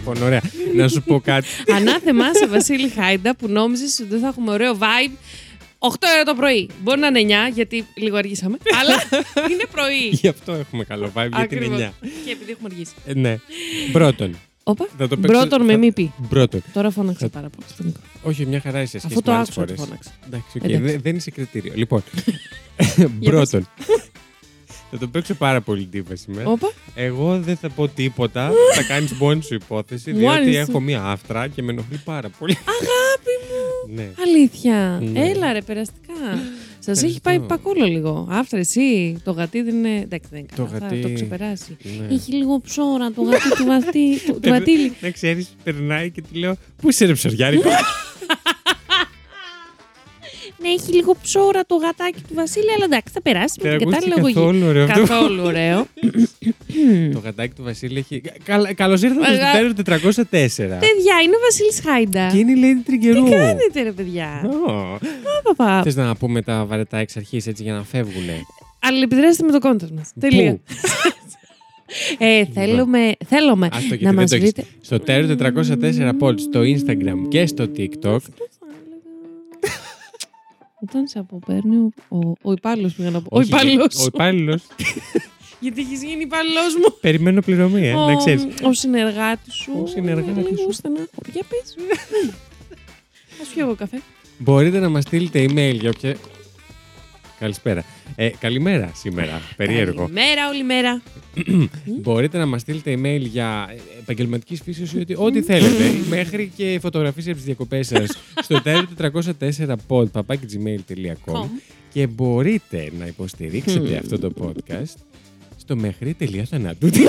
Λοιπόν, ωραία. Να σου πω κάτι. Ανάθεμά σε Βασίλη Χάιντα που νόμιζες ότι δεν θα έχουμε ωραίο vibe 8 ώρα το πρωί. Μπορεί να είναι 9, γιατί λίγο αργήσαμε. αλλά είναι πρωί. Γι' αυτό έχουμε καλό vibe, γιατί είναι Ακριβώς. 9. Και επειδή έχουμε αργήσει. Ε, ναι. Πρώτον. Όπα. Θα το παίξω- Πρώτον με θα- μη πει. Πρώτον. Τώρα φώναξα Θα- πάρα πολύ στο μικρό. Όχι, μια χαρά είσαι σχέση Αφού το με άλλες άκουσα ότι φορές. φώναξα. Εντάξει, οκ, Εντάξει. δε- δεν είσαι κριτήριο. Λοιπόν, Για πρώτον. Θα το παίξω πάρα πολύ τύπα σήμερα. Όπα. Εγώ δεν θα πω τίποτα. θα κάνεις μόνη σου υπόθεση, Μόνη διότι σου. έχω μία άφτρα και με ενοχλεί πάρα πολύ. Αγάπη μου. ναι. Αλήθεια. Ναι. Έλα ρε, περαστικά. Σας έχει Ευχαριστώ. πάει πακόλο λίγο. Άφτρα, εσύ. Το γατί δεν είναι. Εντάξει, δεν είναι Το καλά. Θα γατί- το ξεπεράσει. ναι. Έχει λίγο ψώρα το γατί του, βατί, του, του Βατήλη. Να ξέρεις, περνάει και του λέω Πού είσαι ρε ψωριάρικο; Ναι, έχει λίγο ψώρα το γατάκι του Βασίλη, αλλά εντάξει, θα περάσει με Δεν την ακούστηκε κατάλληλη αγωγή. καθόλου ωραίο αυτό. Καθόλου ωραίο. Το γατάκι του Βασίλη έχει. Καλώς ήρθατε στο Αγα- τέλο 404. παιδιά, είναι ο Βασίλης Χάιντα. Και είναι η Lady Τριγκερού. Τι κάνετε, ρε παιδιά; Παπα. Θες να πούμε τα βαρετά εξ αρχής έτσι για να φεύγουνε; Αλληλεπιδράστε με το content μας. Τελεία. Πού; Ε, θέλουμε, θέλουμε Άστο, γιατί να δεν μας το έχεις. βρείτε. Στο τέλο 404 poll στο Instagram και στο TikTok. Όταν σε αποπαίρνει ο, ο, ο υπάλληλος πήγα να πω. Ο Όχι, υπάλληλος. Ο υπάλληλος. Γιατί έχεις γίνει υπάλληλος μου. Περιμένω πληρωμή, ε, να ξέρεις. Ο, ο συνεργάτης σου. Ο συνεργάτης Λίγο σου. στενάχωρο. Για πες. Α πιω εγώ καφέ. Μπορείτε να μας στείλετε email για όποια. Καλησπέρα. Ε, καλημέρα σήμερα. Περίεργο. Καλημέρα, όλη μέρα. Μπορείτε να μας στείλετε email για επαγγελματικής φύση ή ότι, ό,τι θέλετε. μέχρι και φωτογραφίες από τις διακοπές σας στο τέλο 404 pod papakigmail.com και μπορείτε να υποστηρίξετε αυτό το podcast στο μέχρι τελεία θανάτου.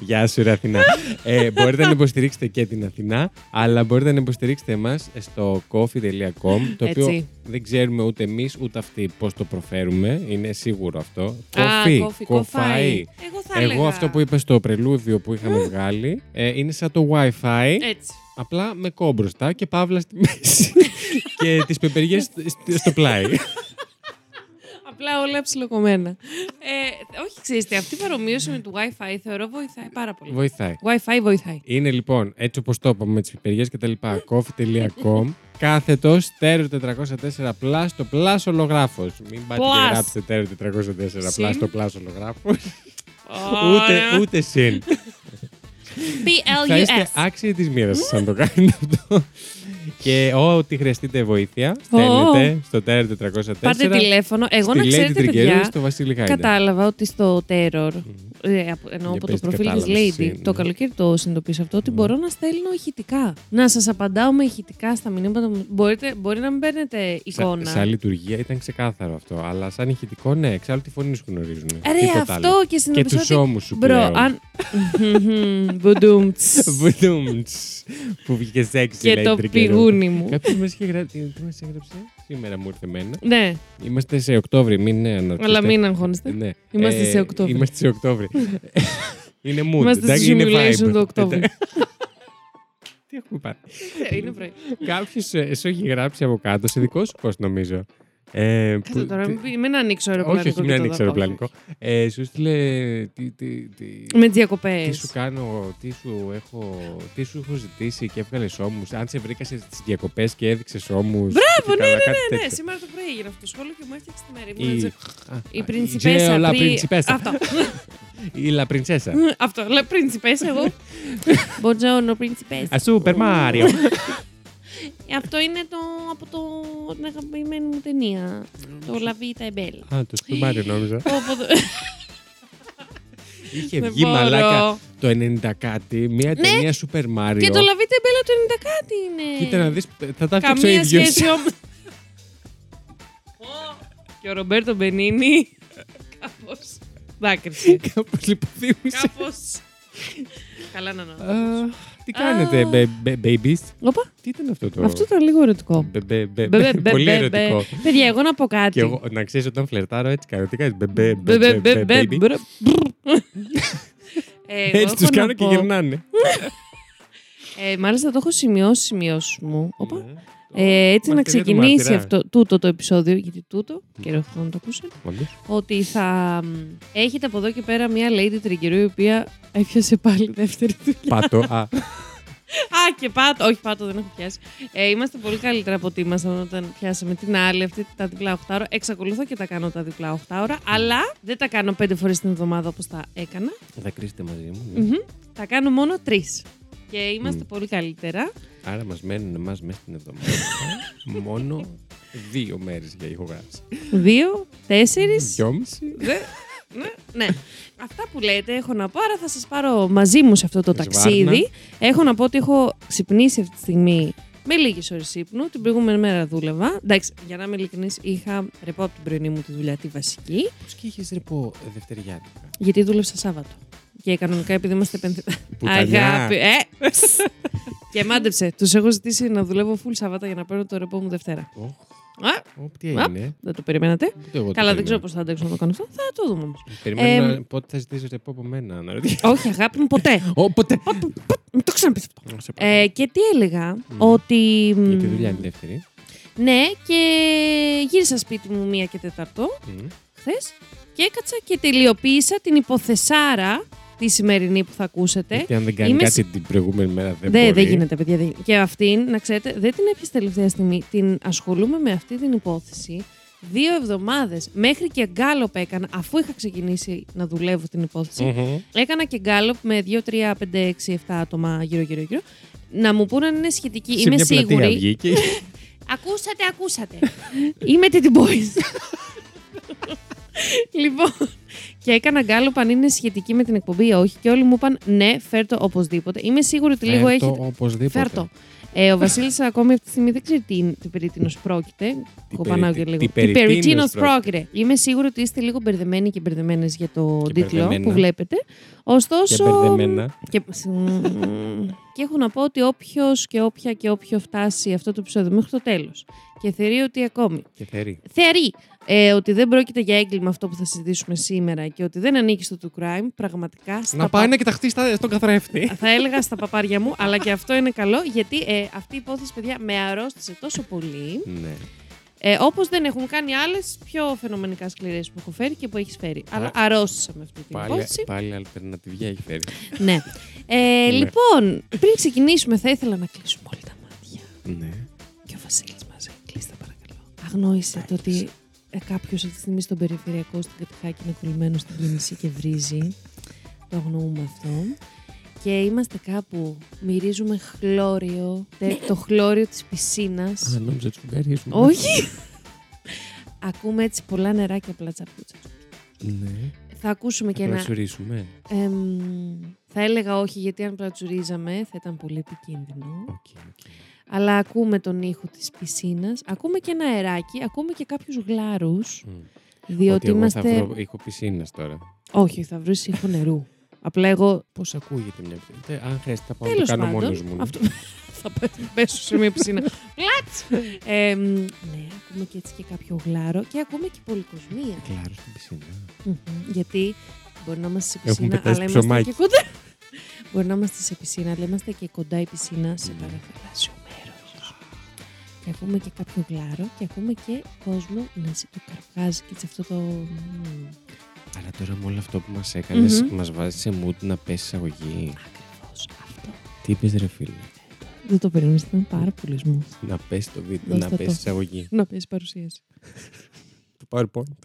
Γεια σου, ρε Αθηνά. Ε, μπορείτε να υποστηρίξετε και την Αθηνά, αλλά μπορείτε να υποστηρίξετε εμάς στο coffee.com, το οποίο Έτσι. δεν ξέρουμε ούτε εμείς ούτε αυτοί πώς το προφέρουμε. Είναι σίγουρο αυτό. Α, Κοφί, κόφι, κοφαί. Εγώ θα Εγώ έλεγα. αυτό που είπες στο πρελούδιο που είχαμε βγάλει ε, είναι σαν το Wi-Fi, Έτσι. απλά με κόμπροστα και παύλα στη μέση και τις πεπεριές στο- στο πλάι. Απλά όλα ψιλοκομμένα. Ε, όχι, ξέρεις τι, αυτή η παρομοίωση με το Wi-Fi θεωρώ βοηθάει πάρα πολύ. Βοηθάει. Wi-Fi βοηθάει. Είναι λοιπόν, έτσι όπως το είπαμε με τις πιπεριές και τα λοιπά, coffee.com, κάθετος τέρο 404 πλάς στο πλάς ολογράφος. Μην πάτε και Plus. γράψετε τέρο 404 πλά Συν. στο πλάς ολογράφος. ούτε, Ωραία. ούτε συν. Θα είστε P-L-U-S. άξιοι της μοίρας σας αν το κάνετε αυτό. Και ό,τι χρειαστείτε βοήθεια, στέλνετε στο τέρο 404. Πάρτε τηλέφωνο. Εγώ στη να Lady ξέρετε, Τριγκερού παιδιά, στο Βασίλη Χάιντα. κατάλαβα ότι στο Terror, ε, απο- εννοώ Για από πες το τι προφίλ της κατάλαβες Lady, εσύ, το ναι. καλοκαίρι το συνειδητοποίησα αυτό, ότι Ναι. μπορώ να στέλνω ηχητικά. Να σας απαντάω με ηχητικά στα μηνύματα μου. Μπορείτε, μπορεί να μην παίρνετε εικόνα. Σα, σαν λειτουργία ήταν ξεκάθαρο αυτό. Αλλά σαν ηχητικό, ναι, εξάλλου τη φωνή σου γνωρίζουν. Ρε, Τίποτα αυτό άλλο. και Και συνειδητοποίησα τους ότι... ώμους σου Μπρο, πλέον. αν... Μπουντούμτς. Βουδούμτς, που βγήκε σεξι, και λέει το τριγκερού. πηγούνι μου. Κάποιος μας είχε γράψει. Τι μας έγραψε, σήμερα μου ήρθε εμένα. Ναι, Είμαστε σε Οκτώβρη, μην ναι, αναρωτιέστε. αλλά μην αγχώνεστε. Ναι. Είμαστε σε Οκτώβρη. Είμαστε σε Οκτώβρη. είναι mood. Είμαστε εντάξει, στη είναι simulation vibe. του Οκτώβρη. Τι έχουμε πάρει; Ε, Είναι πρωί. Κάποιος σου έχει γράψει από κάτω σε δικό σου πώ νομίζω. Ε, Κάτσε που- τώρα, τι- μην πει- μην ανοίξω αεροπλανικό. όχι, όχι, και μην το ανοίξει δω. αεροπλανικό. Ε, σου στείλε. Τι, τι, τι, Με τι διακοπές. τι σου κάνω, τι σου έχω, τι σου έχω ζητήσει και έβγαλες ώμους. Αν σε βρήκα στι διακοπές και έδειξες ώμους. Μπράβο, ναι, ναι, ναι, ναι. Σήμερα το πρωί έγινε αυτό το σχόλιο και μου έφτιαξε τη μέρα. Ήμουν Η, έτσι, Α, Η α, πριncipessa. Γεω, la πρι- principessa. Αυτό. Η La Princesa. Αυτό. La principessa εγώ. Buongiorno, principessa. Α, Super Mario. Ε, Αυτό είναι το, από το, την αγαπημένη μου ταινία. Το La Vita e Bella. Α, το Super Mario νόμιζα. Πω, πω, το- Είχε Δεν βγει μπορώ. μαλάκα το 90 κάτι, μια ταινία Super Mario. Και το La Vita e Bella το 90 κάτι είναι. Κοίτα να δεις, θα τα έφτιαξε ο Καμία ίδιος. σχέση όμως. Και ο Ρομπέρτο Μπενίνι. Κάπως. Δάκρυσε. Κάπως λιποθύμησε. Κάπως. Καλά να νο. Α, Τι κάνετε, Α. μπε- μπε- babies; Όπα. Τι ήταν αυτό το. Αυτό ήταν λίγο ερωτικό. Μπε- μπε- μπε- Μπε, μπε, μπε, Πολύ μπε, μπε. ερωτικό. Παιδιά, εγώ να πω κάτι. Και εγώ, να ξέρεις όταν φλερτάρω έτσι κάνω. Τι κάνεις, μπε- μπε- Μπε, μπε- μπε, μπε- μπε, baby. μπρ, μπρ. Ε, εγώ Έτσι τους έχω να κάνω και πω- γυρνάνε. Ε, μάλιστα το έχω σημειώσει σημειώσει μου. Όπα. Ναι. Ε, έτσι να Μαρτυρία του ξεκινήσει μάρτυρα. αυτό, τούτο το επεισόδιο, γιατί τούτο, καιρό αυτό να το ακούσετε, Όντως. ότι θα μ, έχετε από εδώ και πέρα μια lady τριγυρού η οποία έπιασε πάλι δεύτερη δουλειά. Πάτο. Α, Α, και πάτο. Όχι, πάτο δεν έχω πιάσει. Ε, είμαστε πολύ καλύτερα από ό,τι ήμασταν όταν πιάσαμε την άλλη, αυτή τα διπλά 8 ώρα. Εξακολουθώ και τα κάνω τα διπλά 8 ώρα, αλλά δεν τα κάνω πέντε φορές την εβδομάδα όπως τα έκανα. θα κρίσετε μαζί μου. ναι. Μμμ. Τα κάνω μόνο τρεις. Και είμαστε Μμ. πολύ καλύτερα. Άρα μας μένουν εμά μέσα στην εβδομάδα μόνο δύο μέρες για ηχογράφηση. Δύο, τέσσερις. Δυόμιση. ναι, ναι. Αυτά που λέτε έχω να πω, άρα θα σας πάρω μαζί μου σε αυτό το Σβάρνα. ταξίδι. Έχω να πω ότι έχω ξυπνήσει αυτή τη στιγμή με λίγες ώρες ύπνου. Την προηγούμενη μέρα δούλευα. Εντάξει, για να είμαι ειλικρινής, είχα ρεπό από την πρωινή μου τη δουλειά, τη βασική, Πώς και είχες ρεπό ε, Δευτεριάτικα; γιατί δούλεψα Σάββατο. Και κανονικά επειδή είμαστε πενθε... Πουτανιά. Αγάπη. Ε! και μάντεψε. Τους έχω ζητήσει να δουλεύω full Σάββατα για να παίρνω το ρεπό μου Δευτέρα. Οχ, Α, ω, Τι έγινε. δεν το περιμένατε. Ούτε εγώ το Καλά, δεν ξέρω περίμενα. πώς θα αντέξω να το κάνω αυτό. Θα το δούμε όμως. Περιμένω Ε, να- πότε θα ζητήσεις ρεπό από μένα. Να ρωτήσω. Όχι, αγάπη μου, ποτέ. Ω, ποτέ. Μην το ξαναπείς αυτό. Σε παρακαλώ. Ε, και τι έλεγα, ότι. Για τη δουλειά είναι δεύτερη. Ναι, και γύρισα σπίτι μου μία και τεταρτό Μμ. χθες και έκατσα και τελειοποίησα την υποθεσάρα τη σημερινή που θα ακούσετε. Γιατί αν δεν κάνει Είμαι κάτι την προηγούμενη μέρα δεν Δεν, μπορεί. δεν γίνεται, παιδιά. Δεν... Και αυτήν, να ξέρετε, δεν την έπιασε τελευταία στιγμή. Την ασχολούμαι με αυτή την υπόθεση δύο εβδομάδες. Μέχρι και γκάλοπ έκανα, αφού είχα ξεκινήσει να δουλεύω την υπόθεση. Μμμ. Έκανα και γκάλοπ με 2, 3, 5, 6, 7 άτομα γύρω-γύρω. Να μου πούνε αν είναι σχετική. Σε Είμαι μια πλατεία σίγουρη. βγήκε. Ακούσατε, ακούσατε. Είμαι την boys. λοιπόν, και έκανα γκάλοπ αν είναι σχετική με την εκπομπή ή όχι. Και όλοι μου είπαν ναι, φέρ το οπωσδήποτε. Είμαι σίγουρη ότι λίγο Φέρ το έχει. Οπωσδήποτε. Φέρ το. Ε, ο Βασίλης ακόμη αυτή τη στιγμή δεν ξέρει τι, τι περί τίνος πρόκειται. Κοπανάω περί- και λίγο. τι περί τίνος πρόκειται. Είμαι σίγουρη ότι είστε λίγο μπερδεμένοι και μπερδεμένες για το Και τίτλο μπερδεμένα. που βλέπετε. Και Ωστόσο. μπερδεμένα. Και... και έχω να πω ότι όποιος και όποια και όποιο φτάσει αυτό το επεισόδιο μέχρι το τέλος και θεωρεί ότι ακόμη. Και θερή. Θεωρεί ε, ότι δεν πρόκειται για έγκλημα αυτό που θα συζητήσουμε σήμερα και ότι δεν ανήκει στο true crime, πραγματικά στα Να πάει να κοιταχτεί στα- στον καθρέφτη. θα έλεγα στα παπάρια μου, αλλά και αυτό είναι καλό γιατί ε, αυτή η υπόθεση, παιδιά, με αρρώστησε τόσο πολύ. Ναι. Ε, Όπως δεν έχουν κάνει άλλες πιο φαινομενικά σκληρές που έχω φέρει και που έχεις φέρει. Αλλά αρρώστησα με αυτή την Πάλι, υπόθεση. πάλι αλτερνατιβιά έχει φέρει. ναι. Ε, Λοιπόν, πριν ξεκινήσουμε, θα ήθελα να κλείσουμε όλοι τα μάτια. Ναι. Και ο Βασίλης μαζί. Κλείστε παρακαλώ. Αγνόησε το ότι ε, κάποιος αυτή τη στιγμή στον περιφερειακό στην Κατηχάκη είναι κολλημένο στην κίνηση και βρίζει. Το αγνοούμε αυτό. Και είμαστε κάπου, μυρίζουμε χλώριο, τε- το χλώριο της πισίνας. Α, νόμιζα του μπερίσουμε. Όχι! Ακούμε έτσι πολλά νερά και απλά τσαπατσούτσα. Ναι. Θα ακούσουμε και Θα ένα... πλατσουρίσουμε. εμ, θα έλεγα όχι, γιατί αν πλατσουρίζαμε θα ήταν πολύ επικίνδυνο. Οκ, οκ. Αλλά ακούμε τον ήχο της πισίνας, ακούμε και ένα αεράκι, ακούμε και κάποιους γλάρους, Μμ. διότι Ότι εγώ είμαστε... θα βρω ήχο πισίνας τώρα. Όχι, θα βρεις ήχο νερού. Απλά εγώ, Πώς ακούγεται μια πισίνα; Αν χρειάζεται, θα πάω να το τέλος κάνω πάντων, μόνος μου. ναι. αυτό... θα πέ- πέσω σε μια πισίνα. Πλάτ! Ε, μ, ναι, ακούμε και έτσι και κάποιο γλάρο και ακούμε και πολυκοσμία. Κλάρο στην πισίνα. Μμμ. Γιατί μπορεί να είμαστε σε Έχουμε πισίνα, πετάσει αλλά είμαστε ψωμάκι. και κοντά. μπορεί να είμαστε σε πισίνα, αλλά είμαστε και κοντά η πισίνα σε Μμμ. παραθαλάσσιο μέρο. Και ακούμε και κάποιο γλάρο και ακούμε και κόσμο να σε το καρπάζει και σε αυτό το. μμμ. Αλλά τώρα με όλο αυτό που μας έκανες, Μμμ. μας βάζει σε mood να πέσεις εισαγωγή. Ακριβώς αυτό. Τι είπες, ρε φίλε; Δεν το περίμενε, ήταν πάρα πολύ smooth. Να πέσεις το βίντεο, Δώστε να το. πέσεις εισαγωγή. Να πέσεις παρουσίαση. Το PowerPoint.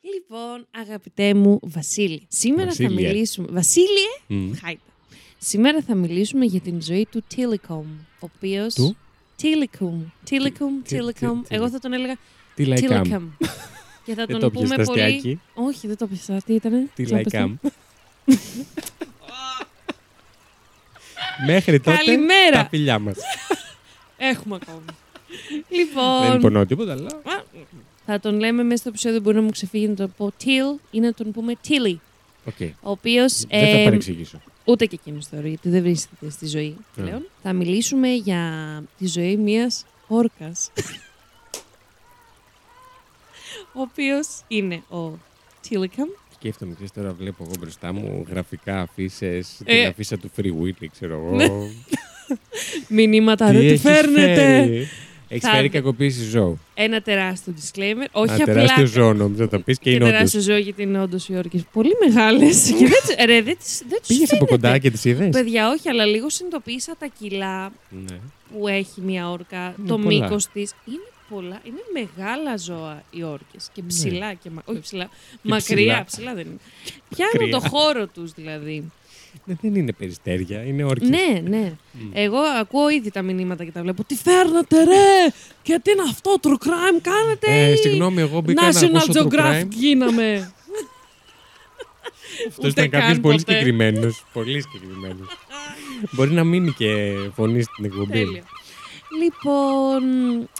Λοιπόν, αγαπητέ μου Βασίλη, σήμερα θα Βασίλεια. μιλήσουμε. Βασίλειε! Μμ. Χάιτα. Σήμερα θα μιλήσουμε για την ζωή του Τίλικομ, ο οποίος... Του; Τίλικομ. Τίλικομ, Τι- Τίλικομ. τι- Εγώ θα τον έλεγα Τι λαϊκάμ. Τίλικομ. Και θα Δεν τον το πιες πούμε στα πολύ... αστιάκι. Όχι, δεν το πιάσα. Τι ήτανε; Τι Ξαναπες το. λαϊκάμ. Μέχρι τότε Καλημέρα. τα φιλιά μας. Έχουμε ακόμη. Δεν λοιπόν, υπονοώ τίποτα, αλλά. α, θα τον λέμε μέσα στο επεισόδιο, μπορεί να μου ξεφύγει να τον πω Till ή να τον πούμε Tilly. Οκ. Ο οποίος. Δεν θα παρεξηγηθώ. ούτε και εκείνος θεωρεί, γιατί δεν βρίσκεται στη ζωή Ναι. πλέον. Θα μιλήσουμε για τη ζωή μιας όρκας. ο οποίος είναι ο Τίλικαμ. Σκέφτομαι, ξέρεις, τώρα βλέπω εγώ μπροστά μου γραφικά αφήσει, Ε. την αφίσα του Free Willy, ξέρω εγώ. Ναι. Μηνύματα, ρε, τι έχεις φέρνετε. φέρει; Έχεις Θα- φέρει κακοποίηση ζώου. Ένα τεράστιο disclaimer. Όχι Ένα απλά. τεράστιο ζώο, νόμιζα θα το πεις και και είναι όντως. τεράστιο ζώο γιατί είναι όντως οι όρκες πολύ μεγάλες. και δεν, τις- ρε, δεν, τις- δεν τους Πήγες από φαίνεται. κοντά και τις είδες; Παιδιά, όχι, αλλά λίγο συνειδητοποίησα τα κιλά Ναι. που έχει μια όρκα, Είναι το πολλά. μήκος της. Είναι πολλά. Είναι μεγάλα ζώα οι όρκες. Και Ναι. ψηλά και μα... Όχι ψηλά. μακριά, ψηλά. δεν είναι. Πιάνουν το Μακριά. χώρο τους δηλαδή. Ναι, δεν είναι περιστέρια, είναι όρκες. ναι, ναι. Μμ. Εγώ ακούω ήδη τα μηνύματα και τα βλέπω. Τι φέρνετε, ρε! Και τι είναι αυτό, true crime κάνετε! Ε, ή συγγνώμη, εγώ μπήκα να National ακούσω το crime. Geographic γίναμε. Αυτός Ούτε ήταν κάποιος καν πολύ ποτέ. συγκεκριμένος. πολύ συγκεκριμένος. Μπορεί να μείνει και φωνής στην εκπομπή. Τέλεια. Λοιπόν,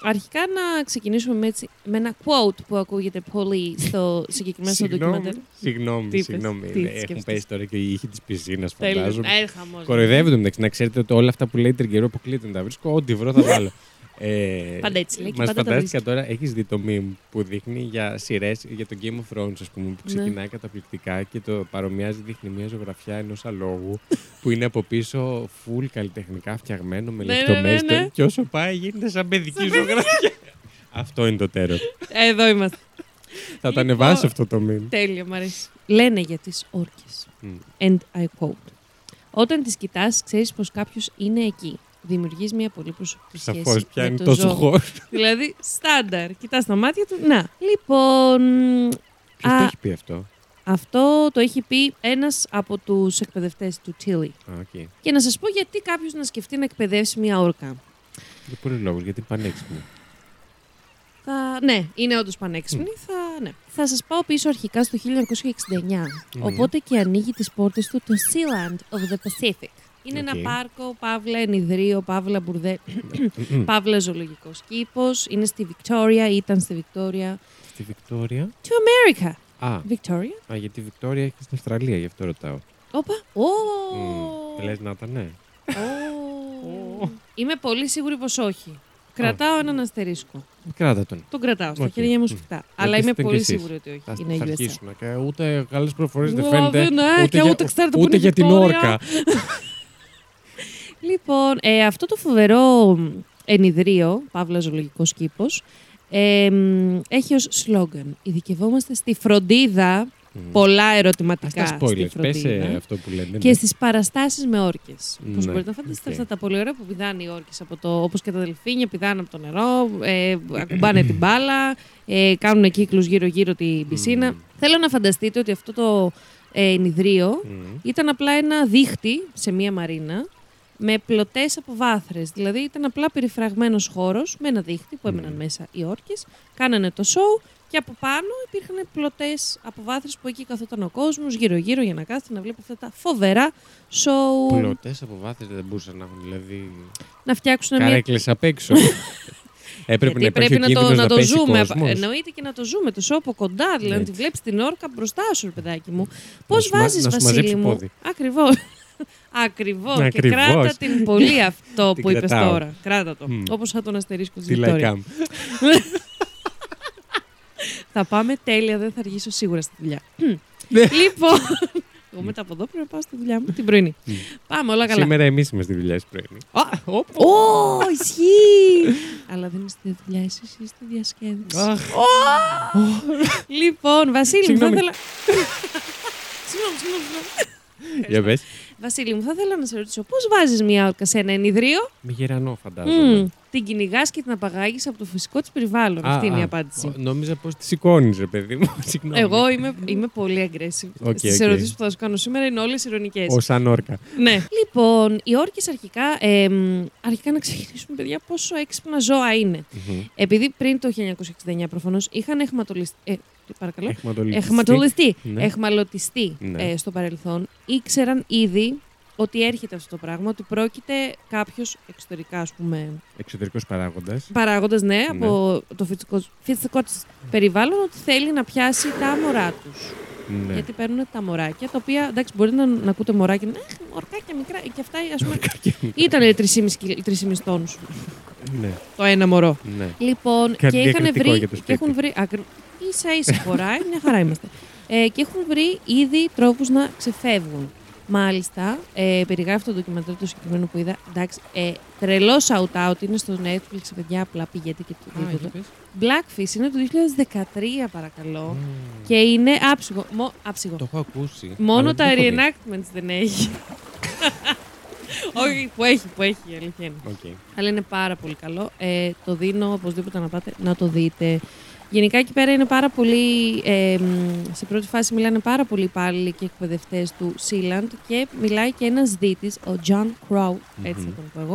αρχικά να ξεκινήσουμε με, έτσι, με ένα quote που ακούγεται πολύ στο συγκεκριμένο στο Συγγνώμη, ντοκιμαντέρ. Συγγνώμη, Τι είπες, συγγνώμη. τι Ναι, Έχουν σκέφτεσαι; πέσει τώρα και οι ήχοι της πισίνας, Τέλεια. φαντάζομαι. Ε, χαμός. Κοροϊδεύονται μεταξύ. Να ξέρετε ότι όλα αυτά που λέει τριγερό αποκλείται να τα βρίσκω. Ό,τι βρω θα βάλω. Ε, Πάντα έτσι λέει και Μας πάντα τα φαντάστηκα τώρα, έχεις δει το meme που δείχνει για σειρές για το Game of Thrones, ας πούμε, που Ναι. ξεκινάει καταπληκτικά και το παρομοιάζει, δείχνει μια ζωγραφιά ενός αλόγου που είναι από πίσω full καλλιτεχνικά φτιαγμένο με Ναι, ναι, ναι, λεπτομέρειες. ναι. Και όσο πάει γίνεται σαν παιδική ζωγραφιά. Αυτό είναι το τέρος. Εδώ είμαστε. Θα το Λοιπόν, ανεβάσω αυτό το meme. Τέλεια, μ' αρέσει. Λένε για τις όρκες. Μμ. And I quote. Όταν τις κοιτάς, ξέρεις πως κάποιος είναι εκεί. Δημιουργείς μια πολύ προσωπική σχέση Σαφώ με πιάνει το τόσο ζώο. χώρο. Δηλαδή, στάνταρ. Κοιτάς τα μάτια του. Να. Λοιπόν, Ποιος Α. το έχει πει αυτό; αυτό το έχει πει ένας από τους εκπαιδευτές του Tilly. Α, οκ. Και να σας πω γιατί κάποιος να σκεφτεί να εκπαιδεύσει μια όρκα. Για πολλούς λόγους, γιατί είναι πανέξυπνο. Θα... Ναι, είναι όντως πανέξυπνη. Θα... Ναι. θα σας πάω πίσω αρχικά στο 1969. Οπότε και ανοίγει τις πόρτες του το Sealand of the Pacific. Είναι Οκ. ένα πάρκο, παύλα ενυδρείο, παύλα μπουρδέλο, παύλα ζωολογικός κήπος. Είναι στη Victoria, ήταν στη Victoria. Στη Βικτόρια; Το America. Α, Victoria. α, γιατί η Βικτόρια έχεις στην Αυστραλία, γι' αυτό ρωτάω. Όπα. Μμ. Λες να ήταν, ναι. Ω. Είμαι πολύ σίγουρη πως όχι. Κρατάω έναν αστερίσκο. Κράτα τον. Τον κρατάω στα Οκ. χέρια μου Μμ. σφιχτά. Αλλά Γιατί είμαι είστε κι πολύ εσείς. σίγουρη ότι όχι. Θα, Είναι θα USA. αρχίσουν. και Ούτε καλέ προφορές δεν Δηλαδή, φαίνεται. ναι, και ούτε ξέρετε που ούτε είναι για την Βικτόρια. όρκα. Λοιπόν, ε, αυτό το φοβερό μ, ενυδρείο, παύλα ζωολογικός κήπος, ε, μ, έχει ως σλόγκαν «Ειδικευόμαστε στη φροντίδα», Μμ. πολλά Ας ερωτηματικά τα στη spoilers. Πες φροντίδα, ε, αυτό που λένε. και ναι. στις παραστάσεις με όρκες. Ναι, Πώς μπορείτε να φανταστείτε οκ. αυτά τα πολύ ωραία που πηδάνε οι όρκες, από το, όπως και τα δελφίνια, πηδάνε από το νερό, ε, ακουμπάνε την μπάλα, ε, κάνουν κύκλους γύρω-γύρω την πισίνα. Μμ. Θέλω να φανταστείτε ότι αυτό το ε, ενιδρίο Μμ. ήταν απλά ένα δίχτυ σε μία μαρίνα με πλωτές αποβάθρες. Δηλαδή ήταν απλά περιφραγμένος χώρος με ένα δίχτυ που έμεναν Μμμ. μέσα οι όρκες, κάνανε το σοου και από πάνω υπήρχαν πλωτές αποβάθρες που εκεί καθόταν ο κόσμος γύρω-γύρω για να κάθεται να βλέπει αυτά τα φοβερά σοου. Πλωτές από βάθη δεν μπορούσαν να έχουν. Δηλαδή. Να φτιάξουν μια. Καρέκλες απ' έξω. Έπρεπε να Γιατί υπάρχει πρέπει ο να το, κίνδυνος να να το πέσει ζούμε. κόσμος. Εννοείται και να το ζούμε το σώου από κοντά. Δηλαδή να Έτσι. τη βλέπεις την όρκα μπροστά σου, ρε παιδάκι μου. Πώς σου μα- βάζεις, να σου Βασίλη μαζέψει μου; πόδι. Ακριβώς. Ακριβώς. Και Ακριβώς. κράτα την πολύ αυτό Την που είπες κρατάω. τώρα. Κράτα το. Μμ. Όπως θα τον αστερίσκω στη Τι Βικτόρια. λαϊκά. Θα πάμε τέλεια, δεν θα αργήσω σίγουρα στη δουλειά. Ναι. λοιπόν. Εγώ μετά από εδώ πρέπει να πάω στη δουλειά μου την πρωινή. Μμ. Πάμε, όλα καλά. Σήμερα εμείς είμαστε στη δουλειά τη πρωινή. Α, Ω, ισχύει! Αλλά δεν είστε στη δουλειά, εσείς είστε στη διασκέδαση. Αχ. Λοιπόν, Βασίλη μου, θα Συγγνώμη. ήθελα. Συγγνώμη, συγγνώμη. συγγνώμη. Για πες. Βασίλη μου, θα ήθελα να σε ρωτήσω πώς βάζεις μια όρκα σε ένα ενιδρίο, Με γερανό φαντάζομαι. μμ, την κυνηγάς και την απαγάγεις από το φυσικό της περιβάλλον. Α, Αυτή είναι η α, απάντηση. ο- Νόμιζα πως τη σηκώνεις, ρε παιδί μου. Συγγνώμη. Εγώ είμαι, είμαι πολύ aggressive. Οκ, Στις οκ. ερωτήσεις που θα σου κάνω σήμερα είναι όλες ειρωνικές. Ω σαν όρκα. Ναι. Λοιπόν, οι όρκες αρχικά, εμ, αρχικά να ξεκινήσουμε, παιδιά, πόσο έξυπνα ζώα είναι. Μμμ. Επειδή πριν το 1969 προφανώς είχαν αιχμαλωτιστεί. Ε, παρακαλώ. Αιχματοληπτιστεί. Αιχματολιστεί. Ναι. Αιχμαλωτιστεί Ναι. ε, στο παρελθόν. Ήξεραν ήδη ότι έρχεται αυτό το πράγμα, ότι πρόκειται κάποιος εξωτερικά, ας πούμε, Εξωτερικός παράγοντας. παράγοντας, ναι, από το φυσικό, φυσικό της περιβάλλον, ότι θέλει να πιάσει τα μωρά τους. Ναι. Γιατί παίρνουν τα μωράκια, τα οποία εντάξει, μπορείτε να, να ακούτε μωράκια, «Αχ, μωρκάκια μικρά, και αυτά ας πούμε. ήταν 3,5 τόνους ναι, το ένα μωρό. ναι. Λοιπόν, Κάτι και είχαν διακριτικό βρει. για το Και σπίτι. έχουν βρει ακρι... ίσα ίσα χωράει, μια χαρά είμαστε. Ε, και έχουν βρει ήδη τρόπους να ξεφεύγουν. Μάλιστα, ε, περιγράφει το ντοκιμαντέρ το συγκεκριμένο που είδα. Εντάξει, ε, τρελός shout-out είναι στο Netflix, παιδιά, απλά πηγαίνετε και το Α, για δείτε. πες. Blackfish είναι το 2013, παρακαλώ. Μμμ. Και είναι άψογο. Μο, άψογο. Το έχω ακούσει. Μόνο αλλά τα δεν το έχω δει. reenactments δεν έχει. Όχι, που έχει, που έχει, η αλήθεια είναι. Οκ. Αλλά είναι πάρα πολύ καλό. Ε, το δίνω οπωσδήποτε να πάτε να το δείτε. Γενικά εκεί πέρα είναι πάρα πολύ. Ε, μ, σε πρώτη φάση μιλάνε πάρα πολλοί υπάλληλοι και εκπαιδευτές του Sealand και μιλάει και ένας δύτης, ο John Crow, έτσι θα Μμμ. τον πω εγώ,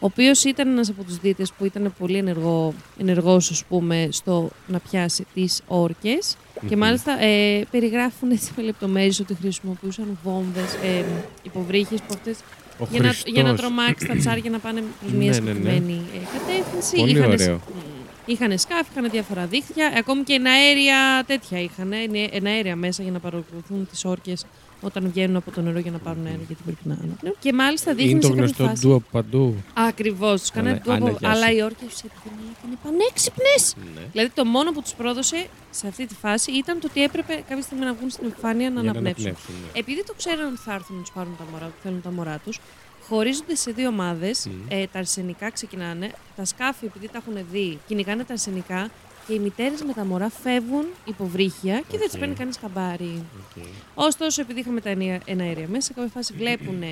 ο οποίος ήταν ένας από τους δίτες που ήταν πολύ ενεργό, ενεργός, ας πούμε, στο να πιάσει τις όρκες. Και Μμμ. μάλιστα ε, περιγράφουν έτσι με λεπτομέρειες ότι χρησιμοποιούσαν βόμβες, ε, υποβρύχε που αυτές Ο για να, για να Χριστός. τρομάξει τα ψάρια να πάνε προς Ναι, μια ναι, ναι. συγκεκριμένη ε, κατεύθυνση. Πολύ Είχανε σ- ωραίο. Μμ. Είχαν σκάφη, είχαν διάφορα δίχτυα, ε, ακόμη και εναέρια τέτοια είχαν, εναέρια μέσα για να παρακολουθούν τις όρκες όταν βγαίνουν από το νερό για να πάρουν αέρα γιατί πρέπει να αναπνέουν. Και μάλιστα δείχνει Είναι το σε κάποια γνωστό φάση... ντου από παντού. Ακριβώς, τους κάνανε Άνα- ντου, Άννα, γεια αλλά σου. οι όρκες τους ήταν πανέξυπνες. Ναι. Δηλαδή το μόνο που τους πρόδωσε σε αυτή τη φάση ήταν το ότι έπρεπε κάποια στιγμή να βγουν στην επιφάνεια να Για αναπνεύσουν. αναπνεύσουν, ναι. Επειδή το ξέραν ότι θα έρθουν να τους πάρουν τα μωρά, ότι θέλουν τα μωρά τους, χωρίζονται σε δύο ομάδες. Μμ. Ε, τα αρσενικά ξεκινάνε. Τα σκάφη, επειδή τα έχουν δει, κυνηγάνε τα αρσενικά και οι μητέρες με τα μωρά φεύγουν υποβρύχια και δεν τι Οκ. παίρνει κανείς χαμπάρι. Οκ. Ωστόσο, επειδή είχαμε τα ενία- εναέρια μέσα, σε κάποια φάση βλέπουν.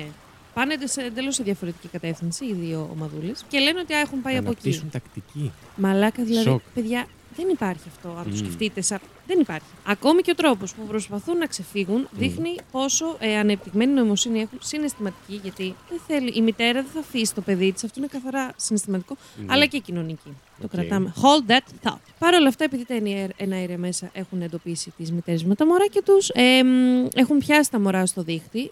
Πάνε σε εντελώς σε διαφορετική κατεύθυνση οι δύο ομαδούλες και λένε ότι α, έχουν πάει από εκεί. Αναπτύσσουν τακτική. Μαλάκα δηλαδή, Σοκ. παιδιά, δεν υπάρχει αυτό. Αν το Μμμ. σκεφτείτε, σαν... δεν υπάρχει. Ακόμη και ο τρόπος που προσπαθούν να ξεφύγουν δείχνει πόσο ε, ανεπτυγμένη νοημοσύνη έχουν, συναισθηματική, γιατί δεν θέλει, η μητέρα δεν θα αφήσει το παιδί της. Αυτό είναι καθαρά συναισθηματικό, Ναι. αλλά και κοινωνική. Το Οκ. κρατάμε. Hold that thought. Παρ' όλα αυτά, επειδή τα ενιαία- εναέρια μέσα έχουν εντοπίσει τις μητέρες με τα μωράκια τους, έχουν πιάσει τα μωρά στο δίχτυ.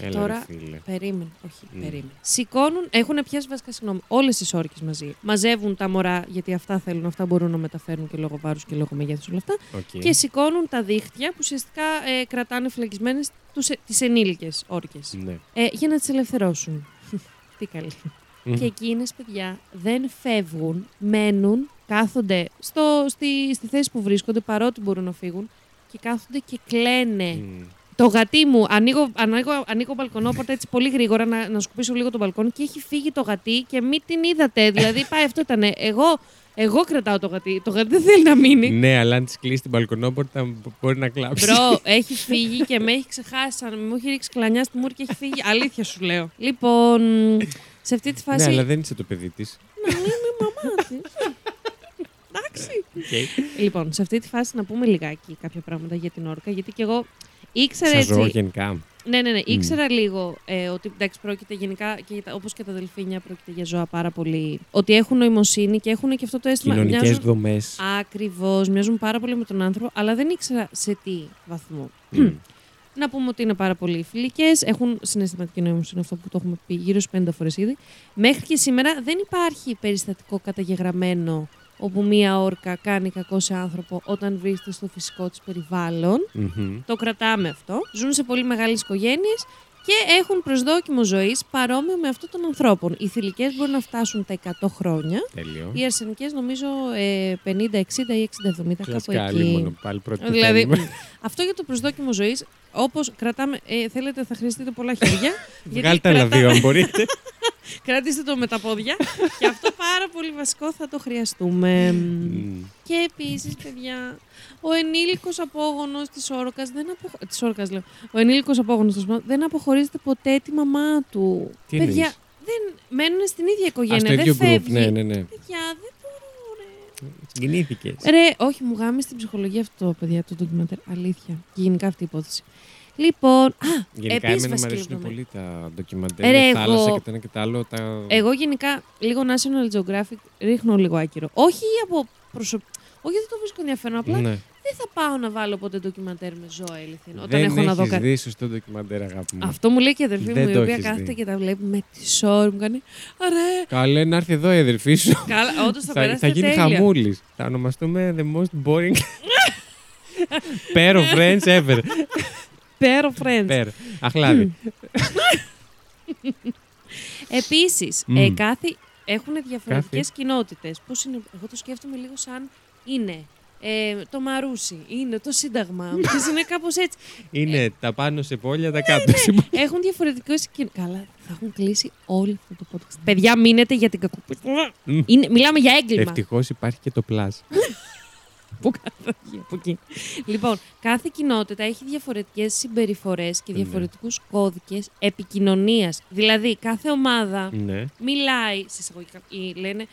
Έλα, τώρα- ρε φίλε. Περίμενε, όχι, Μμ. περίμενε. Σηκώνουν, έχουν πιάσει βασικά, συγγνώμη, όλες τις όρκες μαζί. Μαζεύουν τα μωρά, γιατί αυτά θέλουν, αυτά μπορούν να μεταφέρουν και λόγω βάρους και λόγω μεγέθους όλα αυτά. Οκ. Και σηκώνουν τα δίχτυα που ουσιαστικά ε, κρατάνε φυλακισμένες τις ενήλικες όρκες. Ναι. Ε, για να τις ελευθερώσουν. Τι καλή. Μμ. Και εκείνες, παιδιά, δεν φεύγουν, μένουν, κάθονται στο, στη, στη θέση που βρίσκονται, παρότι μπορούν να φύγουν, και κάθονται και κλαίνε. Μμ. Το γατί μου, ανοίγω, ανοίγω, ανοίγω μπαλκονόπορτα έτσι πολύ γρήγορα να, να σκουπίσω λίγο τον μπαλκόνι και έχει φύγει το γατί και μην την είδατε. Δηλαδή, πάει αυτό ήταν. Εγώ, εγώ κρατάω το γατί. Το γατί δεν θέλει να μείνει. Ναι, αλλά αν της κλείσει την μπαλκονόπορτα μπο- μπορεί να κλάψει. Μπρο, έχει φύγει και με έχει ξεχάσει. Σαν μου έχει ρίξει κλανιά στη μούρη και έχει φύγει. Αλήθεια σου λέω. Λοιπόν, σε αυτή τη Ναι, φάση. αλλά δεν είσαι το παιδί της. Να είμαι η μαμά της. Εντάξει. Λοιπόν, σε αυτή τη φάση να πούμε λιγάκι κάποια πράγματα για την όρκα, γιατί και εγώ ήξερα Σας έτσι. ζω γενικά. Ναι, ναι, ναι. Ήξερα λίγο ε, ότι εντάξει, πρόκειται γενικά, και τα- όπως και τα δελφίνια, πρόκειται για ζώα πάρα πολύ. Ότι έχουν νοημοσύνη και έχουν και αυτό το αίσθημα. Κοινωνικές μοιάζουν- δομές. Ακριβώς, μοιάζουν πάρα πολύ με τον άνθρωπο, αλλά δεν ήξερα σε τι βαθμό. Να πούμε ότι είναι πάρα πολύ φιλικές, έχουν συναισθηματική νοημοσύνη, αυτό που το έχουμε πει γύρω στις 50 φορές ήδη. Μέχρι και σήμερα δεν υπάρχει περιστατικό καταγεγραμμένο όπου μία όρκα κάνει κακό σε άνθρωπο όταν βρίσκεται στο φυσικό της περιβάλλον. Το κρατάμε αυτό. Ζουν σε πολύ μεγάλες οικογένειες και έχουν προσδόκιμο ζωής παρόμοιο με αυτό των ανθρώπων. Οι θηλυκές μπορούν να φτάσουν τα 100 χρόνια. Τέλειο. Οι αρσενικές νομίζω ε, 50, 60 ή 60, 70, κάπου Κλασικά εκεί. μόνο πάλι πρώτη που Δηλαδή, θέλουμε. μ, αυτό για το προσδόκιμο ζωής, όπως κρατάμε. Ε, θέλετε, θα χρειαστείτε πολλά χέρια. γιατί Βγάλτε άλλα κρατά- δύο αν μπορείτε. Κρατήστε το με τα πόδια. και αυτό πάρα πολύ βασικό θα το χρειαστούμε. Μμ. Και επίσης, παιδιά, ο ενήλικος απόγονος της όρκας δεν απο... της όρκας, λέω. Ο ενήλικος απόγονος δεν αποχωρίζεται ποτέ τη μαμά του. Τι παιδιά, εννοείς; δεν μένουν στην ίδια Α, οικογένεια. στο δεν ίδιο group. φεύγει. Ναι, ναι, ναι. Παιδιά, δεν μπορώ, ρε. Συγκινήθηκες. Ρε, όχι, μου γάμει στην ψυχολογία αυτό, παιδιά, το ντοκιμαντέρ. Αλήθεια. Και γενικά αυτή η υπόθεση. Λοιπόν, α, Γενικά, επίσης εμένα μου βασική αρέσουν λεπτομέρεια. πολύ τα ντοκιμαντέρ. Ε, ρε, με θάλασσα εγώ- και το ένα και το άλλο. Τα... Εγώ γενικά λίγο National Geographic ρίχνω λίγο άκυρο. Όχι από προσωπ... Όχι, δεν το βρίσκω ενδιαφέρον. Απλά Ναι. Δεν θα πάω να βάλω ποτέ ντοκιμαντέρ με ζώα αληθινό. Όταν Δεν έχω να δω έχεις κάτι. δει σωστό ντοκιμαντέρ, αγάπη μου. Αυτό μου λέει και η αδερφή Δεν μου, η το οποία έχεις κάθεται δει. και τα βλέπει με τη σόρ μου. Κάνει. Αρέ! Καλέ να έρθει εδώ η αδερφή σου. Καλά, όντως θα θα, περάσει θα γίνει τέλεια. χαμούλης. Θα ονομαστούμε The Most Boring Pair of Friends Ever. Pair of friends. Pair. Αχλάδι. Επίσης, Μμ. ε, κάθε. Έχουν διαφορετικές Κάθε. κοινότητες. Πώς είναι, εγώ το σκέφτομαι λίγο σαν είναι ε, το Μαρούσι, είναι το Σύνταγμα. Ξέρεις, είναι κάπως έτσι. Είναι τα πάνω σε πόλια, Ναι, τα κάτω σε πόλια. Έχουν διαφορετικέ κοινότητε. Καλά, θα έχουν κλείσει όλο αυτό το podcast. Παιδιά, μείνετε για την κακοποίηση. Μμ. Είναι, μιλάμε για έγκλημα. Ευτυχώς υπάρχει και το Plus. Πού καταγεί, από εκεί. Λοιπόν, κάθε κοινότητα έχει διαφορετικές συμπεριφορές και Ναι. διαφορετικούς κώδικες επικοινωνίας. Δηλαδή, κάθε ομάδα ναι. μιλάει, σε εισαγωγικά, ή λένε,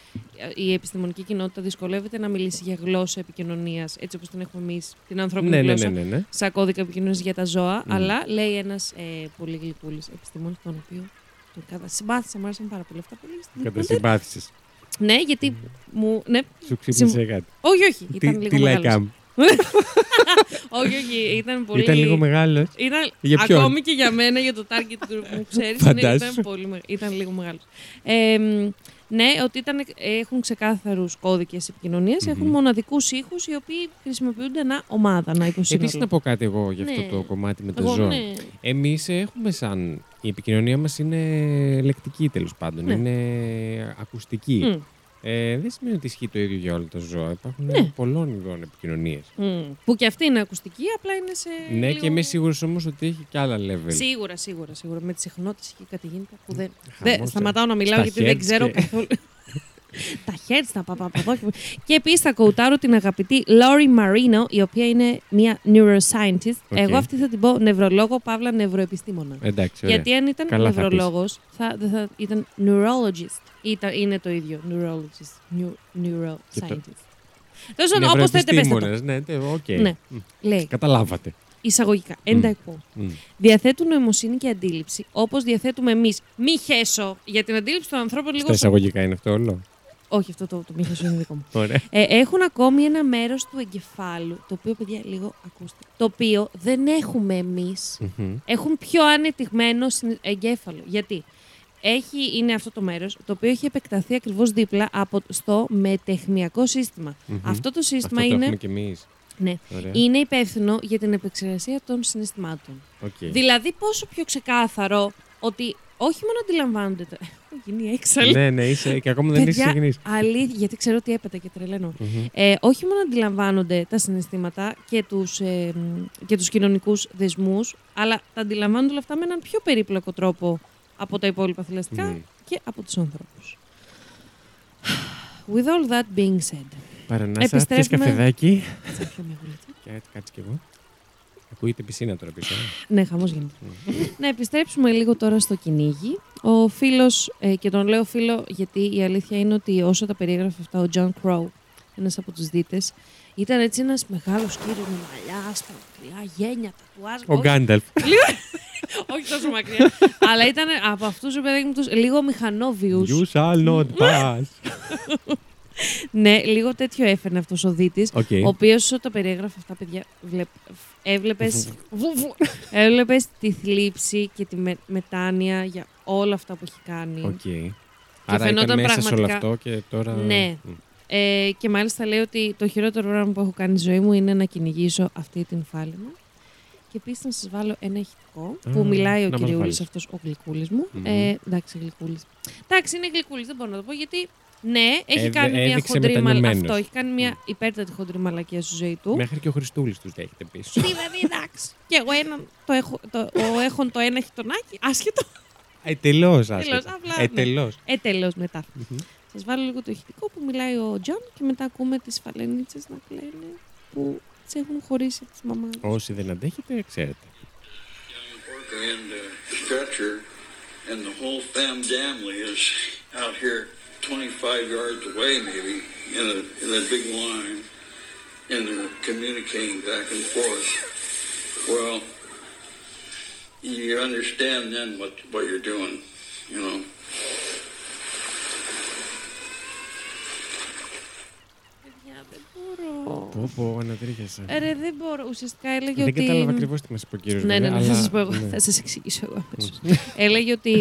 η επιστημονική κοινότητα δυσκολεύεται να μιλήσει για γλώσσα επικοινωνίας, έτσι όπως την έχουμε εμείς, την ανθρώπινη Ναι, ναι, γλώσσα, ναι, ναι, ναι. σαν κώδικα επικοινωνίας για τα ζώα, Μμ. αλλά λέει ένας ε, πολύ γλυκούλης επιστήμονας, τον οποίο τον κατά συμπάθησα, μου άρεσαν πάρα πολύ αυτά που λέει στην Κατασυμπάθησε. Ναι, γιατί μου. Ναι, Σου ξύπνησε κάτι. όχι, όχι. Ήταν Τι, λίγο τι μεγάλος. like am. Όχι, όχι. Ήταν πολύ. Ήταν λίγο μεγάλος. Ήταν Για ποιον; ακόμη και για μένα, για το target group μου, ξέρεις, Φαντάσου. ήταν, πολύ, μεγα- ήταν λίγο μεγάλος. Ε, μ, ναι, ότι ήταν, έχουν ξεκάθαρους κώδικες επικοινωνίας, Μμμ. έχουν μοναδικούς ήχους οι οποίοι χρησιμοποιούνται ανά ομάδα, να υποσύνολο. Επίση να πω κάτι εγώ για αυτό Ναι. το κομμάτι με τα Εγώ, ζώα. ναι. Εμείς έχουμε σαν. Η επικοινωνία μας είναι λεκτική τέλος πάντων. Ναι. Είναι ακουστική. Μμ, Ε, δεν σημαίνει ότι ισχύει το ίδιο για όλα τα ζώα. Υπάρχουν Ναι. πολλών ειδών επικοινωνίες. μμ. Που και αυτή είναι ακουστική, απλά είναι σε. Ναι, λίγο- και είμαι σίγουρος όμως ότι έχει και άλλα level. Σίγουρα, σίγουρα, σίγουρα. Με τις συχνότητες και κάτι γίνεται που δεν. Χαμός, δεν ε. σταματάω να μιλάω Στα γιατί δεν hertz ξέρω και- καθόλου. Τα χέρια τα παπά από εδώ. και- Και επίσης θα quoτάρω την αγαπητή Lori Marino, η οποία είναι μια neuroscientist. Οκ. Εγώ αυτή θα την πω νευρολόγο, παύλα νευροεπιστήμονα. Εντάξει, ωραία. Γιατί αν ήταν Καλά θα νευρολόγος, θα, δεν θα ήταν neurologist. Ήταν, είναι το ίδιο. Neurologist. Neu, neuroscientist. Τέλος πάντων, όπως θέλετε, πέστε το. Νευροεπιστήμονες, Ναι, τε- οκ. Ναι. Μ, Λέει Καταλάβατε. εισαγωγικά. Εντακώ. Μ. Διαθέτουν νοημοσύνη και αντίληψη, όπως διαθέτουμε εμείς. Μη χέσω για την αντίληψη των ανθρώπων λίγο. Στα εισαγωγικά είναι αυτό όλο. Όχι, αυτό το, το μη χέσω είναι δικό μου. Ωραία. Ε, έχουν ακόμη ένα μέρος του εγκεφάλου, το οποίο, παιδιά, λίγο ακούστε. Το οποίο δεν έχουμε εμείς. Μμμ. Έχουν πιο ανεπτυγμένο συν- εγκέφαλο. Γιατί; Έχει, είναι αυτό το μέρος, το οποίο έχει επεκταθεί ακριβώς δίπλα από, στο μεταιχμιακό σύστημα. Μμμ. Αυτό το Αυτό σύστημα το είναι, έχουμε κι εμείς. ναι, Ωραία. είναι υπεύθυνο για την επεξεργασία των συναισθημάτων. Οκ. Δηλαδή, πόσο πιο ξεκάθαρο ότι όχι μόνο αντιλαμβάνονται. Το... Έχω γίνει έξαλλη. Ναι, ναι, είσαι και ακόμα δεν είσαι Παιδιά, ξεκινήσει. αλήθεια, γιατί ξέρω ότι έπεται και τρελαίνω. Μμμ. Ε, όχι μόνο αντιλαμβάνονται τα συναισθήματα και τους, ε, μ, και τους κοινωνικούς δεσμούς, αλλά τα αντιλαμβάνονται όλα αυτά με έναν πιο περίπλοκο τρόπο από τα υπόλοιπα θηλαστικά Μμ. και από τους ανθρώπους. With all that being said, Παρανάσα, πιες επιστρέφουμε- καφεδάκι; θα πιω μια γουλίτσα. Και έτσι κάτσε κι εγώ. Ακούγεται πισίνα τώρα πίσω. ε. Ναι, χαμός γίνεται. Να επιστρέψουμε λίγο τώρα στο κυνήγι. Ο φίλος, ε, και τον λέω φίλο γιατί η αλήθεια είναι ότι όσο τα περιέγραφε αυτά ο John Crow, ένας από τους δίτες, ήταν έτσι ένας μεγάλος κύριος με μαλλιά, άσπρα, μακριά, γένια, τατουάζ. Ο όχι- Γκάνταλφ. όχι τόσο μακριά. αλλά ήταν από αυτούς, ρε παιδί μου, τους λίγο μηχανόβιους. You shall not pass. Ναι, λίγο τέτοιο έφερνε αυτός ο δύτης. Οκ. Ο οποίος όσο τα περιέγραφε αυτά, παιδιά, βλέπ, έβλεπες, έβλεπες τη θλίψη και τη με, μετάνοια για όλα αυτά που έχει κάνει. Οκ. Άρα φαινόταν ήταν μέσα σε όλο πραγματικά- αυτό και τώρα... Ναι. Μ. Ε, και μάλιστα λέει ότι το χειρότερο πράγμα που έχω κάνει στη ζωή μου είναι να κυνηγήσω αυτή την φάλαινα. Και επίσης να σας βάλω ένα ηχητικό Α, που μιλάει ο να μας κυριούλη βάλεις. αυτός, ο γλυκούλης μου. Μμμ. Ε, εντάξει, γλυκούλης. Εντάξει, είναι γλυκούλης, δεν μπορώ να το πω γιατί. Ναι, έχει Έδε- κάνει μια έδειξε χοντρή μαλακία. μετανιωμένος. Αυτό, έχει κάνει μια υπέρτατη χοντρή μαλακία στη ζωή του. Μέχρι και ο Χριστούλης τους δέχεται πίσω. Δηλαδή, εντάξει. Και εγώ έναν, το έχω, το, ο έχον το ένα έχει τον άκη, άσχετο. Ετελώς Τελώς, άσχετα. απλά, ναι. Ετελώς. Ε, τέλος μετά. Μμμ. Σας βάλω λίγο το ηχητικό που μιλάει ο Τζον και μετά ακούμε τις φαλαινίτσες να κλαίνε που τις έχουν χωρίσει τις μαμάδες. Όσοι δεν αντέχετε, ξέρετε. Orca and uh, stretcher, and the whole fam- family is out here 25 yards away, maybe, in a, in a big line, and they're communicating back and forth. Well, you understand then what, what you're doing, you know. Παιδιά, δεν μπορώ. Πω, πω, ανατρίχιασα. Ε, Ρε, δεν μπορώ. Ουσιαστικά έλεγε Δεν ότι. κατάλαβα ακριβώς τι μας είπε ο κύριος. Ναι, ναι, ναι, θα σας πω εγώ. ναι. Θα σας εξηγήσω εγώ αμέσως. Έλεγε ότι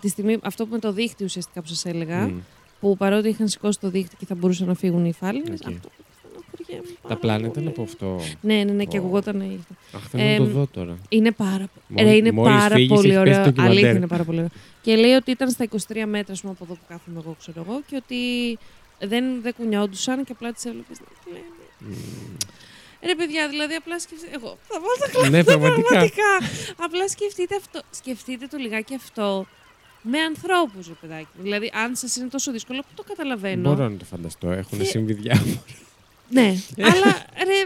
τη στιγμή, αυτό που με το δίχτυ ουσιαστικά που σας έλεγα, Μμ. Που παρότι είχαν σηκώσει το δίχτυ και θα μπορούσαν να φύγουν οι φάλαινες. Οκ. Αυτό στενοχωριέμαι Τα πάρα πλάνα πολύ. ήταν από αυτό. Ναι, ναι, ναι, και Ω. ακουγόταν. ήρθε. Αχ, θέλω να το Εμ, δω τώρα. Είναι πάρα, Μόλι- ρε, είναι μόλις πάρα φύγεις, πολύ έχεις πέσει ωραίο. το ντοκιμαντέρ. Αλήθεια είναι πάρα πολύ ωραίο. Και λέει ότι ήταν στα 23 μέτρα ας πούμε, από εδώ που κάθομαι εγώ, ξέρω εγώ, και ότι δεν, δεν κουνιόντουσαν και απλά τις έβλεπες να λένε. Μμ. Ρε παιδιά, δηλαδή απλά σκεφτείτε. Εγώ θα βάλω τα κλάματα Ναι, πραγματικά. πραγματικά. απλά σκεφτείτε αυτό. Σκεφτείτε το λιγάκι αυτό με ανθρώπους, ρε παιδάκι. μου. Δηλαδή, αν σας είναι τόσο δύσκολο, που το καταλαβαίνω. Μπορώ να το φανταστώ. Έχουν Και- συμβεί διάφορα. Ναι, αλλά ρε,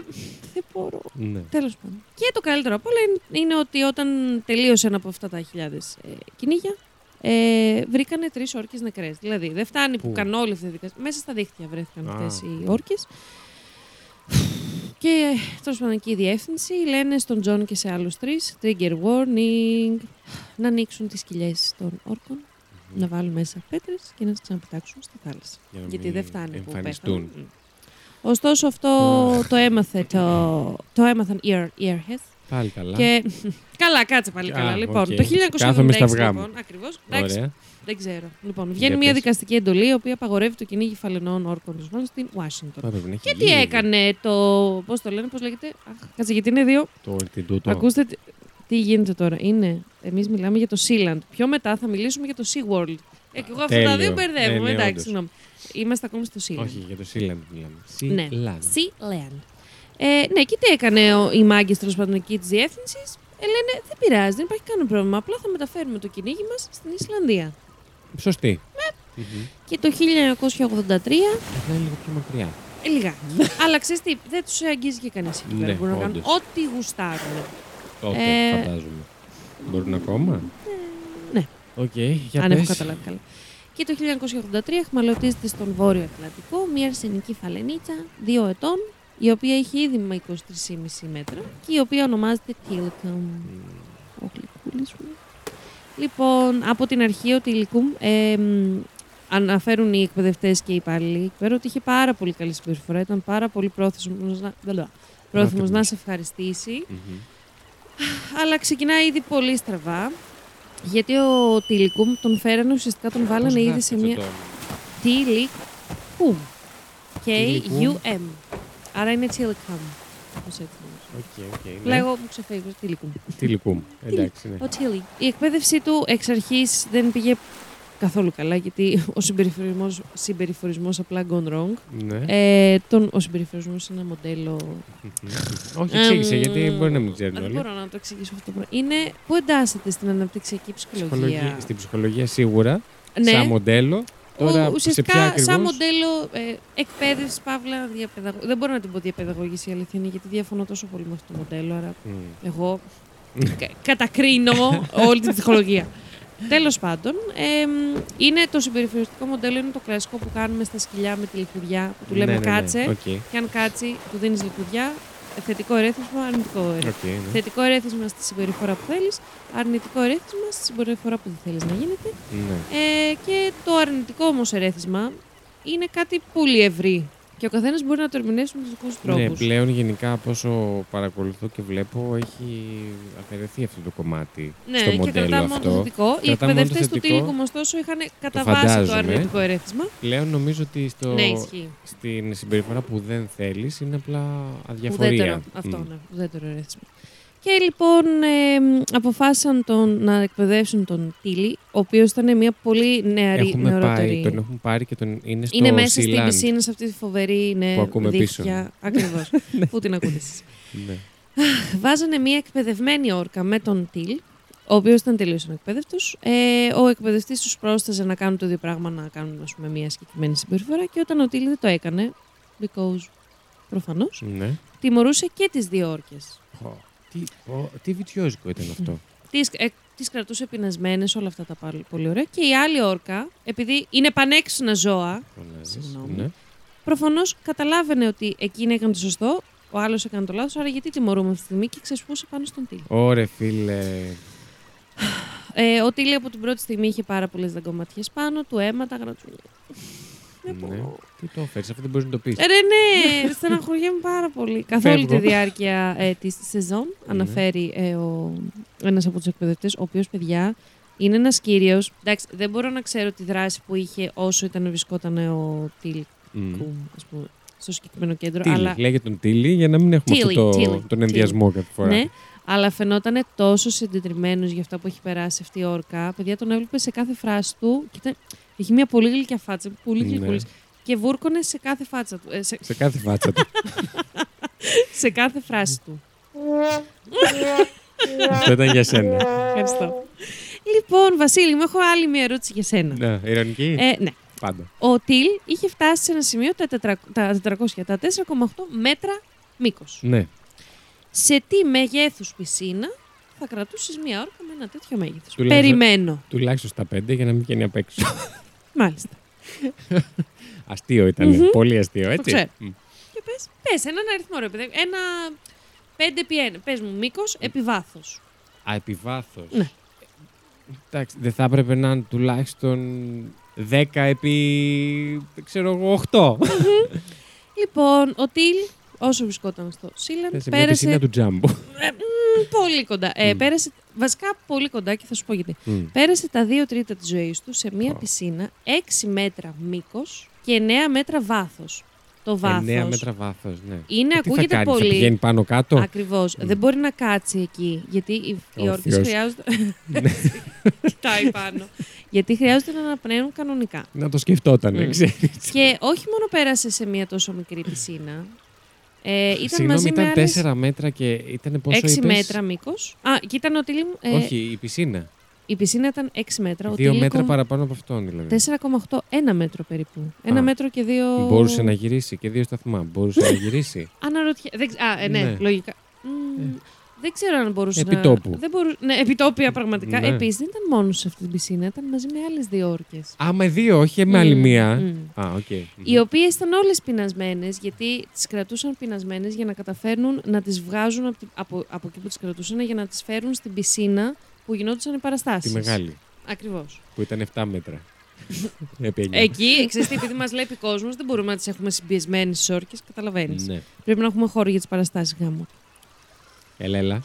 δεν μπορώ. Ναι. Τέλος πάντων. Και το καλύτερο απ' όλα είναι, είναι ότι όταν τελείωσε ένα από αυτά τα χιλιάδες ε, κυνήγια, ε, βρήκανε τρεις όρκες νεκρές. Δηλαδή, δεν φτάνει που Πού; κάνουν όλη αυτή τη διαδικασία. Μέσα στα δίχτυα βρέθηκαν Α. αυτές οι όρκες. Και τέλος πάντων εκεί η διεύθυνση λένε στον Τζον και σε άλλους τρεις trigger warning να ανοίξουν τις κοιλιές των όρκων, να βάλουν μέσα πέτρες και να τις ξαναπετάξουν στη θάλασσα. Για να Γιατί μην δεν φτάνει που εμφανιστούν. πέθαναν. Μμ. Ωστόσο αυτό Αχ. το έμαθε το, το έμαθαν οι ear, airheads Πάλι καλά. και... καλά, κάτσε πάλι Α, καλά. Λοιπόν, οκ. το 1976 Κάθομαι στα αυγά μου. λοιπόν, ακριβώς, εντάξει, Ωραία. Δεν ξέρω. Λοιπόν, Για βγαίνει μια πες. δικαστική εντολή η οποία απαγορεύει το κυνήγι φαλαινών όρκων στην Ουάσιγκτον. Τώρα πρέπει να έχει Και τι γίνει έκανε το. Πώς το λένε, πώς λέγεται; Αχ, κάτσε γιατί είναι δύο. Το τι τούτο. Ακούστε τι, τι γίνεται τώρα. Είναι. Εμείς μιλάμε για το Sealand. Πιο μετά θα μιλήσουμε για το SeaWorld. Ε, και εγώ αυτά τα τέλειο. δύο μπερδεύομαι. Ναι, ναι, Εντάξει, όντως. συγγνώμη. Είμαστε ακόμη στο Sealand. Όχι, για το Sealand μιλάμε. Ναι. Sealand. Sealand. Ε, ναι, και τι έκανε ο, οι μάγκες τέλος πάντων εκεί της διεύθυνσης. Ε, λένε δεν πειράζει, δεν υπάρχει κανένα πρόβλημα. Απλά θα μεταφέρουμε το κυνήγι μας στην Ισλανδία. Σωστοί. Ναι. Μμμ. Και το 1983 Απλά είναι λίγο πιο μακριά. Ε, λιγάκι. Αλλά ξέρεις τι, δεν τους αγγίζει και κανείς εκεί πέρα. Ναι, Μπορούν να κάνουν όντως. ό,τι γουστάρουν. Τότε Ε, φαντάζομαι. Μπορούν ακόμα; ναι. Οκ, για αν πες. έχω καταλάβει καλά. Και το 1983 εχμαλωτίζεται στον Βόρειο Ατλαντικό μια αρσενική φαλενίτσα δύο ετών, η οποία έχει ήδη με 23,5 μέτρα και η οποία ονομάζεται Tillicum. Ο γλυκούλης μου. Λοιπόν, από την αρχή ο Tillicum ε, μ, αναφέρουν οι εκπαιδευτές και οι υπάλληλοι εκεί πέρα ότι είχε πάρα πολύ καλή συμπεριφορά. Ήταν πάρα πολύ πρόθυμος να, πρόθυμος Πρόθυμος. να σε ευχαριστήσει. Μμμ. Αλλά ξεκινάει ήδη πολύ στραβά. Γιατί ο Τίλικουμ τον φέρανε ουσιαστικά τον βάλανε Πώς ήδη γράφει σε αυτό μια. το- Τίλικουμ. Τίλικουμ. K-U-M. Άρα είναι Τίλικουμ. Κάπως έτσι νομίζω. Οκ, οκ. ναι. Λέγω μου ξεφεύγει. Τίλικουμ. Τιλικούμ. Εντάξει, ναι. Ο Τίλι. Η εκπαίδευσή του εξ αρχής δεν πήγε καθόλου καλά γιατί ο συμπεριφορισμός, συμπεριφορισμός απλά gone wrong. Ναι. Ε, τον, ο συμπεριφορισμός είναι ένα μοντέλο Όχι, εξήγησε, Εμ, γιατί μπορεί να μην ξέρουν Δεν όλοι. μπορώ να το εξηγήσω αυτό το πράγμα. Είναι που εντάσσεται στην αναπτυξιακή ψυχολογία; Ψυχολογία- Στην ψυχολογία σίγουρα, Ναι, σαν μοντέλο. Τώρα, Ο- σε ουσιαστικά ποια ακριβώς... σαν μοντέλο ε, εκπαίδευσης, παύλα, διαπαιδαγώγησης. Δεν μπορώ να την πω διαπαιδαγώγηση η αλήθεια είναι, γιατί διαφωνώ τόσο πολύ με αυτό το μοντέλο. Άρα Μμ. εγώ κα- κατακρίνω όλη την ψυχολογία. Τέλος πάντων, εμ, είναι το συμπεριφοριστικό μοντέλο, είναι το κλασικό που κάνουμε στα σκυλιά με τη λιχουδιά, που του λέμε Ναι, ναι, ναι. κάτσε Οκ, και αν κάτσει, του δίνεις λιχουδιά, ε, θετικό ερέθισμα, αρνητικό ερέθισμα. οκ, ναι. Θετικό ερέθισμα στη συμπεριφορά που θέλεις, αρνητικό ερέθισμα στη συμπεριφορά που δεν θέλεις να γίνεται. Ναι. Ε, και το αρνητικό όμως ερέθισμα είναι κάτι πολύ ευρύ. Και ο καθένας μπορεί να το ερμηνεύσει με τους δικούς τους τρόπους. Ναι, πλέον γενικά από όσο παρακολουθώ και βλέπω έχει αφαιρεθεί αυτό το κομμάτι Ναι, στο και μοντέλο κρατάμε μόνο το αυτό. θετικό. Οι Κρατάμε μόνο το εκπαιδευτές του θετικό. Τίλικουμ, ωστόσο, είχαν κατά βάση το φαντάζομαι. αρνητικό ερέθισμα. Πλέον νομίζω ότι στο... Ναι, ισχύει. στην συμπεριφορά που δεν θέλεις είναι απλά αδιαφορία. Ουδέτερο. Αυτό, Μμ. ναι. Ουδέτερο ερέθισμα. Και λοιπόν ε, αποφάσισαν τον, να εκπαιδεύσουν τον Τίλι, ο οποίος ήταν μια πολύ νεαρή, Έχουμε νεωρότερη. πάει, τον έχουν πάρει και τον είναι στο είναι μέσα στην Sealand. πισίνα σε αυτή τη φοβερή ναι, Που ακούμε δίχτυα. Ακριβώς. Πού την ακούτε εσείς. Ναι. Βάζανε μια εκπαιδευμένη όρκα με τον Τιλ, ο οποίος ήταν τελείως ανεκπαίδευτος. Ε, ο εκπαιδευτής τους πρόσταζε να κάνουν το ίδιο πράγμα, να κάνουν ας πούμε, μια συγκεκριμένη συμπεριφορά. Και όταν ο Τιλ δεν το έκανε, because προφανώς, ναι. τιμωρούσε και τις δύο όρκες. Πω, Τι, πω, τι βιτσιόζικο ήταν αυτό; Τις, ε, τις κρατούσε πεινασμένες, όλα αυτά τα πάλι πολύ ωραία. Και η άλλη όρκα, επειδή είναι πανέξυνα ζώα, Φωνάζεις. Συγγνώμη. Ναι. προφανώς καταλάβαινε ότι εκείνη έκανε το σωστό, ο άλλος έκανε το λάθος, άρα γιατί τιμωρούμε αυτή τη στιγμή και ξεσπούσε πάνω στον Τιλ. Ωρε φίλε. Ε, ο Τίλι από την πρώτη στιγμή είχε πάρα πολλές δαγκωματιές πάνω του, αίματα, γρατσούλια. Βλέπω. Ναι. Τι το έφερε, αυτό δεν μπορείς να το πεις. Ε, ρε, ναι, στεναχωριέμαι πάρα πολύ. Καθ' όλη τη Φεύγω. διάρκεια ε, της σεζόν, αναφέρει ε, ο, ένας από τους εκπαιδευτές, ο οποίος, παιδιά, είναι ένας κύριος. Εντάξει, δεν μπορώ να ξέρω τη δράση που είχε όσο ήταν βρισκόταν ο Τίλ Μμ. Κουμ, ας πούμε, στο συγκεκριμένο κέντρο. Τίλι. αλλά, Λέγε τον Τίλι για να μην έχουμε Τίλι, αυτό το, Τίλι, τον ενδιασμό κάθε φορά. ναι, αλλά φαινόταν τόσο συντετριμένος για αυτά που έχει περάσει αυτή η όρκα. Παιδιά, τον έβλεπε σε κάθε φράση του. Και ήταν, έχει μια πολύ γλυκιά φάτσα, πολύ Ναι. γλυκούλης, Και βούρκωνε σε κάθε φάτσα του. ε, σε, Σε κάθε φάτσα του. σε κάθε φράση του. αυτό ήταν για σένα. Ευχαριστώ. Λοιπόν, Βασίλη, μου έχω άλλη μια ερώτηση για σένα. ναι, ηρωνική; Ε, ναι. Πάντα. Ο Τιλ είχε φτάσει σε ένα σημείο τα, τετρα- τα 400, τα 4,8 μέτρα μήκος. Ναι. Σε τι μεγέθους πισίνα θα κρατούσες μία όρκα με ένα τέτοιο μέγεθος; Τουλάχιστον- Περιμένω. Τουλάχιστον στα πέντε για να μην βγαίνει απ' έξω. Μάλιστα. αστείο ήταν. Μμμ. Πολύ αστείο, έτσι. ξέρω. Μμ. Και πες, πες έναν αριθμό, ρε παιδί. Ένα 5 επί 1. Πες μου μήκος επί βάθος. Α, επί βάθος. Ναι. Εντάξει, δεν θα έπρεπε να είναι τουλάχιστον 10 επί, ξέρω εγώ, 8. Λοιπόν, ο Τιλ, όσο βρισκόταν στο Σίλεν, Σε μια πέρασε πισίνα του τζάμπο. Ε, μ, πολύ κοντά. Ε, Μμ. πέρασε, βασικά πολύ κοντά και θα σου πω γιατί. Μμ. Πέρασε τα δύο τρίτα της ζωής του σε μία Ω. πισίνα 6 μέτρα μήκος και 9 μέτρα βάθος. Το βάθος 9 μέτρα βάθος, ναι. είναι, Ε, τι θα ακούγεται κάνει, πολύ. Θα πηγαίνει πάνω κάτω; Ακριβώς. Μμ. Δεν μπορεί να κάτσει εκεί, γιατί οι, οι όρκες Όρθιος. χρειάζονται... Ναι. Κοιτάει πάνω. γιατί χρειάζονται να αναπνέουν κανονικά. Να το σκεφτόταν, Μμ. ξέρεις. και όχι μόνο πέρασε σε μία τόσο μικρή πισίνα, ε, ήταν Συγγνώμη, μαζί ήταν με άλλες 4 μέτρα και ήταν πόσο 6 είπες; μέτρα μήκος. Α, και ήταν ο Τίλι μου, ε, Όχι, η πισίνα. Η πισίνα ήταν 6 μέτρα. Ο 2 μέτρα Τίλικο παραπάνω από αυτόν δηλαδή. 4,8. Ένα μέτρο περίπου. Ένα Α. μέτρο και δύο. Μπορούσε να γυρίσει και δύο σταθμά. Μπορούσε να γυρίσει. Αναρωτιέ... Δεν... ξε- Α, ε, ναι, Ναι. λογικά. Μμ, Ε. Δεν ξέρω αν μπορούσε Επιτόπου. να. Δεν μπορού... Ναι, επιτόπια πραγματικά. Ναι. Επίσης δεν ήταν μόνος σε αυτή την πισίνα, ήταν μαζί με άλλες δύο όρκες. Α, με δύο, όχι με άλλη Μμ, μία. μμ. Α, οκ. Οι οποίες ήταν όλες πεινασμένες, γιατί τις κρατούσαν πεινασμένες για να καταφέρνουν να τις βγάζουν από, τη- από, από εκεί που τις κρατούσαν για να τις φέρουν στην πισίνα που γινόντουσαν οι παραστάσεις. Τη μεγάλη, Ακριβώς. που ήταν 7 μέτρα. Επί εννιά. Εκεί, ξέρεις τι, επειδή μας λέει κόσμος, δεν μπορούμε να τις έχουμε συμπιεσμένες στις όρκες. Καταλαβαίνεις. Ναι. Πρέπει να έχουμε χώρο για τις παραστάσεις γάμου. Έλα, έλα.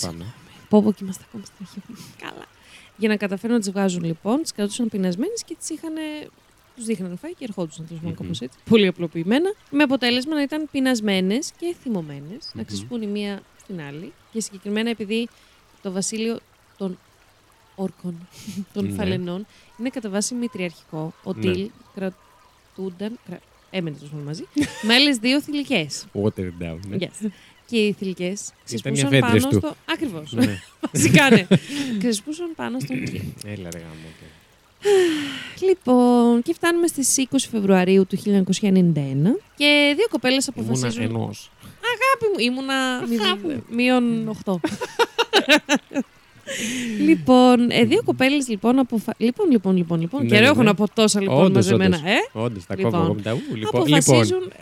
Πάμε. Πω πω και είμαστε ακόμα στην αρχή. Καλά. Για να καταφέρουν να τις βγάζουν λοιπόν, τις κρατούσαν πεινασμένες και τις είχαν. Τους δείχναν φάει και ερχόντουσαν τέλο πάντων Μμμ. κάπως έτσι. Πολύ απλοποιημένα. Με αποτέλεσμα να ήταν πεινασμένες και θυμωμένες, να Μμμ. ξεσπούν η μία στην άλλη. Και συγκεκριμένα επειδή το βασίλειο των όρκων, των Ναι. φαλενών, είναι κατά βάση μητριαρχικό. Ο Ναι. Τιλ κρατούνταν. Κρα... Έμενε τόσο πάνω μαζί. με άλλες δύο θηλυκές. Water down. Ναι. Yes. Και οι θηλυκές ξεσπούσαν οι αφέντρες πάνω του. στο. Ακριβώς. Ναι. Βασικά ναι. Ξεσπούσαν πάνω στον κύριο. Έλα, ρε γάμο. Λοιπόν, και φτάνουμε στις 20 Φεβρουαρίου του 1991 και δύο κοπέλες Ήμουνα αποφασίζουν... ενός. Αγάπη μου, ήμουνα μηδεν- μείον 8. λοιπόν, ε, δύο κοπέλες λοιπόν, αποφα... λοιπόν, λοιπόν, λοιπόν, λοιπόν, Ναι, καιρό ναι, έχω ναι. να πω τόσα λοιπόν Όντως, μαζεμένα, όντως. ε; Όντως, τα Λοιπόν, κόβω εγώ μετά. Ου, Λοιπόν, λοιπόν. αποφασίζουν,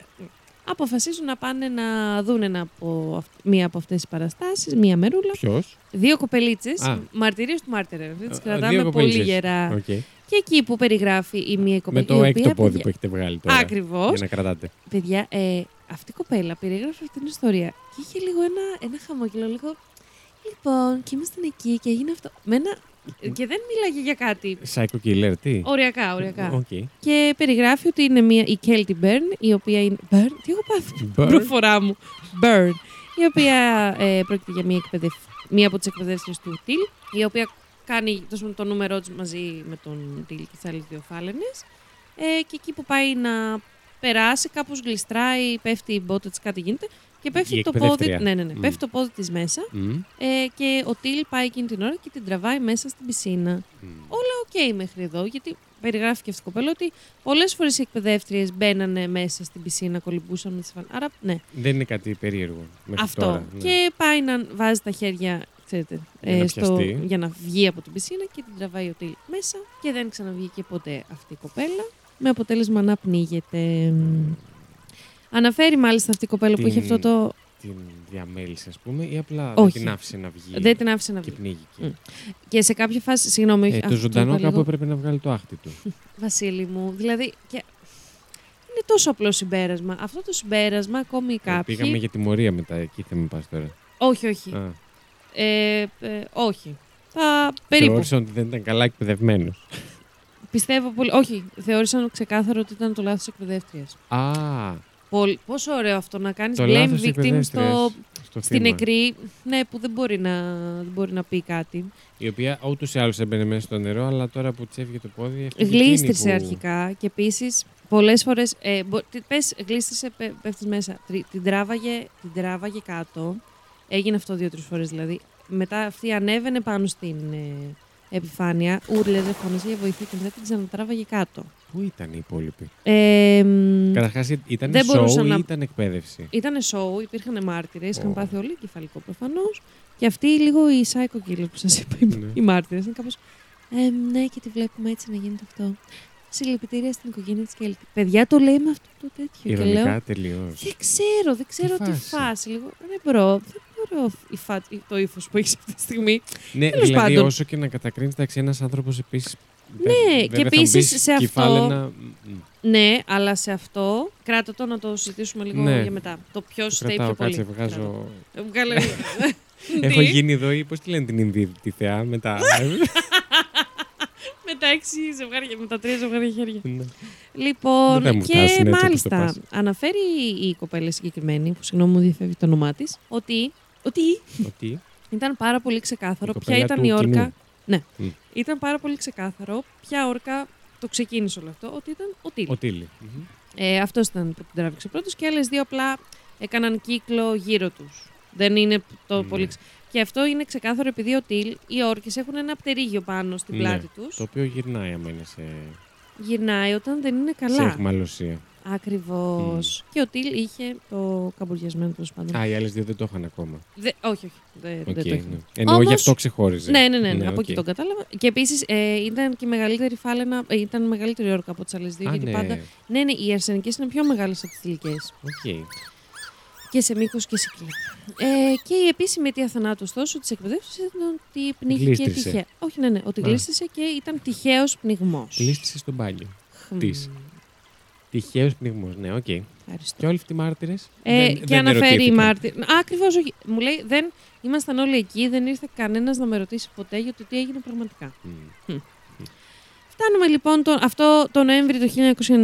αποφασίζουν να πάνε να δουν ένα από, αυ- μία από αυτές τις παραστάσεις, μία μερούλα. Ποιος; Δύο κοπελίτσες, Α. μάρτυρες του murder, αυτές τις Α, κρατάμε δύο πολύ κοπελίτσες. γερά. Οκ. Και εκεί που περιγράφει η μία κοπέλα. Με το έκτο πόδι που έχετε βγάλει τώρα. Ακριβώς. Για να κρατάτε. Παιδιά, ε, αυτή η κοπέλα περιγράφει αυτή την ιστορία και είχε λίγο ένα, ένα χαμόγελο, λίγο. Λοιπόν, και ήμασταν εκεί και έγινε αυτό. Με ένα... Και δεν μίλαγε για κάτι. Psycho killer, τι; Οριακά, οριακά. Οκ. Και περιγράφει ότι είναι μια, η Kelty Byrne, η οποία είναι. Byrne, τι έχω πάθει; Byrne. Προφορά μου. Byrne. Η οποία ε, πρόκειται για μια, εκπαιδευ... μία από τις εκπαιδεύτριες του Τιλ, η οποία κάνει τόσο το νούμερό της μαζί με τον Τιλ και τις άλλες δύο φάλαινες. Ε, και εκεί που πάει να περάσει, κάπως γλιστράει, πέφτει η μπότα της, κάτι γίνεται. Και πέφτει Η το πόδι. εκπαιδεύτρια. Ναι, ναι, ναι. Μμ. Πέφτει το πόδι της μέσα Μμ. ε, και ο Τιλ πάει εκείνη την ώρα και την τραβάει μέσα στην πισίνα. Μμ. Όλα οκ μέχρι εδώ, γιατί περιγράφει και αυτή η κοπέλα ότι πολλές φορές οι εκπαιδεύτριες μπαίνανε μέσα στην πισίνα, κολυμπούσαν με τις φάλαινες. Άρα, ναι, Δεν είναι κάτι περίεργο. Μέχρι αυτό. Τώρα, ναι. Και πάει να βάζει τα χέρια, ξέρετε, Για να ε, στο, πιαστεί. για να βγει από την πισίνα και την τραβάει ο Τιλ μέσα και δεν ξαναβγήκε ποτέ αυτή η κοπέλα, με αποτέλεσμα να πνίγεται. Αναφέρει μάλιστα αυτή η κοπέλα που Την- είχε αυτό το. Την διαμέλησε, ας πούμε, ή απλά Όχι. δεν την άφησε να βγει. Δεν την άφησε να Και βγει. πνίγηκε. Μμ. Και σε κάποια φάση, συγγνώμη, Ε, αχ, το ζωντανό είπα κάπου λίγο. έπρεπε να βγάλει το άχτι του. Βασίλη μου, δηλαδή. Και... είναι τόσο απλό συμπέρασμα. Αυτό το συμπέρασμα ακόμη Ε, κάποιοι. Πήγαμε για τιμωρία μετά, εκεί θα με πας τώρα. Όχι, όχι. Α, Ε, ε, όχι. Θα περίπου. Θεώρησαν ότι δεν ήταν καλά εκπαιδευμένος. Πιστεύω πολύ. Όχι, θεώρησαν ξεκάθαρο ότι ήταν το λάθος εκπαιδεύτριας. Α, Πόσο ωραίο αυτό να κάνεις το blame λάθος victim εκπαιδεύτριας στο, στο στην θύμα. νεκρή. Ναι, που δεν μπορεί να, δεν μπορεί να πει κάτι. Η οποία ούτως ή άλλως έμπαινε μέσα στο νερό, αλλά τώρα που τη έφυγε το πόδι. αυτή είναι Γλίστρισε εκείνη που- αρχικά και επίσης πολλές φορές. Ε, Πες, γλίστρισε, πέφτεις μέσα. Τρι- Την τράβαγε, την τράβαγε κάτω. Έγινε αυτό δύο-τρεις φορές δηλαδή. Μετά αυτή ανέβαινε πάνω στην ε, επιφάνεια, ούρλερε, φώναζε για βοήθεια και μετά την ξανατράβαγε κάτω. Πού ήταν οι υπόλοιποι; Ε, μ, Καταρχάς, ήταν δεν show μπορούσα ή να- ήταν εκπαίδευση; Ήτανε show, υπήρχαν μάρτυρες, είχαν Ω. πάθει όλοι κεφαλικό προφανώς. Και αυτοί λίγο οι psycho killers που σας είπα, οι, Ναι. οι μάρτυρες. Είναι κάπως. Ε, ναι, και τη βλέπουμε έτσι να γίνεται αυτό. Συλληπιτήρια στην οικογένεια της Κέλτη. Παιδιά το λέει με αυτό το τέτοιο. Και λέω. Ηρωνικά τελείως. Δεν ξέρω, δεν ξέρω τι φάση. φάση. Λίγο, δεν μπορώ. Δεν μπορώ η φα... το ύφος που έχεις αυτή τη στιγμή. Ναι, Τέλος δηλαδή πάντων. όσο και να κατακρίνεις, εντάξει, ένας άνθρωπος επίσης. Ναι, και επίσης σε αυτό- Μ, Ναι, αλλά σε αυτό κράτα το να το συζητήσουμε λίγο Ναι. για μετά. Το ποιος Το στέει πιο κρατάω, πολύ. κάτσε, βγάζω. Κράτα. Βγάλε. Έχω Τι; γίνει εδώ, ή πώς τη λένε την Ινδία, τη θεά, με τα. με τα έξι ζευγάρια, με τα τρία ζευγάρια χέρια. Ναι. Λοιπόν, Δεν θα μου φτάσουν και έτσι όπως το μάλιστα πας. αναφέρει η κοπέλα συγκεκριμένη, που συγγνώμη μου διαφεύγει το όνομά της, ότι, ότι Ότι. ήταν πάρα πολύ ξεκάθαρο Η ποια κοπέλα ήταν του η όρκα. κοινού. Ναι. Μμ. Ήταν πάρα πολύ ξεκάθαρο ποια όρκα το ξεκίνησε όλο αυτό, ότι ήταν ο Τίλ. Ο Τίλι. Μμμ. Ε, Αυτός ήταν που την τράβηξε πρώτος και άλλες δύο απλά έκαναν κύκλο γύρω τους. Δεν είναι το Ναι. πολύ. ξε- Και αυτό είναι ξεκάθαρο επειδή ο Τίλ, οι όρκες έχουν ένα πτερίγιο πάνω στην Ναι. πλάτη τους. Το οποίο γυρνάει άμα είναι σε, Γυρνάει όταν δεν είναι σε καλά. Αιχμαλωσία. Ακριβώς. Και ο Τιλ είχε το καμπουριασμένο τέλος πάντων. Α, οι άλλες δύο δεν το είχαν ακόμα. Δε, όχι, όχι. Δεν, Οκ, δεν το είχε. ναι. Εννοώ Όμως- γι' αυτό ξεχώριζε. Ναι, ναι, ναι, ναι, από οκ. εκεί τον κατάλαβα. Και επίσης ε, ήταν και μεγαλύτερη φάλαινα, ε, ήταν μεγαλύτερη όρκα από τις άλλες δύο. Α, γιατί ναι. πάντα. Ναι, ναι, οι αρσενικές είναι πιο μεγάλες από τις θηλυκές. Οκ. Και σε μήκος και σε κιλό. Ε, και η επίσημη αιτία θανάτου, ωστόσο, της εκπαιδεύτριας ήταν ότι πνίγηκε Γλίστρησε. τυχαία. Όχι, ναι, ναι, ότι Α. γλίστρησε και ήταν τυχαίος πνιγμός. Γλίστρησε στο μπάνιο. της. Τυχαίο πνιγμό. Ναι, οκ. Ευχαριστώ. Και όλοι αυτοί οι μάρτυρες; Ε, και αναφέρει η μάρτυρ. Ακριβώς όχι. Μου λέει, δεν ήμασταν όλοι εκεί, δεν ήρθε κανένας να με ρωτήσει ποτέ για το τι έγινε πραγματικά. Φτάνουμε λοιπόν τον, αυτό το Νοέμβρη του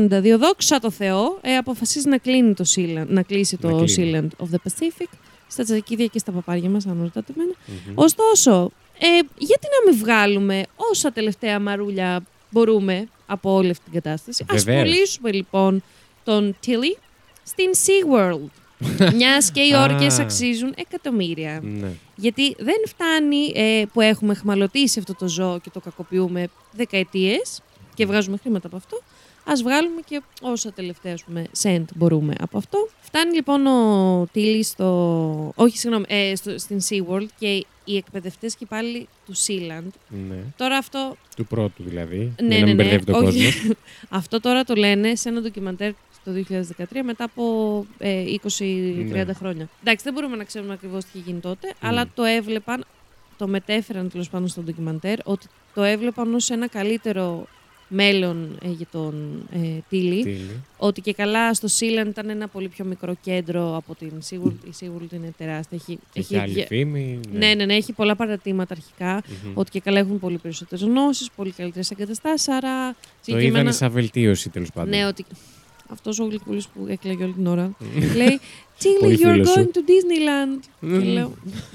1992. Δόξα τω Θεώ, ε, αποφασίζει να, κλείνει το Sealand, να κλείσει το Να κλείνει. Sealand of the Pacific στα τσακίδια και στα παπάρια μας, αν ρωτάτε εμένα. Ωστόσο, ε, γιατί να μην βγάλουμε όσα τελευταία μαρούλια μπορούμε; Από όλη αυτή την κατάσταση. Ας Βεβαίως. πουλήσουμε λοιπόν τον Tilly στην SeaWorld. Μιας και οι όρκες Α. αξίζουν εκατομμύρια. Ναι. Γιατί δεν φτάνει ε, που έχουμε χμαλωτήσει αυτό το ζώο και το κακοποιούμε δεκαετίες και βγάζουμε χρήματα από αυτό. Ας βγάλουμε και όσα τελευταία ας πούμε, cent μπορούμε από αυτό. Φτάνει λοιπόν ο Τίλι στο... Όχι, συγγνώμη, ε, στο, στην SeaWorld και οι εκπαιδευτές και πάλι του Sealand. ναι. Τώρα αυτό, Του πρώτου δηλαδή. Ναι, για να ναι, μην ναι, μπερδεύει τον όχι. κόσμος. αυτό τώρα το λένε σε ένα ντοκιμαντέρ το 2013 μετά από ε, 20-30 Ναι. χρόνια. Εντάξει, δεν μπορούμε να ξέρουμε ακριβώς τι είχε γίνει τότε, αλλά το έβλεπαν, το μετέφεραν τέλος πάντων στο ντοκιμαντέρ, ότι το έβλεπαν ως ένα καλύτερο μέλλον ε, για τον ε, Τίλι. Τίλι. Ότι και καλά στο Sealand ήταν ένα πολύ πιο μικρό κέντρο από την SeaWorld. Η SeaWorld είναι τεράστια. Έχει, Έχει άλλη δια- φήμη. ναι, ναι, ναι, έχει πολλά παρατήματα αρχικά. Μμμ. Ότι και καλά έχουν πολύ περισσότερες γνώσεις, πολύ καλύτερες εγκαταστάσεις. Άρα. Το συγκεκριμένα- είδανε σαν βελτίωση τέλος πάντων. Ναι, ότι. Αυτός ο γλυκούλης που έκλαιγε όλη την ώρα. λέει Tilly, Πολύ you're φίλος σου. going to Disneyland. Μμμ. Και λέω.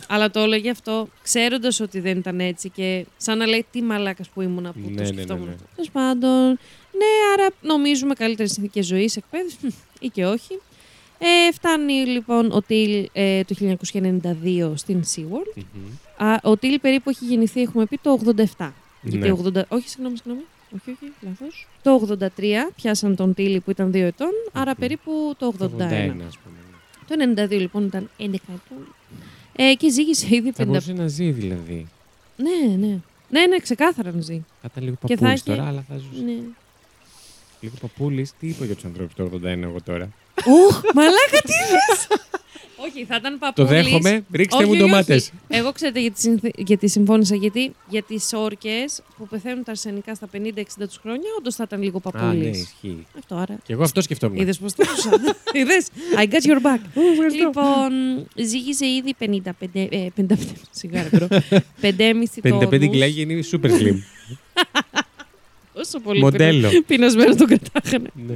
Αλλά το έλεγε αυτό ξέροντας ότι δεν ήταν έτσι και σαν να λέει τι μαλάκας που ήμουν που Ναι, το ναι, ναι, σκεφτόμουν. ναι. Τέλος πάντων. Ναι, άρα νομίζουμε καλύτερες συνθήκες ζωής, εκπαίδευση ή και όχι. Ε, φτάνει λοιπόν ο Τιλ ε, το 1992 στην SeaWorld. Μμμ. Α, ο Τιλ περίπου έχει γεννηθεί, έχουμε πει, το 87. Γιατί Ναι. 80... Όχι, συγγνώμη, συγγνώμη. Όχι, όχι, λάθος. Το 83 πιάσαν τον Τίλι που ήταν 2 ετών, άρα Μμμ. περίπου το 81. Το 81, ας πούμε. Το 92 λοιπόν ήταν 11 ετών. Ε, και ζήγησε ήδη Θα 50. μπορούσε να ζει δηλαδή. Ναι, ναι. Ναι, ναι, ξεκάθαρα να ζει. Θα ήταν λίγο Και θα παππούλης έχει- τώρα, αλλά θα ζούσε. Ναι. Λίγο παππούλης, τι είπα για τους ανθρώπους το 81 εγώ τώρα; Ωχ, μαλάκα τι λες! Όχι, Όχι, θα ήταν Το παππούλης. δέχομαι. Ρίξτε Όχι, μου όχι, ντομάτες. όχι. Εγώ ξέρετε γιατί, συνθ- γιατί συμφώνησα. Γιατί για τις όρκες που πεθαίνουν τα αρσενικά στα 50-60 τους χρόνια, όντως θα ήταν λίγο Α, ναι, παππούλης. ισχύει. Αυτό άρα. Και εγώ αυτό σκεφτόμουν. Είδες πώς το έδωσα. Είδες; I got your back. λοιπόν, ζύγιζε ήδη 55. Ε, 55 σιγάρα, bro. 5,5 τόνους. 55 κιλάκια είναι super slim. Όσο πολύ Μοντέλο. πεινασμένο- πεινασμένο τον κρατάγανε. Ναι.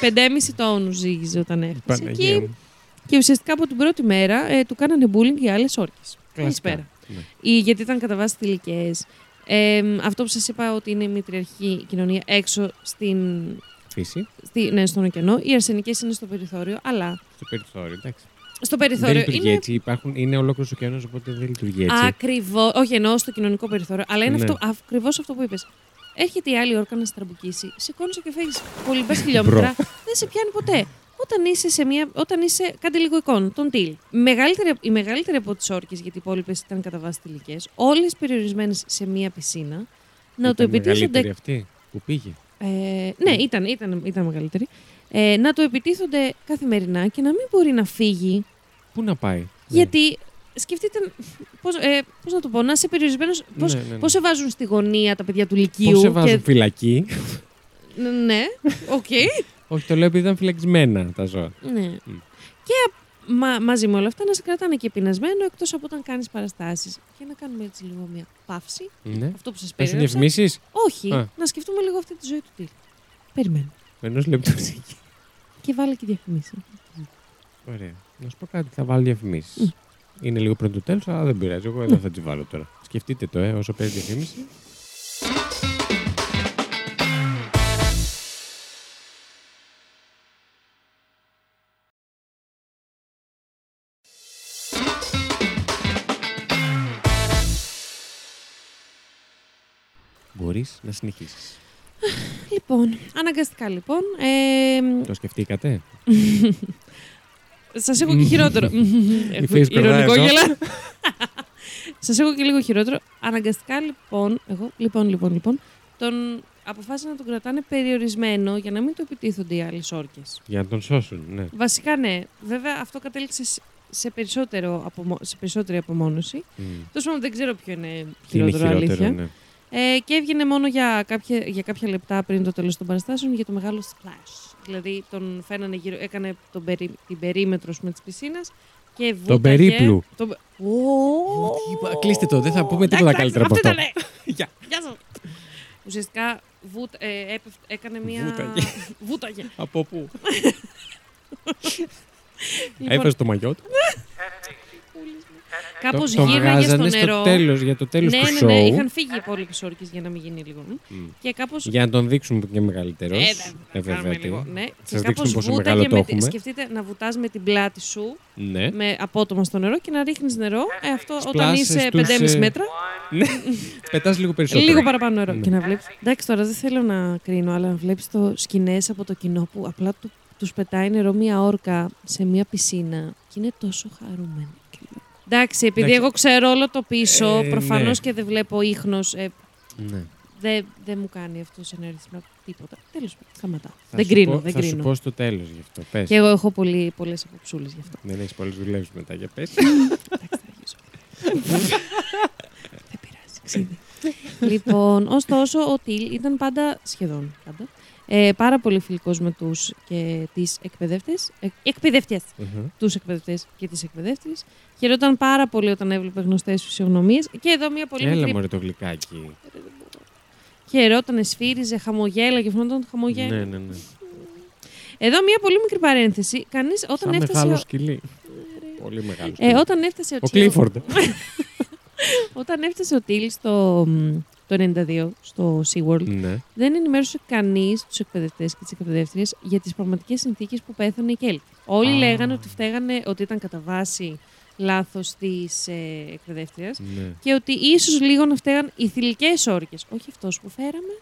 5,5 τόνους ζύγιζε όταν έφτασε. Παναγία Και, μου. και ουσιαστικά από την πρώτη μέρα ε, του κάνανε bullying οι άλλες όρκες. Καλησπέρα. Ναι. Ή γιατί ήταν κατά βάση θηλυκές. Ε, αυτό που σας είπα ότι είναι η μητριαρχική κοινωνία έξω στην, Φύση. στη, ναι, στον ωκεανό. Οι αρσενικές είναι στο περιθώριο, αλλά Στο περιθώριο, εντάξει. στο Δεν περιθώριο λειτουργεί είναι έτσι. Υπάρχουν, είναι ολόκληρος ωκεανός, οπότε δεν λειτουργεί έτσι. ακριβώς. Όχι, εννοώ στο κοινωνικό περιθώριο, αλλά είναι Ναι. αυτό, ακριβώς αυτό που είπες. Έρχεται η άλλη όρκα να σε τραμπουκίσει, σηκώνεις και φεύγει πολλοί χιλιόμετρα, δεν σε πιάνει ποτέ. Όταν είσαι, σε μια, όταν είσαι κάντε λίγο εικόνα, τον τυλ. Μεγαλύτερη, η μεγαλύτερη από τις όρκες, γιατί οι υπόλοιπες ήταν κατά βάση τυλικέ, όλες περιορισμένες σε μία πισίνα, να του Ήταν μεγαλύτερη επιτίθονται. αυτή που πήγε; Ε, ναι, ήταν, ήταν, ήταν μεγαλύτερη. Ε, να του επιτίθονται καθημερινά και να μην μπορεί να φύγει Πού να πάει; Ναι. γιατί σκεφτείτε. Πώς, ε, πώς να το πω, να είσαι περιορισμένος. Πώς, Ναι, ναι, ναι. πώς σε βάζουν στη γωνία τα παιδιά του Λυκείου. Πώς σε βάζουν και... φυλακή; Ναι, οκ. Όχι, το λέω επειδή ήταν φυλακισμένα τα ζώα. ναι. Και μα, μαζί με όλα αυτά να σε κρατάνε και πεινασμένο εκτός από όταν κάνεις παραστάσεις. Για να κάνουμε έτσι λίγο μια παύση. Ναι. Αυτό που σας Πες περιέγραψα. διαφημίσεις. Όχι, Α. να σκεφτούμε λίγο αυτή τη ζωή του τύπου. Περιμένω. Ενός λεπτού. Και βάλε και διαφημίσεις. Ωραία. Να σου πω κάτι, θα βάλω διαφημίσεις. Είναι λίγο πριν το τέλο, αλλά δεν πειράζει. Εγώ εδώ θα τις βάλω τώρα. Σκεφτείτε το, ε, όσο παίζει διαφήμιση. Μπορείς να συνεχίσεις. Λοιπόν, αναγκαστικά λοιπόν. Ε, Το σκεφτήκατε; Σας έχω και χειρότερο. Έχω face περνάει Ηρωνικό εδώ. γελά. Σας έχω και λίγο χειρότερο. Αναγκαστικά λοιπόν, εγώ, λοιπόν, λοιπόν, λοιπόν, τον αποφάσισαν να τον κρατάνε περιορισμένο για να μην το επιτίθονται οι άλλες όρκες. Για να τον σώσουν, ναι. Βασικά ναι. Βέβαια αυτό κατέληξε σε- σε, περισσότερο απομο... σε περισσότερη απομόνωση. Μμ. Τόσο πάντων δεν ξέρω ποιο είναι Τι είναι χειρότερο, χειρότερο, αλήθεια. ναι. Ε, και έβγαινε μόνο για κάποια, για κάποια λεπτά πριν το τέλος των παραστάσεων για το μεγάλο splash. Δηλαδή τον φαίνανε γύρω, έκανε τον περί, την περίμετρο με της πισίνας και βούταγε. Τον περίπλου. Τον... πε- Ω, Τι είπα, κλείστε το, δεν θα πούμε τίποτα εντάξει, καλύτερα από αυτό. ήτανε. Γεια. Γεια σας. Ουσιαστικά βούτ, ε, έπεφ- έκανε μία. Βούταγε. Βούταγε. Από πού; Λοιπόν, Έφερε το μαγιό του. Κάπως Το- το γύρναγε στο βγάζανε νερό. στο τέλος, για το τέλος ναι, του ναι, show. ναι, είχαν φύγει οι υπόλοιπε όρκε για να μην γίνει λίγο. μ. Μμ. Και κάπω. Για να τον δείξουμε και μεγαλύτερος. Ε, Ε, δεν θα κάνουμε βέβαια. τι. λίγο. Ναι. Θα Και σας κάπως δείξουμε πόσο βούταγε μεγάλο το με τη- έχουμε. Σκεφτείτε να βουτάς με την πλάτη σου Ναι. με απότομα στο νερό και να ρίχνεις νερό. Ε, αυτό όταν Σπλάσες είσαι τους, 5,5 ε, μέτρα, ναι. Πετάς λίγο περισσότερο. λίγο παραπάνω νερό. Ναι. Και να βλέπεις. Εντάξει, τώρα δεν θέλω να κρίνω, αλλά να βλέπεις το σκηνές από το κοινό που απλά του, τους πετάει νερό μία όρκα σε μία πισίνα και είναι τόσο χαρούμενοι. Εντάξει, επειδή Εντάξει. εγώ ξέρω όλο το πίσω, Ε, προφανώς ναι. και δεν βλέπω ίχνος, ε, Ναι. δεν δεν μου κάνει αυτό σε ενέργεια τίποτα. Τέλος πάντων, σταματάω. Θα δεν σου κρίνω, πω- δεν Θα σου κρίνω. πω στο τέλος γι' αυτό. Πες. Και εγώ έχω πολύ, πολλές αποψούλες γι' αυτό. Δεν έχεις πολλές δουλεύεις μετά για πες. Εντάξει, θα αρχίσω. Δεν πειράζει, ξύδι. λοιπόν, ωστόσο, ο Τιλ ήταν πάντα, σχεδόν πάντα, ε, πάρα πολύ φιλικός με τους και τις εκπαιδεύτες, ε, εκπαιδευτές, Μμμ. τους εκπαιδευτές και τις εκπαιδεύτριες. Χαιρόταν πάρα πολύ όταν έβλεπε γνωστές φυσιογνωμίες. Και εδώ μια πολύ Έλα μικρή... μωρέ το γλυκάκι. Χαιρόταν, σφύριζε, χαμογέλα και φαινόταν χαμογέλα. Ναι, ναι, ναι. Εδώ μια πολύ μικρή παρένθεση. Κανείς όταν Σαν έφτασε... μεγάλο ο- σκυλί. Πολύ μεγάλο Ε, σκυλί. όταν έφτασε ο, Ο Τσιο- Κλίφορντ. Όταν έφτασε ο Τιλ στο, μ, το 92 στο SeaWorld, Ναι. δεν ενημέρωσε κανείς τους εκπαιδευτές και τις εκπαιδεύτριες για τις πραγματικές συνθήκες που πέθανε η Κέλτη. Όλοι Α. λέγανε ότι φταίγανε ότι ήταν κατά βάση λάθος της ε, εκπαιδεύτριας ναι. και ότι ίσως λίγο να φταίγαν οι θηλυκές όρκες. Όχι αυτός που φέραμε,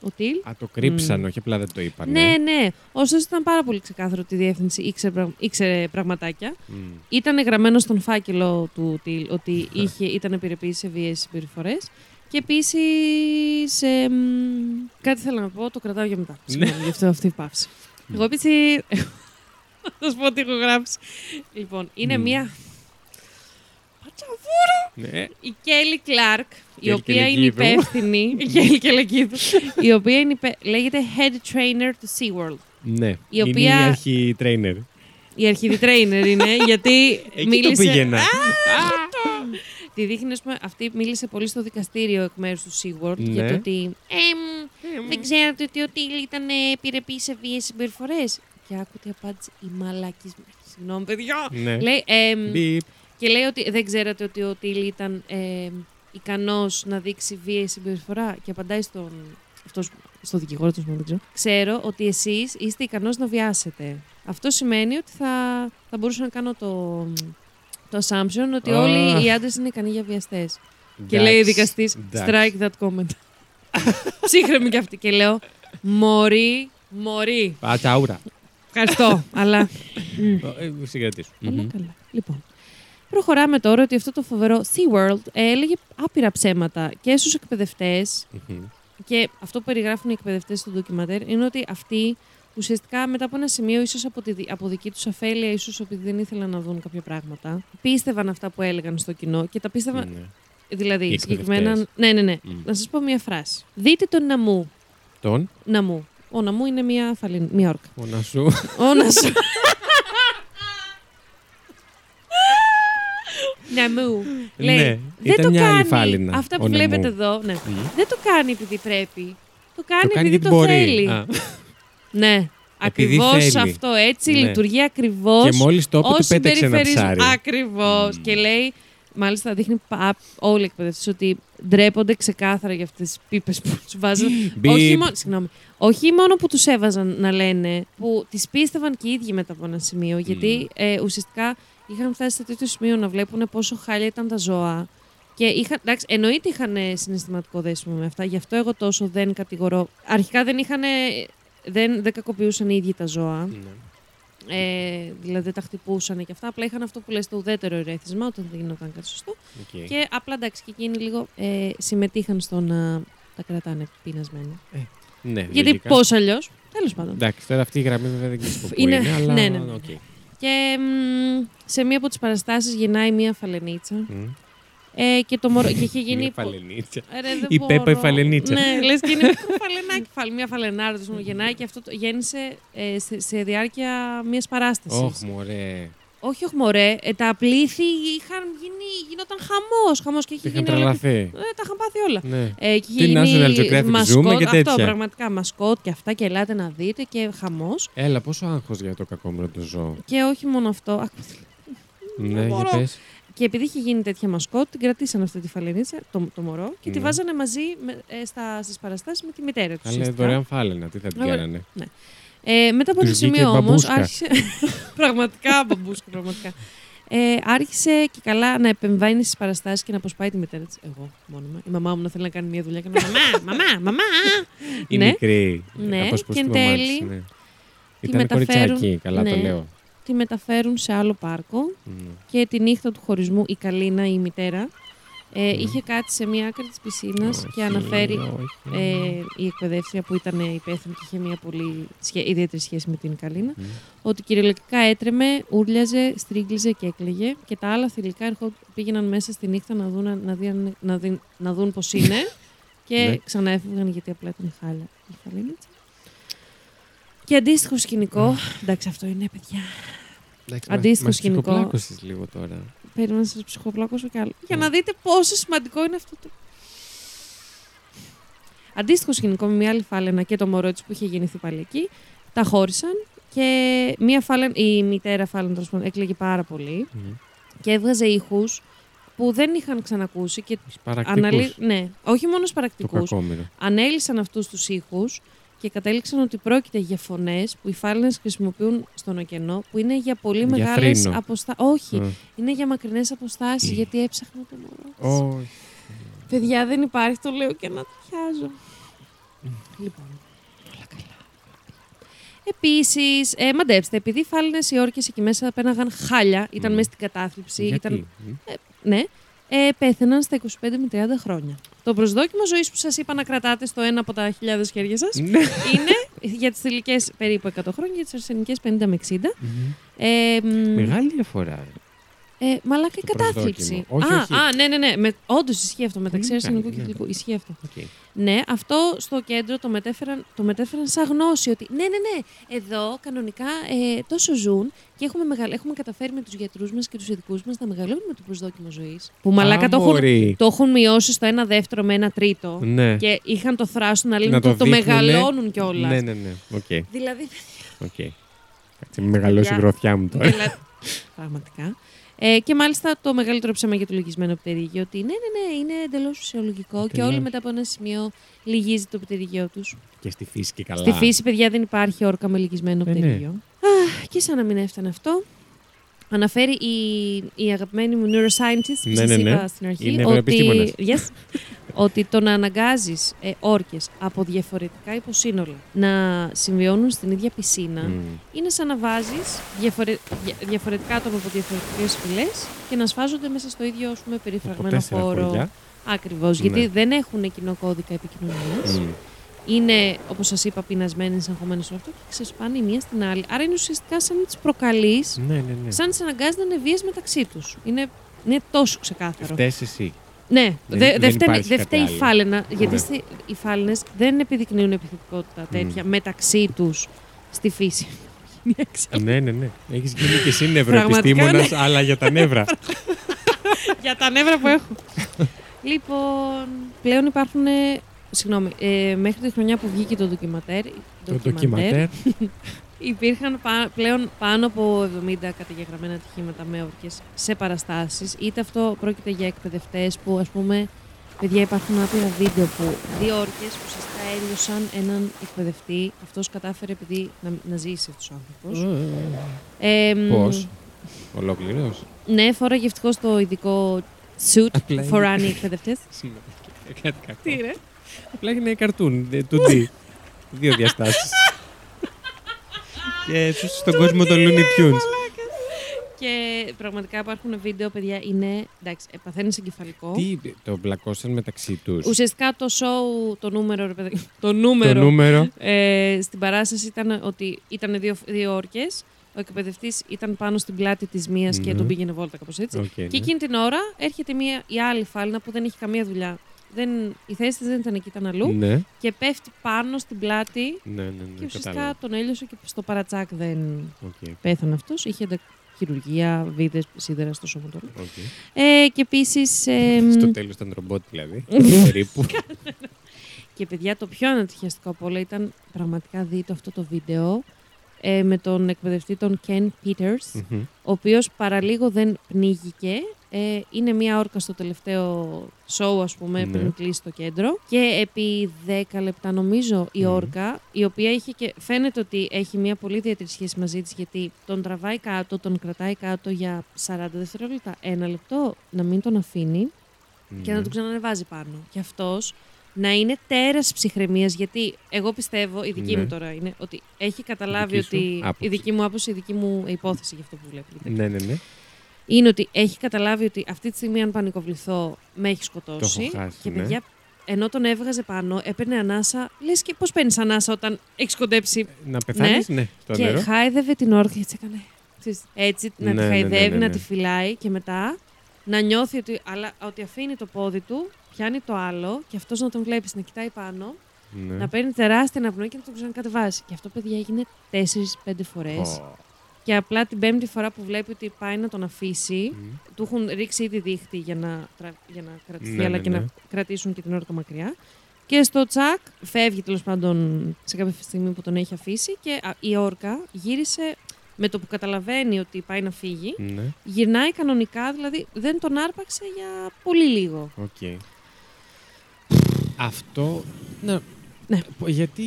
ο Τιλ. Α, το κρύψαν, όχι απλά δεν το είπαν. Ναι, ναι. Ωστόσο ήταν πάρα πολύ ξεκάθαρο ότι η διεύθυνση ήξερε, πραγ- ήξερε πραγματάκια. Μμ. Ήταν γραμμένο στον φάκελο του Τιλ ότι είχε, ήταν επιρρεπής σε βίαιες συμπεριφορές. Και επίσης. κάτι θέλω να πω, το κρατάω για μετά. Ναι. Συγγνώμη, γι' αυτό αυτή η παύση. Εγώ επίσης. Θα σου πω τι έχω γράψει. Λοιπόν, είναι Μμ. μία. Πατσαβούρα! Ναι. Η Κέλλη Κλάρκ, η Κέλλη οποία είναι Κελεκίδου. υπεύθυνη. Η Κέλλη Κελεκίδου. η οποία είναι υπε... λέγεται Head Trainer του SeaWorld. Ναι. Η οποία- Είναι η αρχή trainer. Η αρχιδη trainer είναι, γιατί Εκεί μίλησε... το πήγαινα. Τη δείχνει, ας πούμε, αυτή μίλησε πολύ στο δικαστήριο εκ μέρους του SeaWorld Ναι. για το ότι. «Εμ, δεν ξέρατε ότι ο Τίλ ήταν επιρρεπή σε βίαιε συμπεριφορές. Και άκου τι απάντησε η μαλάκη. Συγγνώμη, παιδιά. Ναι. Λέει, εμ, Μπιπ. και λέει ότι δεν ξέρατε ότι ο Τίλ ήταν ε, ικανός να δείξει βίαιη συμπεριφορά και απαντάει στον, αυτός, στο δικηγόρο του, δεν ξέρω. Ξέρω ότι εσείς είστε ικανός να βιάσετε. Αυτό σημαίνει ότι θα, θα μπορούσα να κάνω το, το assumption ότι Αχ. όλοι οι άντρες είναι ικανοί για βιαστές. Και Εντάξει. λέει η δικαστής, Εντάξει. strike that comment. Ψύχρεμη κι αυτή. Και λέω, μωρή, μωρή. Πατσαούρα. Ευχαριστώ, αλλά Ε, Συγκρατήσου. Καλά, Μμμ. καλά. Λοιπόν. Προχωράμε τώρα ότι αυτό το φοβερό SeaWorld ε, έλεγε άπειρα ψέματα και στους εκπαιδευτές Μμμ. και αυτό που περιγράφουν οι εκπαιδευτές στο ντοκιματέρ είναι ότι αυτοί ουσιαστικά μετά από ένα σημείο, ίσως από, τη, δι- από δική τους αφέλεια, ίσως επειδή δεν ήθελαν να δουν κάποια πράγματα, πίστευαν αυτά που έλεγαν στο κοινό και τα πίστευαν, Ναι. δηλαδή Οι συγκεκριμένα... εκπαιδευτές. Ναι, ναι, ναι. Μμ. Να σας πω μία φράση. Δείτε τον Ναμού. Τον, Ναμού. Ο Ναμού είναι μία, φαλιν... μία όρκα. ο να σου. Ο Νασού. Ναμού. Λέει, Ναι, δεν ήταν το μια άλλη κάνει. φάλινα, Αυτά ο που βλέπετε Ναμού. εδώ, ναι. Μμ. Δεν το κάνει επειδή πρέπει. Το κάνει, Το κάνει επειδή γιατί το μπορεί. θέλει. Α, Ναι. Επειδή Ακριβώς θέλει. αυτό. Έτσι Ναι. λειτουργεί ακριβώς. Και μόλις το είπε, του πέταξε ένα ψάρι. Ακριβώς. Μμ. Και λέει, μάλιστα δείχνει πα- όλοι οι εκπαιδευτέ ότι ντρέπονται ξεκάθαρα για αυτές τις πίπες που τους βάζουν. Μπιπ. όχι, μόνο, συγγνώμη, όχι μόνο που τους έβαζαν να λένε, που τις πίστευαν και οι ίδιοι μετά από ένα σημείο. Γιατί ε, ουσιαστικά είχαν φτάσει σε τέτοιο σημείο να βλέπουν πόσο χάλια ήταν τα ζώα. Και είχαν, εντάξει, εννοείται είχαν ε, συναισθηματικό δέσιμο με αυτά. Γι' αυτό εγώ τόσο δεν κατηγορώ. Αρχικά δεν είχαν. Δεν, δεν κακοποιούσαν οι ίδιοι τα ζώα. Ναι. Ε, δηλαδή δεν τα χτυπούσαν και αυτά. Απλά είχαν αυτό που λες το ουδέτερο ερέθισμα όταν δεν γινόταν κάτι σωστό. Οκ. Και απλά εντάξει, και εκείνοι λίγο ε, συμμετείχαν στο να τα κρατάνε πεινασμένα. Ναι, Γιατί λογικά. πώς αλλιώς. Τέλος πάντων. Εντάξει, τώρα αυτή η γραμμή βέβαια δεν ξέρω πού Είναι- είναι, αλλά ναι, ναι, ναι. οκ. Και μ, σε μία από τις παραστάσεις γεννάει μία φαλενίτσα. Μμ. Ε, και το μωρό. και είχε γίνει. Μια φαλενίτσα. Ε, ρε, δεν Η μπορώ. Πέπα η φαλενίτσα. Ναι, λες και είναι μικρό φαλενάκι. Φαλ, μια φαλενάρα του γεννάει και αυτό το, γέννησε ε, σε, σε διάρκεια μιας παράστασης. Ωχ, μωρέ. Όχι, όχι, μωρέ. Ε, τα πλήθη είχαν γίνει, γινόταν χαμός. Χαμός και είχε Είχαν γίνει. όλα- τρελαθεί. Ε, τα είχαν πάθει όλα. Ναι. Ε, και είχε Τι National γίνει Geographic μασκότ, ζούμε και Αυτό τέτοια. πραγματικά μασκότ και αυτά και ελάτε να δείτε και χαμός. Έλα, πόσο άγχος για το κακόμοιρο το ζώο. Και όχι μόνο αυτό. άκου, Ναι, για μπορώ. πες. Και επειδή είχε γίνει τέτοια μασκότ, την κρατήσαν αυτή τη φαλενίτσα, το, το μωρό, και τη Ναι. βάζανε μαζί με, ε, στα, στις παραστάσεις με τη μητέρα τους. Καλά, δωρεάν φάλαινα. Τι θα την Ωραία. κάνανε; Ε, μετά από Τους ένα βγήκε σημείο όμως. μπαμπούσκα. Άρχισε. πραγματικά μπαμπούσκα, πραγματικά. Ε, άρχισε και καλά να επεμβαίνει στις παραστάσεις και να αποσπάει τη μητέρα της. Εγώ μόνιμα. Η μαμά μου να θέλει να κάνει μια δουλειά και να μαμά, μαμά, μαμά. Η ναι, μικρή. Ναι, απασπούς και τη εν μαμά της, τέλει ναι. τη Ήταν μεταφέρουν- κοριτσάκι, καλά το ναι. λέω. Τη μεταφέρουν σε άλλο πάρκο Μμ. και τη νύχτα του χωρισμού η Καλίνα, η μητέρα, ε, Μμ. είχε κάτι σε μια άκρη της πισίνας και Όχι, αναφέρει όχι. ε, η εκπαιδεύτρια που ήταν υπεύθυνη και είχε μια πολύ σχέ- ιδιαίτερη σχέση με την Καλίνα, Μμ. ότι κυριολεκτικά έτρεμε, ούρλιαζε, στρίγγλιζε και έκλαιγε και τα άλλα θηλυκά ερχό- πήγαιναν μέσα στη νύχτα να δουν, να δει- να δει- να δουν πώς είναι και Ναι. ξανά έφευγαν γιατί απλά ήταν χάλια η Καλίνιτσα. Και αντίστοιχο σκηνικό, εντάξει αυτό είναι παιδιά, Εντάξει, Αντίστοιχο μας- μας σκηνικό. ψυχοπλάκωσες λίγο τώρα. περίμενα να σας ψυχοπλάκωσω κι άλλο. Για Ναι. να δείτε πόσο σημαντικό είναι αυτό το... Αντίστοιχο σκηνικό με μια άλλη φάλαινα και το μωρό της που είχε γεννηθεί πάλι εκεί, τα χώρισαν και μια φάλαινα, η μητέρα φάλαινα τέλος πάντων, έκλαιγε πάρα πολύ Μμ. και έβγαζε ήχους που δεν είχαν ξανακούσει και Τους παρακτικούς. αναλύ... ναι, όχι μόνο στους Το παρακτικούς, κακόμοιρο. ανέλησαν αυτούς τους ήχους και κατέληξαν ότι πρόκειται για φωνές που οι φάλαινες χρησιμοποιούν στον ωκεανό, που είναι για πολύ Για μεγάλες θρήνο. αποστάσεις. Όχι, Α. είναι για μακρινές αποστάσεις, γιατί έψαχνα το μωρό. της. Όχι. Παιδιά, δεν υπάρχει, το λέω και να το πιάζω. λοιπόν, όλα καλά. Επίσης, ε, μαντέψτε, επειδή οι φάλαινε οι όρκες εκεί μέσα πέναγαν χάλια, ήταν Μμ. μέσα στην κατάθλιψη. Γιατί; Ήταν, Μμ. ναι, ε, πέθαιναν στα 25 με 30 χρόνια. Το προσδόκιμο ζωής που σας είπα να κρατάτε στο ένα από τα χιλιάδες χέρια σας Ναι. είναι για τις θηλυκές περίπου 100 χρόνια, για τις αρσενικές 50 με 60. Ε, μ, Μεγάλη διαφορά. Ε, μαλάκα η Το κατάθλιψη. προσδόκιμο. Όχι, α, όχι. α, ναι, ναι, ναι. Με, Όντως ισχύει αυτό μεταξύ Πολύ αρσενικού μεγάλη, και ναι. θηλυκού. Ισχύει αυτό. Οκ. Ναι, αυτό στο κέντρο το μετέφεραν, το μετέφεραν σαν γνώση ότι ναι, ναι, ναι, εδώ κανονικά ε, τόσο ζουν και έχουμε, μεγαλ, έχουμε καταφέρει με τους γιατρούς μας και τους ειδικούς μας να μεγαλώνουμε το προσδόκιμο ζωής. Που μαλάκα Α, το έχουν, μωρή. το έχουν μειώσει στο ένα δεύτερο με ένα τρίτο. Ναι. Και είχαν το θράσο να λένε Να ότι το, δείχνουνε. μεγαλώνουν κιόλας. Ναι, ναι, ναι. Οκ. Δηλαδή. οκ. Κάτσε, μην μεγαλώσει η Παιδιά. γροθιά μου τώρα. δηλα- Πραγματικά. Ε, και μάλιστα το μεγαλύτερο ψέμα για το λυγισμένο πτερίγιο ότι ναι, ναι, ναι, είναι εντελώς φυσιολογικό και Εντελώς. όλοι μετά από ένα σημείο λυγίζει το πτερίγιο τους. Και στη φύση και καλά. Στη φύση, παιδιά, δεν υπάρχει όρκα με λυγισμένο Ε, ναι. πτερίγιο. Αχ, και σαν να μην έφτανε αυτό, αναφέρει η, η αγαπημένη μου neuroscientist που Ναι, σας ναι, ναι. είπα στην αρχή Είναι ότι, νευροεπιστήμονας. yes, ότι το να αναγκάζεις ε, όρκες από διαφορετικά υποσύνολα να συμβιώνουν στην ίδια πισίνα Μμ. είναι σαν να βάζεις διαφορε... δια- διαφορετικά άτομα από διαφορετικές φυλές και να σφάζονται μέσα στο ίδιο ας πούμε, Από περιφραγμένο τέσσερα χώρο. χωριά. Ακριβώς, Ναι. γιατί δεν έχουν κοινό κώδικα επικοινωνίας Μμ. Είναι, όπως σας είπα, πεινασμένοι, εγχωμένοι στο αυτό και ξεσπάνε η μία στην άλλη. Άρα είναι ουσιαστικά σαν να τι προκαλείς, Ναι, ναι, ναι. σαν να τι αναγκάζει να είναι βίε μεταξύ τους. Είναι, είναι τόσο ξεκάθαρο. Φταίς εσύ. Ναι, Δεν- δε, δεν δε, φταίνει- υπάρχει δε κάτι φταίει η άλλο. φάλαινα, γιατί Ναι. στη- οι φάλαινες δεν επιδεικνύουν επιθετικότητα τέτοια μεταξύ τους στη φύση. Μια εξέλιξη. ναι, ναι, ναι. Έχεις γίνει και εσύ Πραγματικά, νευροεπιστήμονας, αλλά για τα νεύρα. Για τα νεύρα που έχω. λοιπόν, πλέον υπάρχουν. Ε, Συγγνώμη, ε, μέχρι τη χρονιά που βγήκε το ντοκιματέρ, Το ντοκιματέρ. Υπήρχαν πα- πλέον πάνω από 70 καταγεγραμμένα ατυχήματα με όρκες σε παραστάσεις. Είτε αυτό πρόκειται για εκπαιδευτές που ας πούμε, παιδιά υπάρχουν άπειρα βίντεο που δύο όρκες που ουσιαστικά έλειωσαν έναν εκπαιδευτή. Αυτός κατάφερε επειδή να, να ζήσει αυτός ο άνθρωπος. Ε, μ, Πώς; Ολόκληρος; Ναι, φόραγε ευτυχώς το ειδικό suit Απλά είναι- φοράνε οι εκπαιδευτές. Σήμερα. Κάτι κακό. Τι ρε; Απλά είναι καρτούν, ε, 2D. Δύο διαστάσεις. και έσωσε στον κόσμο το Looney Tunes. Και πραγματικά υπάρχουν βίντεο, παιδιά, είναι. εντάξει, ε, παθαίνει εγκεφαλικό. Τι το πλακώσαν μεταξύ τους. Ουσιαστικά το show, το νούμερο, ρε παιδάκι, το Το νούμερο, νούμερο. ε, στην παράσταση ήταν ότι ήταν δύο, δύο όρκες. Ο εκπαιδευτής ήταν πάνω στην πλάτη της μίας και Ναι. τον πήγαινε βόλτα, κάπως έτσι. Οκ, Και ναι. εκείνη την ώρα έρχεται μία, η άλλη φάλαινα που δεν έχει καμία δουλειά. Δεν, η θέση της δεν ήταν εκεί, ήταν αλλού. Ναι, Και πέφτει πάνω στην πλάτη. ναι, ναι, και ναι, ουσιαστικά κατάλαβα. τον έλειωσε και στο παρά τσακ δεν Οκ, πέθανε αυτός. Είχε εντα- χειρουργία, βίδες, σίδερα στο σώμα του. οκ. Ε, και επίσης. Στο τέλος ήταν ρομπότ δηλαδή. Περίπου. Και παιδιά, το πιο ανατριχιαστικό από όλα ήταν πραγματικά δείτε αυτό το βίντεο ε, με τον εκπαιδευτή τον Ken Peters, Μμμ. ο οποίος παραλίγο δεν πνίγηκε. Ε, είναι μία όρκα στο τελευταίο show, ας πούμε, Ναι. πριν κλείσει το κέντρο. Και επί 10 λεπτά, νομίζω, η Μμμ. όρκα, η οποία είχε και φαίνεται ότι έχει μία πολύ ιδιαίτερη σχέση μαζί της, γιατί τον τραβάει κάτω, τον κρατάει κάτω για 40 δευτερόλεπτα, ένα λεπτό, να μην τον αφήνει και να Ναι. τον ξανανεβάζει πάνω. Και αυτός να είναι τέρας ψυχραιμίας, γιατί εγώ πιστεύω, η δική Ναι. μου τώρα είναι, ότι έχει καταλάβει Δική σου ότι. άποψη. Η δική μου άποψη, η δική μου υπόθεση για αυτό που βλέπει. Ναι, ναι, ναι. Είναι ότι έχει καταλάβει ότι αυτή τη στιγμή, αν πανικοβληθώ, με έχει σκοτώσει. Το έχω χάσει, και ναι. παιδιά, ενώ τον έβγαζε πάνω, έπαιρνε ανάσα. Λες και πώς παίρνεις ανάσα όταν έχεις κοντέψει; Να πεθάνεις, ναι, στο και νερό. χάιδευε την όρκα και έτσι έκανε. ξέρεις, Έτσι, να Ναι, τη ναι, ναι, χαϊδεύει, ναι, να ναι. τη φυλάει και μετά να νιώθει ότι, αλλά, ότι αφήνει το πόδι του, πιάνει το άλλο και αυτός να τον βλέπεις να κοιτάει πάνω, Ναι. να παίρνει τεράστια αναπνοή και να τον ξανακατεβάζει. Και αυτό, παιδιά, έγινε 4-5 φορές. Ω. Και απλά την πέμπτη φορά που βλέπει ότι πάει να τον αφήσει, Μμ. του έχουν ρίξει ήδη δίχτυ για να, τρα- για να κρατηθεί, Ναι, αλλά ναι, και ναι. να κρατήσουν και την όρκα μακριά. Και στο τσακ φεύγει τέλος πάντων σε κάποια στιγμή που τον έχει αφήσει και α, η όρκα γύρισε με το που καταλαβαίνει ότι πάει να φύγει. Ναι, Γυρνάει κανονικά, δηλαδή δεν τον άρπαξε για πολύ λίγο. οκ. Αυτό. Ναι. Ναι. Γιατί.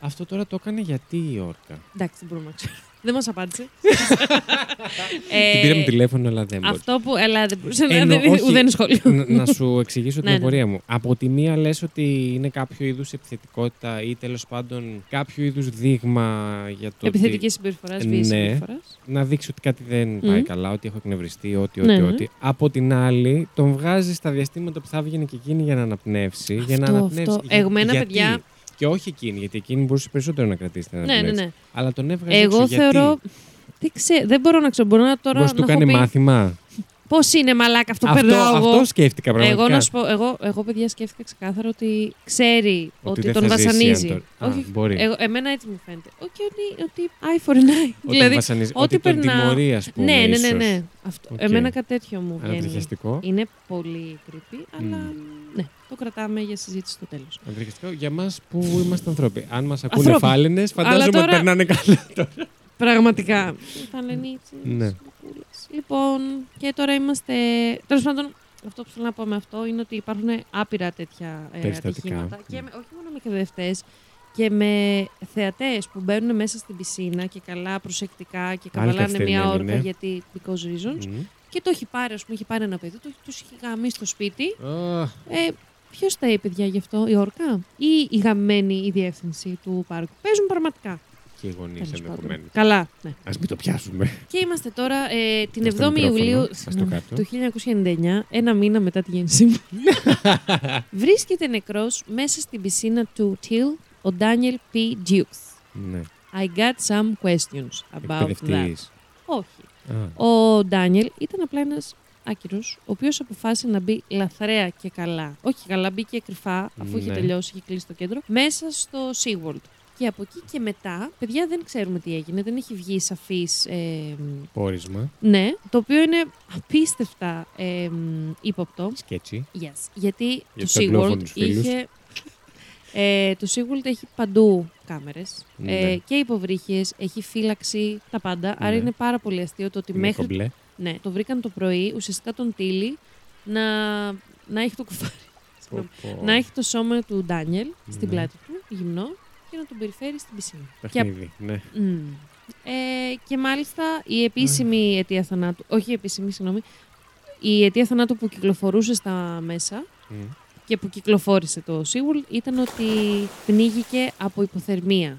Συν- ε, δε- μ. Αυτό τώρα το έκανε γιατί η όρκα; Εντάξει, δεν μπορούμε να ξέρουμε. Δεν μας απάντησε. Την πήραμε τηλέφωνο, αλλά δεν μπορεί. Αυτό που. Έλα, δεν μπορούσε να. Εννοώ, δεν- όχι. Ουδέν είναι σχόλιο. Να- να σου εξηγήσω την Ναι, ναι. απορία μου. Από τη μία λες ότι είναι κάποιο είδους επιθετικότητα ή τέλος πάντων κάποιο είδους δείγμα για το Επιθετική ότι συμπεριφοράς, Ναι. βίαιης συμπεριφοράς. να δείξει ότι κάτι δεν πάει Μμ. καλά, ότι έχω εκνευριστεί, ότι, ότι, Ναι, ναι. ότι. Από την άλλη, τον βγάζει στα διαστήματα που θα έβγαινε και εκείνη για να αναπνεύσει. για να Αυτό, αναπνεύσει. αυτό. Για- Εμένα, γιατί; παιδιά- Και όχι εκείνη, γιατί εκείνη μπορούσε περισσότερο να κρατήσει την Ναι, ναι, αναπνεύση. ναι. Αλλά τον έβγαζε Εγώ έξω, γιατί; θεωρώ. Δεν, ξέ, δεν μπορώ να ξέρω. Μπορώ να τώρα. Πώς του να κάνει έχω πει μάθημα. Πώς είναι μαλάκα αυτό που Αυτό, περνάω εγώ; αυτό σκέφτηκα πραγματικά. Εγώ να σου πω, εγώ, εγώ παιδιά σκέφτηκα ξεκάθαρα ότι ξέρει ότι, δεν τον θα ζήσει βασανίζει. αν το- Α, Όχι, μπορεί. εγώ, εμένα έτσι μου φαίνεται. Όχι, ότι, ότι eye for an eye. Όταν δηλαδή, βασανίζει, ό,τι ότι τον περνάω- τιμωρεί, ας πούμε, ναι, ναι, ναι, ίσως. ναι. Αυτό, Οκ. Εμένα κάτι τέτοιο μου βγαίνει. Ανατριχιαστικό. Είναι πολύ creepy, αλλά Μμ. ναι, το κρατάμε για συζήτηση στο τέλος. Ανατριχιαστικό για μας που είμαστε ανθρώποι. Αν μας ακούνε Ανθρώποι. φάλαινες, φαντάζομαι Αλλά τώρα- ότι περνάνε καλά. Πραγματικά. Φαλενίτσες, Ναι. Κουκούλες. Λοιπόν, και τώρα είμαστε. Τέλος πάντων, αυτό που θέλω να πω με αυτό είναι ότι υπάρχουν άπειρα τέτοια ε, Περιστατικά. ατυχήματα. Και Ναι. με, όχι μόνο με εκπαιδευτές, και με θεατές που μπαίνουν μέσα στην πισίνα και καλά προσεκτικά και καβαλάνε μια καθυστερημένοι, όρκα ναι. γιατί because reasons. Μμ. Και το έχει πάρει, ας πούμε, έχει πάρει ένα παιδί, του τους έχει γαμίσει στο σπίτι. Αχ, Ε, Ποιος τα παιδιά γι' αυτό, η όρκα ή η γαμμένη η διεύθυνση του πάρκου; Παίζουν πραγματικά. Και οι γονείς τέλος πάντων. ενδεχομένως. Καλά, ναι. Α μην το πιάσουμε. Και είμαστε τώρα ε, την Δες το 7η μικρόφωνο, Ιουλίου ας το συγγνώμη, κάτω. του 1999, ένα μήνα μετά τη γέννησή μου. Βρίσκεται νεκρός μέσα στην πισίνα του Till ο Daniel P. Dukes. Ναι. I got some questions about that. Εκπαιδευτής. Όχι. Α, Ο Ντάνιελ ήταν απλά ένας άκυρος, ο οποίος αποφάσισε να μπει λαθρέα και καλά. Όχι καλά, μπήκε κρυφά, αφού είχε Ναι. τελειώσει, είχε κλείσει το κέντρο, μέσα στο SeaWorld. Και από εκεί και μετά, παιδιά δεν ξέρουμε τι έγινε, δεν έχει βγει σαφής. Πόρισμα. ναι, το οποίο είναι απίστευτα ε, ύποπτο. Σκέτσι. Yes. Γιατί Για το τους αγγλόφωνους SeaWorld φίλους. είχε. Ε, το SeaWorld έχει παντού κάμερες Ναι. ε, και υποβρύχιες, έχει φύλαξη, τα πάντα. Άρα Ναι. είναι πάρα πολύ αστείο το ότι Είναι μέχρι κομπλέ. ναι, το βρήκαν το πρωί, ουσιαστικά τον Τίλι να, να έχει το κουφάρι. Συγγνώμη. Πω, πω. να έχει το σώμα του Ντάνιελ στην Ναι. πλάτη του, γυμνό, και να τον περιφέρει στην πισίνα. Και, Παιχνίδι. Ναι. Μμ. ε, και μάλιστα η επίσημη αιτία θανάτου, όχι η επίσημη, συγγνώμη, η αιτία θανάτου που κυκλοφορούσε στα μέσα Μμ. και που κυκλοφόρησε το SeaWorld ήταν ότι πνίγηκε από υποθερμία.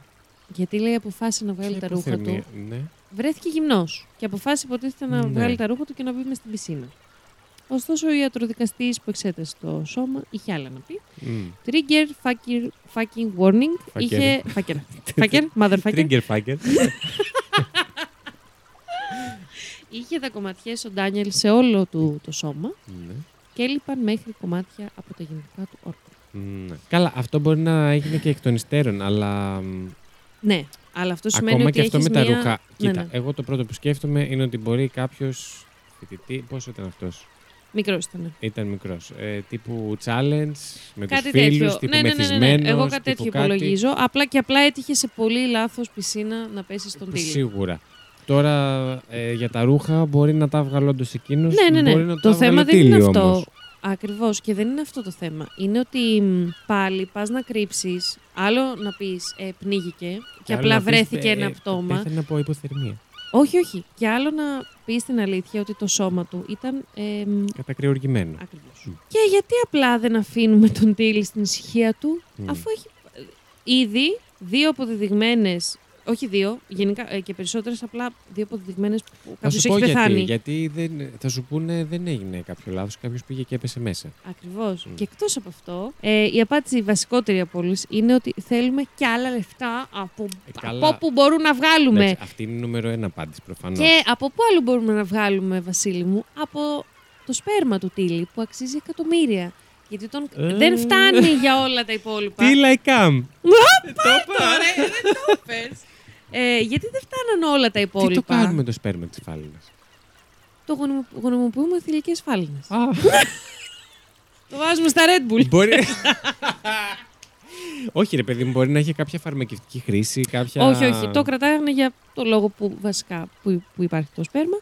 Γιατί λέει αποφάσισε να βγάλει Ποια τα ρούχα του. υποθερμία, Ναι. Βρέθηκε γυμνός και αποφάσισε υποτίθεται να Ναι. βγάλει τα ρούχα του και να μπει μες στην πισίνα. Ωστόσο, ο ιατροδικαστής που εξέτασε το σώμα είχε άλλα να πει. Μμ. Trigger fucking, fucking warning. Fucker. Είχε. Fucker. Fucker, motherfucker. Trigger fucker. Είχε τα κομματιέ ο Ντάνιελ σε όλο του το σώμα Ναι. και έλειπαν μέχρι κομμάτια από τα γεννητικά του όρκα. Ναι. Καλά, αυτό μπορεί να έγινε και εκ των υστέρων, αλλά μ, Ναι, αλλά αυτό σημαίνει ακόμα ότι και αυτό έχεις με τα μία... ρούχα. Ναι, Κοίτα, ναι. εγώ το πρώτο που σκέφτομαι είναι ότι μπορεί κάποιος φοιτητή. Πόσο ήταν αυτός, Μικρός ήταν. Ήταν μικρός. Ε, τύπου challenge με Κάτι του φίλους, τέτοιο. τύπου Ναι, ναι, ναι, ναι, ναι. μεθυσμένος, Εγώ κάτι τύπου τέτοιο υπολογίζω. Απλά και απλά έτυχε σε πολύ λάθος πισίνα να πέσεις στον τίλι. Σίγουρα. Τώρα ε, για τα ρούχα μπορεί να τα βγάλω όντως εκείνος. Ναι, ναι, ναι. Μπορεί να το τα θέμα βγάλει δεν είναι τίλι αυτό. όμως. Ακριβώς. Και δεν είναι αυτό το θέμα. Είναι ότι μ, πάλι πας να κρύψεις, άλλο να πεις ε, πνίγηκε και, άλλο απλά να πεις, βρέθηκε ε, ένα ε, πτώμα. Πέθανε από υποθερμία. Όχι, όχι. Και άλλο να πεις την αλήθεια ότι το σώμα του ήταν. Ε, μ, Κατακριοργημένο. ακριβώς. Μμ. Και γιατί απλά δεν αφήνουμε τον Τίλι στην ησυχία του, Μμ. αφού έχει ε, ήδη δύο αποδεδειγμένες. Όχι δύο, γενικά ε, και περισσότερες, απλά δύο αποδεδειγμένες που Θα κάποιος σου έχει πω πεθάνει. γιατί. Γιατί δεν, θα σου πούνε δεν έγινε κάποιο λάθος. Κάποιος πήγε και έπεσε μέσα. Ακριβώς. Μμ. Και εκτός από αυτό, ε, η απάντηση η βασικότερη από όλες είναι ότι θέλουμε και άλλα λεφτά από, Ε, καλά. από όπου μπορούμε να βγάλουμε. Εντάξει, αυτή είναι η νούμερο ένα απάντηση προφανώς. Και από πού άλλο μπορούμε να βγάλουμε, Βασίλη μου, από το σπέρμα του Τίλι που αξίζει εκατομμύρια. Γιατί τον... Ε. δεν φτάνει για όλα τα υπόλοιπα. Τι like am. Τώρα, δεν το πες. Ε, γιατί δεν φτάναν όλα τα υπόλοιπα. Τι το κάνουμε με το σπέρμα της φάλαινας; Το γονιμο- γονιμοποιούμε θηλυκές φάλινες. Α, Το βάζουμε στα Red Bull. μπορεί. όχι, ρε παιδί μου, μπορεί να έχει κάποια φαρμακευτική χρήση, κάποια. Όχι, όχι. Το κρατάγανε για το λόγο που βασικά που, που υπάρχει το σπέρμα.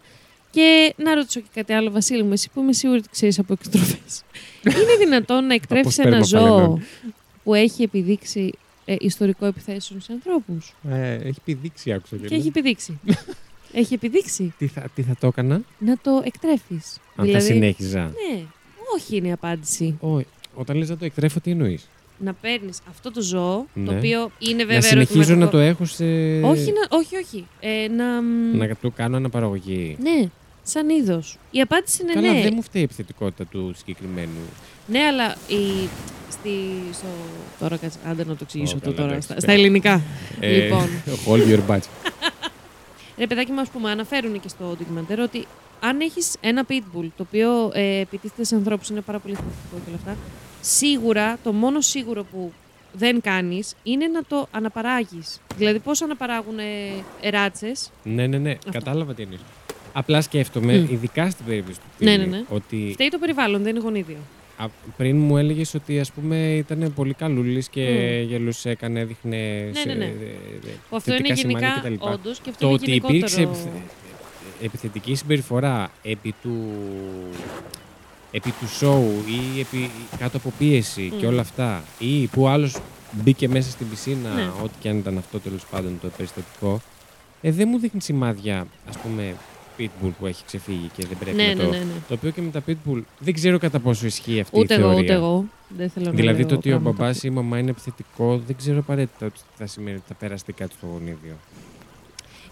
Και να ρωτήσω και κάτι άλλο, Βασίλη μου, εσύ που είμαι σίγουρη ότι ξέρεις από εκτροφές. Είναι δυνατόν να εκτρέψεις σπέρμα ένα ζώο φαλενών. που έχει επιδείξει ε, ιστορικό επιθέσεων σε ανθρώπους. Ε, έχει πηδήξει, άκουσα Και έχει επιδείξει. έχει επιδείξει Τι θα, τι θα το έκανα, να το εκτρέφεις. αν θα συνέχιζα. Ναι, όχι είναι η απάντηση. Όχι. Όταν λες να το εκτρέφω, τι εννοείς; Να παίρνεις αυτό το ζώο, το Ναι. οποίο είναι βέβαια. Να συνεχίζω να ερωτηματικό. το έχω σε. Όχι, να, όχι, όχι. Ε, να... Να το κάνω αναπαραγωγή. Ναι, σαν είδος. Η απάντηση είναι Καλά, ναι. δεν μου φταίει η επιθετικότητα του συγκεκριμένου. Ναι, αλλά η... στη... στο... τώρα κάτσε, άντε να το εξηγήσω Ω, αυτό καλά, τώρα. εντάξει, Στα, πέρα. στα ελληνικά. Ε, Λοιπόν. Hold your budget. Ρε παιδάκι μου, ας πούμε, αναφέρουν και στο ντοκιμαντέρ ότι αν έχεις ένα pitbull το οποίο ε, επιτίθεται σε ανθρώπους, είναι πάρα πολύ θετικό και όλα αυτά, σίγουρα, το μόνο σίγουρο που δεν κάνεις είναι να το αναπαράγεις. Δηλαδή πώς αναπαράγουν ε, ράτσες. ναι, ναι, ναι. Κατάλαβα τι εννοείς. Απλά σκέφτομαι, Μμ. ειδικά στην περίπτωση του Ναι, Τίλι, ναι, ναι. ότι Φταίει το περιβάλλον, δεν είναι γονίδιο. Α, πριν μου έλεγες ότι ας πούμε ήταν πολύ καλούλης και Μμ. γελούσε, έκανε, έδειχνε. ναι, ναι. ε, ε, Που αυτό είναι θετικά σημάδια γενικά, κτλ. όντως, και αυτό Το είναι ότι γενικότερο... υπήρξε επιθε- επιθετική συμπεριφορά επί του, επί του σοου ή επί, κάτω από πίεση Μμ. και όλα αυτά ή που άλλος μπήκε μέσα στην πισίνα, Ναι. ό,τι και αν ήταν αυτό τέλος πάντων το περιστατικό, ε, δεν μου δείχνει σημάδια, ας πούμε, pitbull που έχει ξεφύγει και δεν πρέπει Ναι, να ναι, το... ναι, ναι. Το οποίο και με τα pitbull δεν ξέρω κατά πόσο ισχύει αυτή Ούτε η εγώ, θεωρία. ούτε εγώ. Δεν θέλω να Δηλαδή λέω το ότι ο πράγματα μπαμπάς που- ή η μαμά είναι επιθετικό, δεν ξέρω απαραίτητα ότι θα σημαίνει ότι θα περαστεί κάτι στο γονίδιο.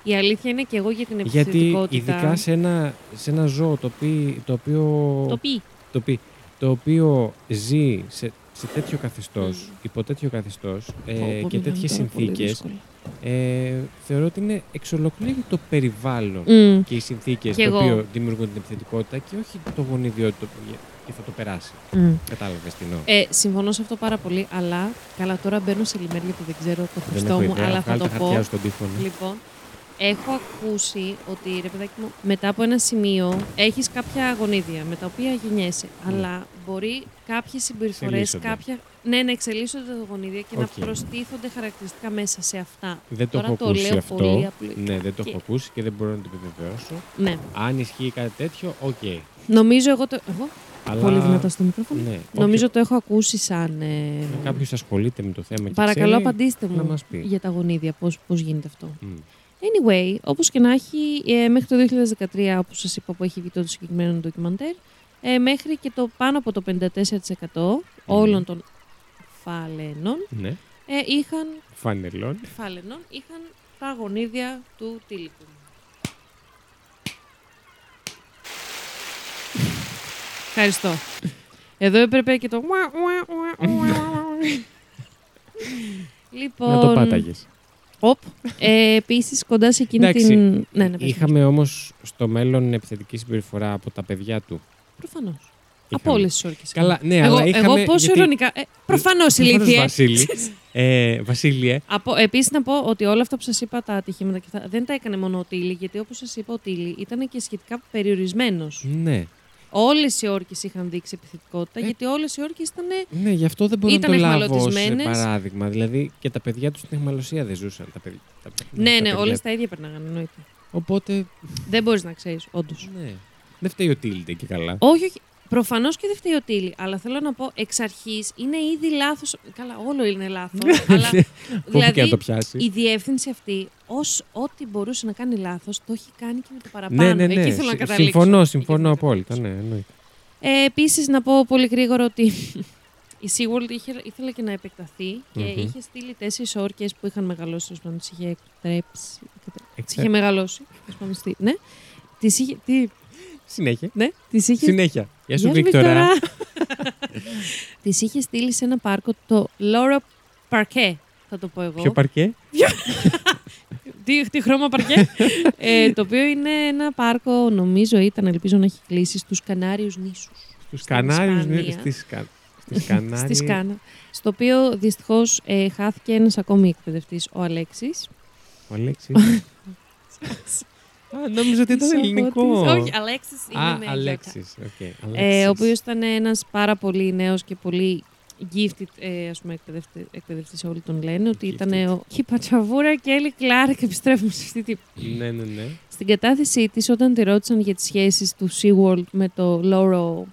Η αλήθεια είναι και εγώ για την Γιατί επιθετικότητα... ειδικά σε ένα, σε ένα ζώο το οποίο, το οποίο, Το πει. το οποίο, το οποίο ζει σε, σε τέτοιο καθεστώς, Μμ. υπό τέτοιο καθεστώς ε, Πω, πω, και μιλάμε τέτοιες τώρα πολύ συνθήκες, δύσκολα. ε, θεωρώ ότι είναι εξ ολοκλήρου το περιβάλλον Μμ. και οι συνθήκες Κι το εγώ. οποίο δημιουργούν την επιθετικότητα και όχι το γονιδιό το, και θα το περάσει. Μμ. Κατάλαβες τι εννοώ. Ε, συμφωνώ σε αυτό πάρα πολύ, αλλά καλά τώρα μπαίνω σε λημέρια που δεν ξέρω το Δεν Χριστό έχω μου, ιδέα. αλλά θα Βγάλε το τα πω. χαρτιά στον τοίχο. ναι. Λοιπόν, έχω ακούσει ότι ρε παιδάκι μου, μετά από ένα σημείο έχεις κάποια γονίδια με τα οποία γεννιέσαι, αλλά μπορεί κάποιες συμπεριφορές, Εξελίσσονται. κάποια... Ναι, να εξελίσσονται τα γονίδια και Οκ. να προστίθονται χαρακτηριστικά μέσα σε αυτά. Δεν το Τώρα έχω το ακούσει λέω αυτό. πολύ απλοϊκά. Ναι, δεν το Και- έχω ακούσει και δεν μπορώ να το επιβεβαιώσω. Ναι. Αν ισχύει κάτι τέτοιο, οκ. Νομίζω εγώ το... Εγώ, Αλλά... πολύ δυνατό στο μικρόφωνο. Ναι, Νομίζω το έχω ακούσει σαν... Ε... Κάποιος ασχολείται με το θέμα και Παρακαλώ, ξέρει, απαντήστε να μου μας πει. για τα γονίδια, πώς, πώς γίνεται αυτό. Μμ. Anyway, όπως και να έχει, ε, μέχρι το 2013, όπως σας είπα που έχει βγει το συγκεκριμένο ντοκιμαντέρ, ε, μέχρι και το πάνω από το 54% όλων των φαλένων Ναι, ε, είχαν, φανελών. φάλαινων είχαν τα γονίδια του τύλικου. Ευχαριστώ. Εδώ έπρεπε και το... λοιπόν, Να το πάταγες. Οπ. Ε, Επίσης, κοντά σε εκείνη Εντάξει, την. Ναι, ναι, Είχαμε όμως στο μέλλον επιθετική συμπεριφορά από τα παιδιά του. Προφανώς. Είχαμε. Από όλες τις όρκες. Καλά, ναι, εγώ, αλλά είχαμε... εγώ πόσο γιατί- ηρωνικά. Ε, Προφανώς Προφανώς, ηλίθιε. Βασίλη. ε, Βασίλειε, Από, επίσης να πω ότι όλα αυτά που σας είπα τα ατυχήματα και αυτά, δεν τα έκανε μόνο ο Τίλι, γιατί όπως σας είπα ο Τίλι ήταν και σχετικά περιορισμένος. ναι. Όλες οι όρκες είχαν δείξει επιθετικότητα, Ε. γιατί όλες οι όρκες ήταν... Ναι, γι' αυτό δεν μπορώ να Ήταν το λάβω ως εχμαλωτισμένες. παράδειγμα. Δηλαδή και τα παιδιά τους στην εχμαλωσία δεν ζούσαν. Τα παιδιά, τα, Ναι, τα ναι, παιδιά όλες του. τα ίδια περνάγανε, εννοείται. Οπότε, Δεν μπορείς να ξέρεις, όντως. ναι. Δεν φταίει ο Τίλντε και καλά. Όχι, όχι. Προφανώς και δεν φταίει ο Τίλι, αλλά θέλω να πω εξ αρχής είναι ήδη λάθος. Καλά, όλο είναι λάθος. αλλά Όπου και να δηλαδή το πιάσει. η διεύθυνση αυτή, ως ό,τι μπορούσε να κάνει λάθος, το έχει κάνει και με το παραπάνω. Ναι, ναι, ναι. Εκεί θέλω να Συ- καταλήξω. Συμφωνώ, Εκεί συμφωνώ θέλω να απόλυτα. καταλήξω. Ναι, εννοείται. Ε, Επίσης, να πω πολύ γρήγορα ότι η SeaWorld είχε, ήθελε και να επεκταθεί και Μμμ. είχε στείλει τέσσερις όρκες που είχαν μεγαλώσει. Τέλος πάντων, τις είχε εκτρέψει. Τις Εξε- είχε μεγαλώσει. τέλος πάντων, στη- Ναι. Τις είχε, τι, Συνέχεια. ναι, τις είχε Συνέχεια. Γεια σου, Γεια σου, Βίκτορα. Τη είχες στείλει σε ένα πάρκο το Laura Parquet, θα το πω εγώ. Ποιο παρκέ; Τι, τι χρώμα παρκέ; ε, το οποίο είναι ένα πάρκο, νομίζω ήταν, ελπίζω να έχει κλείσει, στους Κανάριους νήσους. Στους Στην Κανάριους. Ισπανία. Στις Κανάριε. Στη Σκάνα. Στο οποίο δυστυχώς ε, χάθηκε ένας ακόμη εκπαιδευτής, ο Αλέξης. Ο Αλέξης. Α, νόμιζα ότι ήταν Της ελληνικό. Αγώτης. Όχι, Αλέξης είναι Α, με γιώτα. Αλέξης. οκ, Ε, Αλέξης. ο οποίος ήταν ένας πάρα πολύ νέος και πολύ gifted ε, ας πούμε, εκπαιδευτη- εκπαιδευτής, όλοι τον λένε, ότι Gifted. ήταν ο Χιπατσαβούρα και Έλλη Κλάρκ, επιστρέφουμε σε αυτή τη... Ναι, ναι, ναι. Στην κατάθεσή της, όταν τη ρώτησαν για τις σχέσεις του SeaWorld με το Loro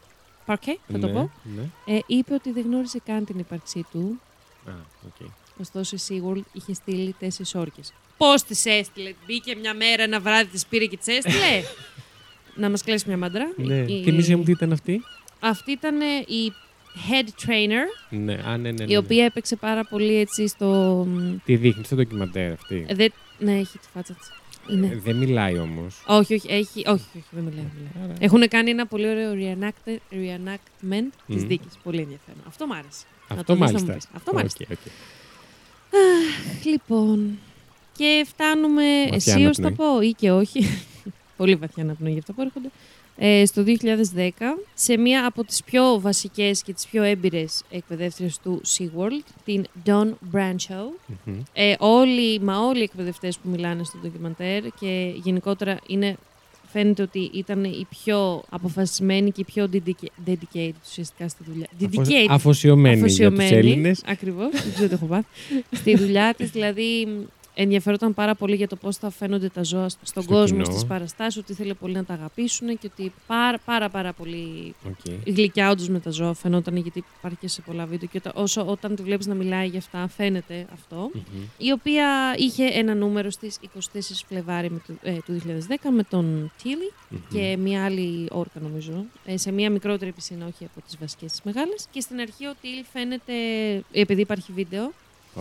Parque, θα το Ναι, πω, ναι. ε, είπε ότι δεν γνώριζε καν την ύπαρξή του. Α, οκ. Ωστόσο, η SeaWorld είχε στείλει τέσσερις όρκες. Πώς τις έστειλε, Μπήκε μια μέρα, ένα βράδυ, τις πήρε και τις έστειλε; να μας κλέσει μια μάντρα. Ναι. Η- Θύμισέ μου τι ήταν αυτή; Αυτή ήταν ε, η head trainer, Ναι, α, ναι, ναι. ναι, η οποία έπαιξε πάρα πολύ έτσι στο. μ, Τη δείχνει στο ντοκιμαντέρ αυτή; ε, δεν- ναι, έχει τη φάτσα της. Είναι. Ε, Δεν μιλάει όμως. όχι, όχι, έχει, όχι, όχι, δεν μιλάει. δεν μιλάει. Έχουν κάνει ένα πολύ ωραίο reenact, reenactment της Μμμ. δίκης. Πολύ ενδιαφέρον. Αυτό μ' άρεσε. Να Αυτό το δεις, να μου μάλιστα. πεις. Αυτό μ' άρεσε. Οκ, οκ. Λοιπόν. Και φτάνουμε. Βαθιά Αισίως θα αναπνοή. πω ή και όχι. πολύ βαθιά αναπνοή για αυτά που έρχονται. Ε, στο 2010, σε μία από τις πιο βασικές και τις πιο έμπειρες εκπαιδεύτριες του SeaWorld, την Dawn Brancheau, Μμμ. ε, όλοι, μα όλοι οι εκπαιδευτές που μιλάνε στο ντοκιμαντέρ και γενικότερα είναι, φαίνεται ότι ήταν η πιο αποφασισμένη και η πιο dedica- dedicated ουσιαστικά στη δουλειά. Αφο- Dedicated Αφοσιωμένη για τους Έλληνες. Ακριβώς. Δεν ξέρω τι έχω πάθει. Στη δουλειά της, δηλαδή, ενδιαφερόταν πάρα πολύ για το πώς θα φαίνονται τα ζώα στον Στο κόσμο, κοινό. στις παραστάσεις, ότι ήθελε πολύ να τα αγαπήσουν και ότι πάρα πάρα, πάρα πολύ Οκ. γλυκιά όντως με τα ζώα φαινόταν, γιατί υπάρχει και σε πολλά βίντεο. Και όταν, όσο όταν τη βλέπεις να μιλάει για αυτά, φαίνεται αυτό. Μμμ. Η οποία είχε ένα νούμερο στις 24 Φλεβάρι με το- ε, του 2010 με τον Τίλι Μμμ. και μία άλλη όρκα νομίζω, ε, σε μία μικρότερη πισίνα, όχι από τις βασικές τις μεγάλες. Και στην αρχή ο Τίλ φαίνεται, επειδή υπάρχει βίντεο, Ω,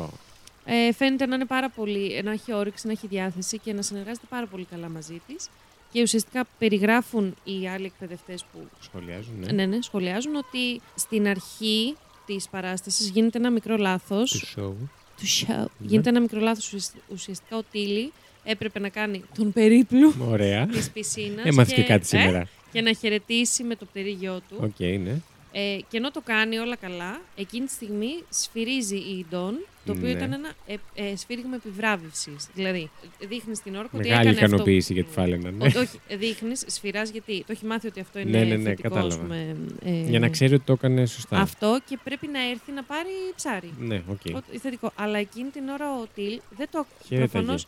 ε, φαίνεται να είναι πάρα πολύ, να έχει όρεξη, να έχει διάθεση και να συνεργάζεται πάρα πολύ καλά μαζί της. Και ουσιαστικά περιγράφουν οι άλλοι εκπαιδευτές που Σχολιάζουν, ναι. ναι, ναι, σχολιάζουν ότι στην αρχή της παράστασης γίνεται ένα μικρό λάθος Του show. του show. Ναι. Γίνεται ένα μικρό λάθος ουσιασ- ουσιαστικά ο Τίλι έπρεπε να κάνει τον περίπλου Ωραία. της πισίνας Έμαθε και κάτι ε, σήμερα. και να χαιρετήσει με το πτερύγιο του. Οκ, ναι. Ε, και ενώ το κάνει όλα καλά, εκείνη τη στιγμή σφυρίζει η Ντόν, το οποίο Ναι. ήταν ένα ε, ε, σφύριγμα επιβράβευσης. Δηλαδή, δείχνεις την όρκα ότι Μεγάλη έκανε ικανοποίηση αυτό. για τη Φάλαινα, ναι. Ότι όχι, δείχνεις, σφυρίζει γιατί το έχει μάθει ότι αυτό είναι Ναι, ναι, ναι, θετικό, κατάλαβα. ας πούμε, ε, Για να ξέρει ότι το έκανε σωστά. Αυτό και πρέπει να έρθει να πάρει ψάρι. Ναι, οκ. Ότι- Θετικό. Αλλά εκείνη την ώρα ο Τιλ δεν το Χαιρέταγε. προφανώς-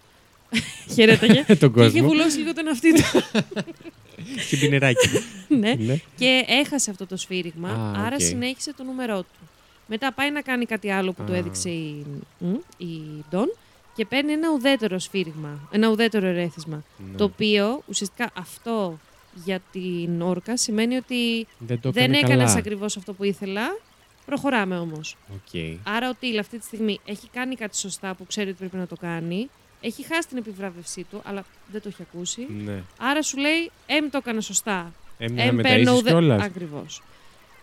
Χαιρέταγε. Τον και είχε κόσμο. βουλώσει λίγο το αυτί του. Συμπινεράκι. ναι. ναι. Και έχασε αυτό το σφύριγμα, Α, άρα οκ. συνέχισε το νούμερό του. Μετά πάει να κάνει κάτι άλλο που του Α. έδειξε η, μ, η Ντόν και παίρνει ένα ουδέτερο σφύριγμα, ένα ουδέτερο ερέθισμα. Ναι. Το οποίο ουσιαστικά αυτό για την όρκα σημαίνει ότι Δεν το δεν έκανε έκανες καλά. ακριβώς αυτό που ήθελα. Προχωράμε όμως. Οκ. Άρα ο Τίλ αυτή τη στιγμή έχει κάνει κάτι σωστά που ξέρει ότι πρέπει να το κάνει. Έχει χάσει την επιβράβευσή του, αλλά δεν το έχει ακούσει. Ναι. Άρα σου λέει, Εμ το έκανα σωστά. Έμεινε Εμ με τα παίρνω ίσως ουδε- κιόλας. Ακριβώς.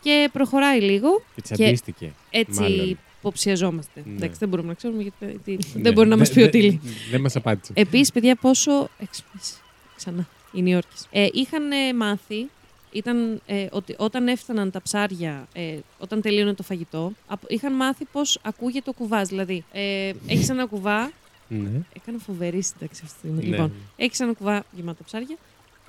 Και προχωράει λίγο, Και τσαντίστηκε. έτσι Μάλλον. υποψιαζόμαστε. Ναι. Εντάξει, δεν μπορούμε να ξέρουμε γιατί τι- Ναι. δεν μπορεί να μας Δε- πει ο δε- Τίλι. Δεν μας απάντησε. Επίσης, παιδιά, πόσο... έξυπνες. Ξανά, οι Νιόρκες. Ε, είχαν ε, μάθει, ήταν, ε, ότι όταν έφταναν τα ψάρια, ε, όταν τελείωνε το φαγητό, απο- είχαν μάθει πώς ακούγεται ο κουβάς. Δηλαδή, ε, έχεις ένα κουβά, Ναι. έκανα φοβερή σύνταξη αυτή τη στιγμή. Ναι. Λοιπόν, έχεις ένα κουβά γεμάτο ψάρια,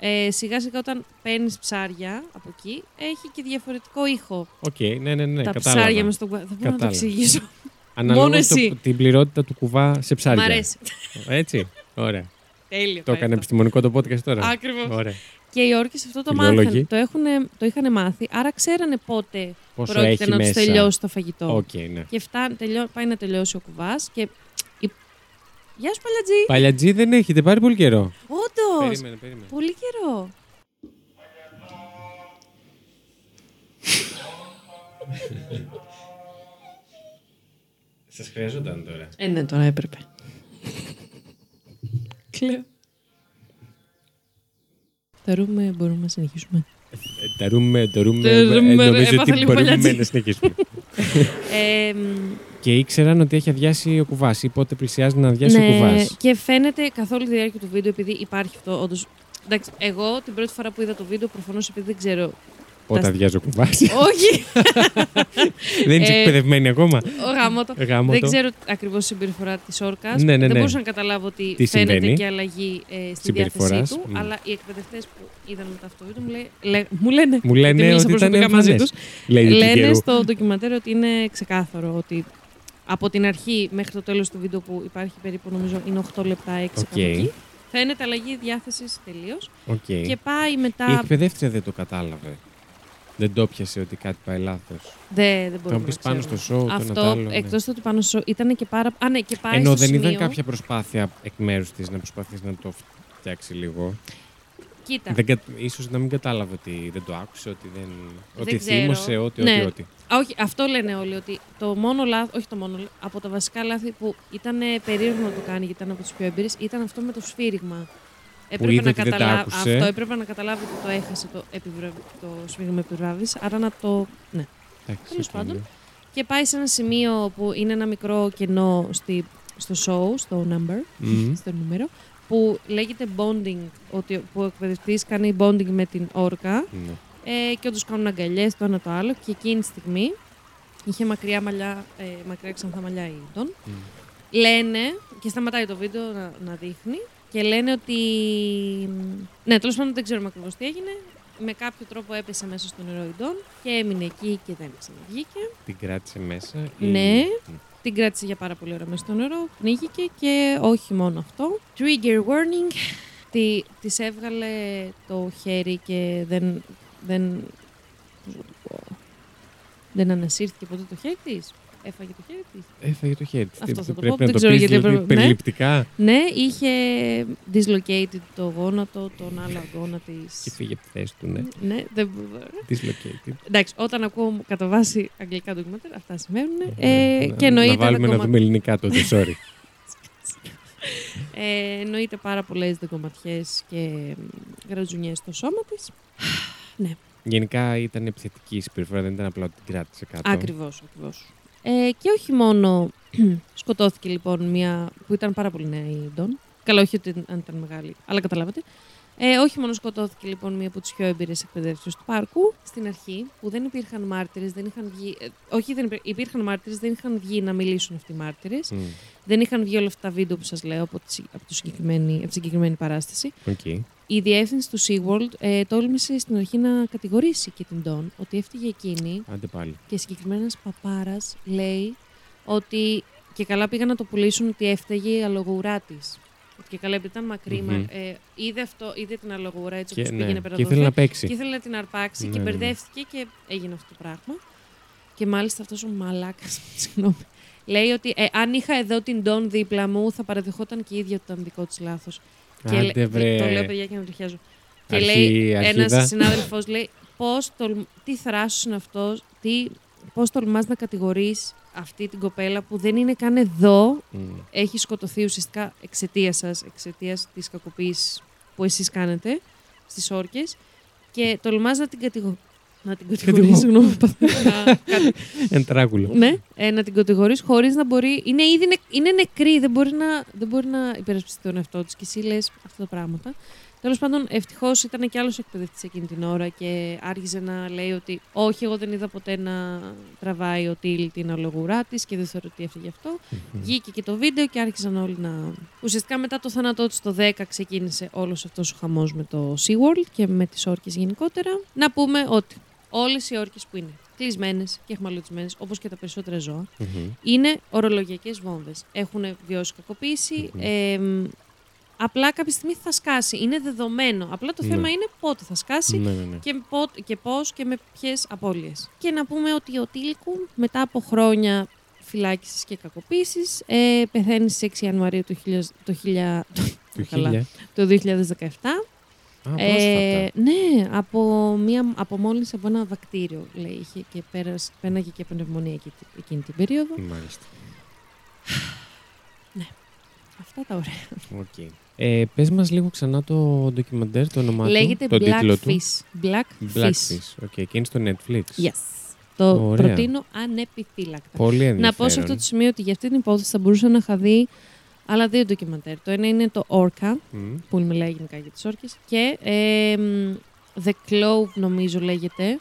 ε, σιγά σιγά όταν παίρνεις ψάρια από εκεί, έχει και διαφορετικό ήχο. Οκ, ναι, ναι, ναι. τα κατάλαβα. ψάρια μες στον κουβά. Θα μπορώ να το Κατάλαβα. εξηγήσω. Αναλόγως Μόνο το- εσύ. την πληρότητα του κουβά σε ψάρια. Μ' αρέσει. Έτσι. Ωραία. Τέλειο. Το έκανε επιστημονικό το podcast τώρα. Ακριβώς. Ωραία. Και οι όρκες αυτό το Φιλόλογοι. μάθανε. Το, έχουνε- το είχαν μάθει, άρα ξέρανε πότε Πόσο πρόκειται έχει να τους μέσα. τελειώσει το φαγητό. Οκ, ναι. Και φτάνει, τελειώ, πάει να τελειώσει ο κουβάς και. Η- Γεια σου, Παλιατζή! Παλιατζή δεν έχετε πάρει πολύ καιρό. Όντως! Περίμενε, περίμενε. Πολύ καιρό. Σας χρειαζόταν τώρα. Ε, ναι, τώρα έπρεπε. Κλαίω. Θεωρούμε μπορούμε να συνεχίσουμε. Τα ρούμε, το ρούμε. Τα ρούμε, ε, Νομίζω έπαθα ότι λίγο μπορούμε παλιατζή. να συνεχίσουμε. Ε, μ, Και ήξεραν ότι έχει αδειάσει ο κουβάς ή πότε πλησιάζει να αδειάσει ο ναι, κουβάς. και φαίνεται καθ' όλη τη διάρκεια του βίντεο, επειδή υπάρχει αυτό όντως. Εντάξει, εγώ την πρώτη φορά που είδα το βίντεο, προφανώς επειδή δεν ξέρω. Πότε τα- αδειάζει ο κουβάς. Όχι! Δεν είσαι Ε, εκπαιδευμένη ακόμα. Ο γάμο το. Γάμο δεν το. ξέρω ακριβώς τη συμπεριφορά της όρκας. Ναι, ναι, Δεν ναι. μπορούσα να καταλάβω ότι Τι φαίνεται συμβαίνει. και αλλαγή ε, στη διάθεσή Συμπεριφοράς. του. Μμ. Αλλά οι εκπαιδευτές που είδαν μετά αυτό το βίντεο μου, λέει- λέ- μου λένε. Μου γιατί λένε μίλησα ότι ήταν προσωπικά μαζί εμφανές. τους, Λέει του Λένε καιρού. στο ντοκιμαντέρ ότι είναι ξεκάθαρο ότι από την αρχή μέχρι το τέλος του βίντεο που υπάρχει περίπου νομίζω είναι 8 λεπτά 6 Οκ. κάπου εκεί. Φαίνεται αλλαγή διάθεσης τελείως Οκ. και πάει Η μετά... εκπαιδεύτρια δεν το κατάλαβε. Δεν το πιασε ότι κάτι πάει λάθος. Δεν, δεν Θα μπορούμε μου πεις να πάνω ξέρουμε. στο show, το ένα το Αυτό, άλλο. ναι. εκτός του ότι πάνω στο ήταν και πάρα... Α, ναι, και πάει Ενώ στο δεν είδαν σημείο... κάποια προσπάθεια εκ μέρους της να προσπαθήσει να το φτιάξει λίγο. Κοίτα, Δεν, κα- ίσως να μην κατάλαβε ότι δεν το άκουσε, ότι δεν. ότι ξέρω. θύμωσε, ότι, Ναι. ότι, ότι. Α, όχι, αυτό λένε όλοι, ότι το μόνο λάθος, όχι το μόνο, από τα βασικά λάθη που ήταν περίεργο να το κάνει, γιατί ήταν από τις πιο έμπειρες, ήταν αυτό με το σφύριγμα. Έπρεπε είδε να ότι δεν τα καταλάβει, άκουσε. αυτό έπρεπε να καταλάβει ότι το έχασε το, επιβρα... το σφύριγμα επιβράβευσης, άρα να το... Ναι. Εντάξει, Τέλος οκ, πάντων. ναι. Και πάει σε ένα σημείο που είναι ένα μικρό κενό στη, στο show, στο number, Μμμ. στο νούμερο, που λέγεται bonding, ότι, που ο εκπαιδευτής κάνει bonding με την όρκα Ναι. Ε, και όντως κάνουν αγκαλιές το ένα το άλλο. Και εκείνη τη στιγμή είχε μακριά, μαλλιά, ε, μακριά ξανθά μαλλιά η Ντόν. Μμ. Λένε, και σταματάει το βίντεο να, να δείχνει, και λένε ότι. Ναι, τέλος πάντων δεν ξέρουμε ακριβώς τι έγινε. Με κάποιο τρόπο έπεσε μέσα στο νερό η Ντόν και έμεινε εκεί και δεν ξαναβγήκε. Την κράτησε μέσα. ή- Ναι. Μμ. Την κράτησε για πάρα πολύ ώρα μέσα στο νερό, πνίγηκε και όχι μόνο αυτό. Trigger warning. Τη, της έβγαλε το χέρι και δεν, δεν, πώς να το πω, δεν ανασύρθηκε ποτέ το χέρι της. Έφαγε το χέρι της. Έφαγε το χέρι της. Αυτό Τι- θα το πρέπει πω, να δεν το ξέρω πεις γιατί δηλαδή, έπρεπε- ναι. περιληπτικά Ναι, είχε dislocated το γόνατο, τον άλλο αγώνα της. και φύγε από τη θέση του, ναι. Ναι, δεν... Dislocated. Εντάξει, όταν ακούω κατά βάση αγγλικά ντοκιμαντέρ, αυτά συμβαίνουν. Ναι, Ε, να- και εννοείται Να βάλουμε να δεγκωμα- δούμε ελληνικά τότε, sorry. Ε, εννοείται πάρα πολλές δεγκοματιέ και γρατζουνιέ στο σώμα της. Γενικά ήταν επιθετική η συμπεριφορά, δεν ήταν απλά ότι την κράτησε κάτω. Ακριβώς, ακριβώς. Ε, και όχι μόνο σκοτώθηκε λοιπόν μια που ήταν πάρα πολύ νέα η Ντόν. Καλά, όχι ότι αν ήταν μεγάλη, αλλά καταλάβατε. Ε, όχι μόνο σκοτώθηκε λοιπόν μία από τις πιο έμπειρες εκπαιδεύτριες του πάρκου στην αρχή, που δεν υπήρχαν μάρτυρες, δεν είχαν βγει. ε, όχι, δεν υπήρ- υπήρχαν μάρτυρες, δεν είχαν βγει να μιλήσουν αυτοί οι μάρτυρες. Μμ. Δεν είχαν βγει όλα αυτά τα βίντεο που σας λέω από τη, από, το συγκεκριμένη, από τη συγκεκριμένη παράσταση. Οκ. Η διεύθυνση του SeaWorld ε, τόλμησε στην αρχή να κατηγορήσει και την Ντόν ότι έφταιγε εκείνη Άντε πάλι. και συγκεκριμένας παπάρας λέει ότι και καλά πήγαν να το πουλήσουν ότι έφταιγε η αλογοουρά της. Και καλά, επειδή ήταν μακρύ, Μμμ. μα- ε, είδε, αυτό, είδε την αλογουρά έτσι Και, όπως ναι, πήγαινε πέρα και από ήθελε το να παίξει. και ήθελε να την αρπάξει Ναι, και ναι, ναι. μπερδεύτηκε και έγινε αυτό το πράγμα. Και μάλιστα αυτός ο μαλάκας, συγγνώμη, λέει ότι ε, αν είχα εδώ την Ντόν δίπλα μου, θα παραδεχόταν και η ίδια ότι ήταν δικό της λάθος. Και Άντε, λέ- βρε. Το λέω παιδιά και να τριχιάζω. Και Αρχή- λέει αρχίδα. ένας συνάδελφος, λέει, πώς τολ... τι θράσος είναι αυτός, τι... πώς τολμάς να κατηγορείς αυτή την κοπέλα που δεν είναι καν εδώ, Μμ. έχει σκοτωθεί ουσιαστικά εξαιτίας σας, εξαιτίας της κακοποίησης που εσείς κάνετε στις όρκες. Και τολμάς να την κατηγορεί. Να την κατηγορείς, συγγνώμη. παθητικά, κάτι. Ένα τράγουλο. ναι, ε, να την κατηγορείς χωρίς να μπορεί. Είναι ήδη νε- είναι νεκρή, δεν μπορεί να, δεν μπορεί να υπερασπιστεί τον εαυτό της. Και εσύ λες αυτά τα πράγματα. Τέλος πάντων, ευτυχώς ήταν και άλλος εκπαιδευτής εκείνη την ώρα και άρχιζε να λέει ότι Όχι, εγώ δεν είδα ποτέ να τραβάει ο Τίλ την αλογουρά της και δεν θεωρώ ότι έφυγε αυτό. Μμμ. Βγήκε και το βίντεο και άρχισαν όλοι να. Ουσιαστικά μετά το θάνατό της το 10 ξεκίνησε όλος αυτός ο χαμός με το SeaWorld και με τις όρκες γενικότερα. Να πούμε ότι όλες οι όρκες που είναι κλεισμένες και εχμαλωτισμένε, όπως και τα περισσότερα ζώα, Μμμ. είναι ορολογιακές βόμβες. Έχουν βιώσει κακοποίηση. Μμμ. εμ, απλά κάποια στιγμή θα σκάσει. Είναι δεδομένο. Απλά το Ναι. θέμα είναι πότε θα σκάσει Ναι, ναι, ναι. και, πότε, και πώς και με ποιες απώλειες. Και να πούμε ότι ο Τίλικου μετά από χρόνια φυλάκισης και κακοποίησης ε, πεθαίνει στις 6 Ιανουαρίου του, 1000 το, 1000 Του καλά, χίλια. το 2017. Α, Ε, πρόσφατα. ναι, από μια μόλυνση από ένα βακτήριο, λέει, είχε και πέρασε, πέναγε και πνευμονία εκεί, εκείνη την περίοδο. Μάλιστα. Αυτά τα ωραία. Οκ. Ε, πες μας λίγο ξανά το ντοκιμαντέρ, το όνομά του, Λέγεται τον τίτλο του. Blackfish. Blackfish. Blackfish. Οκ, και είναι στο Netflix. Yes. Το Ωραία. προτείνω ανεπιφύλακτα. Πολύ ενδιαφέρον. Να πω σε αυτό το σημείο ότι για αυτή την υπόθεση θα μπορούσα να είχα δει άλλα δύο ντοκιμαντέρ. Το ένα είναι το Orca, Μμ. που μιλάει γενικά για τις όρκες, και ε, μ, The Cove νομίζω λέγεται,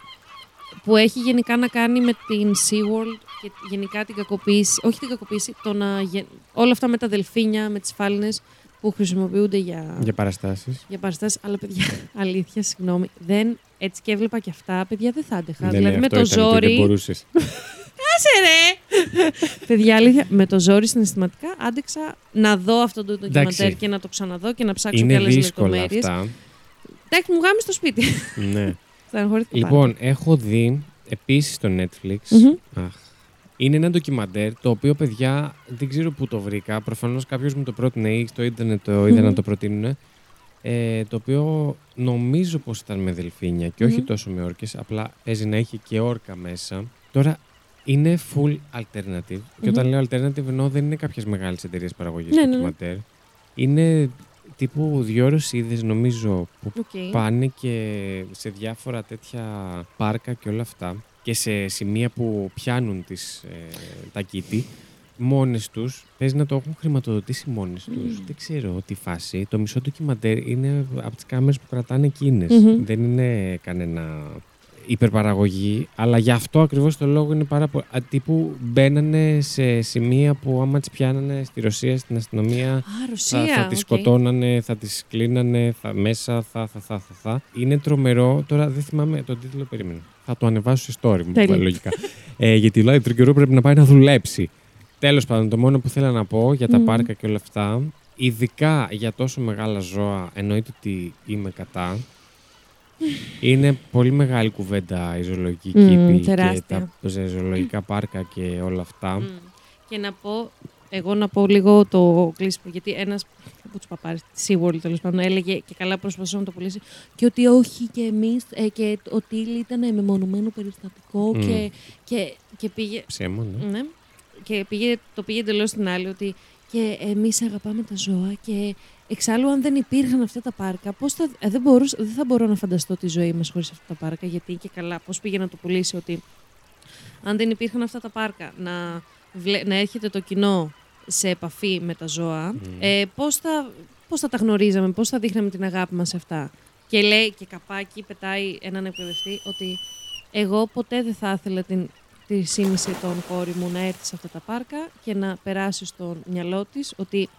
που έχει γενικά να κάνει με την SeaWorld και γενικά την κακοποίηση, όχι την κακοποίηση, το να, γε- όλα αυτά με τα δελφίνια, με τις φάλαινες που χρησιμοποιούνται για, Για παραστάσεις. για παραστάσεις. Αλλά παιδιά, αλήθεια, συγγνώμη, δεν, έτσι και έβλεπα και αυτά, παιδιά δεν θα άντεχα. Ναι, δηλαδή ναι, με αυτό το ήταν ότι Δεν ζόρι, μπορούσες. Παιδιά, αλήθεια, με το ζόρι συναισθηματικά άντεξα να δω αυτό το ντοκιμαντέρ Εντάξει. και να το ξαναδώ και να ψάξω και Είναι άλλες δύσκολα λεπτομέρειες. αυτά. Εντάξει, μου γάμει στο σπίτι. ναι. Στεναχωρήθηκα Λοιπόν, έχω δει επίσης στο Netflix. Μμμ. Αχ. Είναι ένα ντοκιμαντέρ το οποίο, παιδιά, δεν ξέρω πού το βρήκα. Προφανώς κάποιος μου το πρότεινε ή στο ίντερνετ το είδα Μμμ. να το προτείνουν. Ε, το οποίο νομίζω πως ήταν με δελφίνια και όχι Μμμ. τόσο με όρκες, απλά παίζει να έχει και όρκα μέσα. Τώρα είναι full alternative. Και όταν Μμμ. λέω alternative εννοώ δεν είναι κάποιες μεγάλες εταιρείες παραγωγής Ναι, ναι, ναι. ντοκιμαντέρ. Είναι τύπου δύο ώρες νομίζω που Οκ. πάνε και σε διάφορα τέτοια πάρκα και όλα αυτά και σε σημεία που πιάνουν τις, ε, τα κήτη μόνες τους, παίζει να το έχουν χρηματοδοτήσει μόνες τους. Μμμ. Δεν ξέρω τι φάση. Το μισό ντοκιμαντέρ είναι από τις κάμερες που κρατάνε εκείνες. Μμμ. Δεν είναι κανένα υπερπαραγωγή, αλλά γι' αυτό ακριβώς το λόγο είναι πάρα πολύ... α, Τύπου μπαίνανε σε σημεία που άμα τις πιάνανε στη Ρωσία, στην αστυνομία, Α, θα, Ρωσία. θα τις οκ. σκοτώνανε, θα τις κλείνανε θα, μέσα, θα, θα, θα, θα, θα. Είναι τρομερό. Τώρα δεν θυμάμαι τον τίτλο, περίμενα. Θα το ανεβάσω σε story μου, Τέλεια. λογικά. ε, γιατί η Live καιρό πρέπει να πάει να δουλέψει. Τέλος πάντων, το μόνο που θέλω να πω για τα Μμμ. πάρκα και όλα αυτά, ειδικά για τόσο μεγάλα ζώα, εννοείται ότι είμαι κατά. Είναι πολύ μεγάλη κουβέντα η ζωολογική Μμμ, κήπη και τεράστια. τα ζωολογικά πάρκα και όλα αυτά. Μμ. Και να πω, εγώ να πω λίγο το κλείσιμο, γιατί ένας από τους παπάρες της SeaWorld τέλος πάντων έλεγε και καλά προσπαθούσε να το πουλήσει και ότι όχι και εμείς και ο Τίλι ήταν μεμονωμένο περιστατικό Μμ. και, και, και πήγε. Ψέμα, ναι. Ναι. Και πήγε, το πήγε εντελώς στην άλλη ότι και εμείς αγαπάμε τα ζώα και εξάλλου αν δεν υπήρχαν αυτά τα πάρκα, πώς θα, ε, δεν, μπορούσα, δεν θα μπορώ να φανταστώ τη ζωή μας χωρίς αυτά τα πάρκα, γιατί και καλά πώς πήγε να το πουλήσει ότι αν δεν υπήρχαν αυτά τα πάρκα να, βλέ- να έρχεται το κοινό σε επαφή με τα ζώα, Μμ. ε, πώς, θα, πώς θα τα γνωρίζαμε, πώς θα δείχναμε την αγάπη μας σε αυτά. Και λέει και καπάκι πετάει έναν εκπαιδευτή ότι εγώ ποτέ δεν θα ήθελα την, τη σύνηση των κόρη μου να έρθει σε αυτά τα πάρκα και να περάσει στο μυαλό της ότι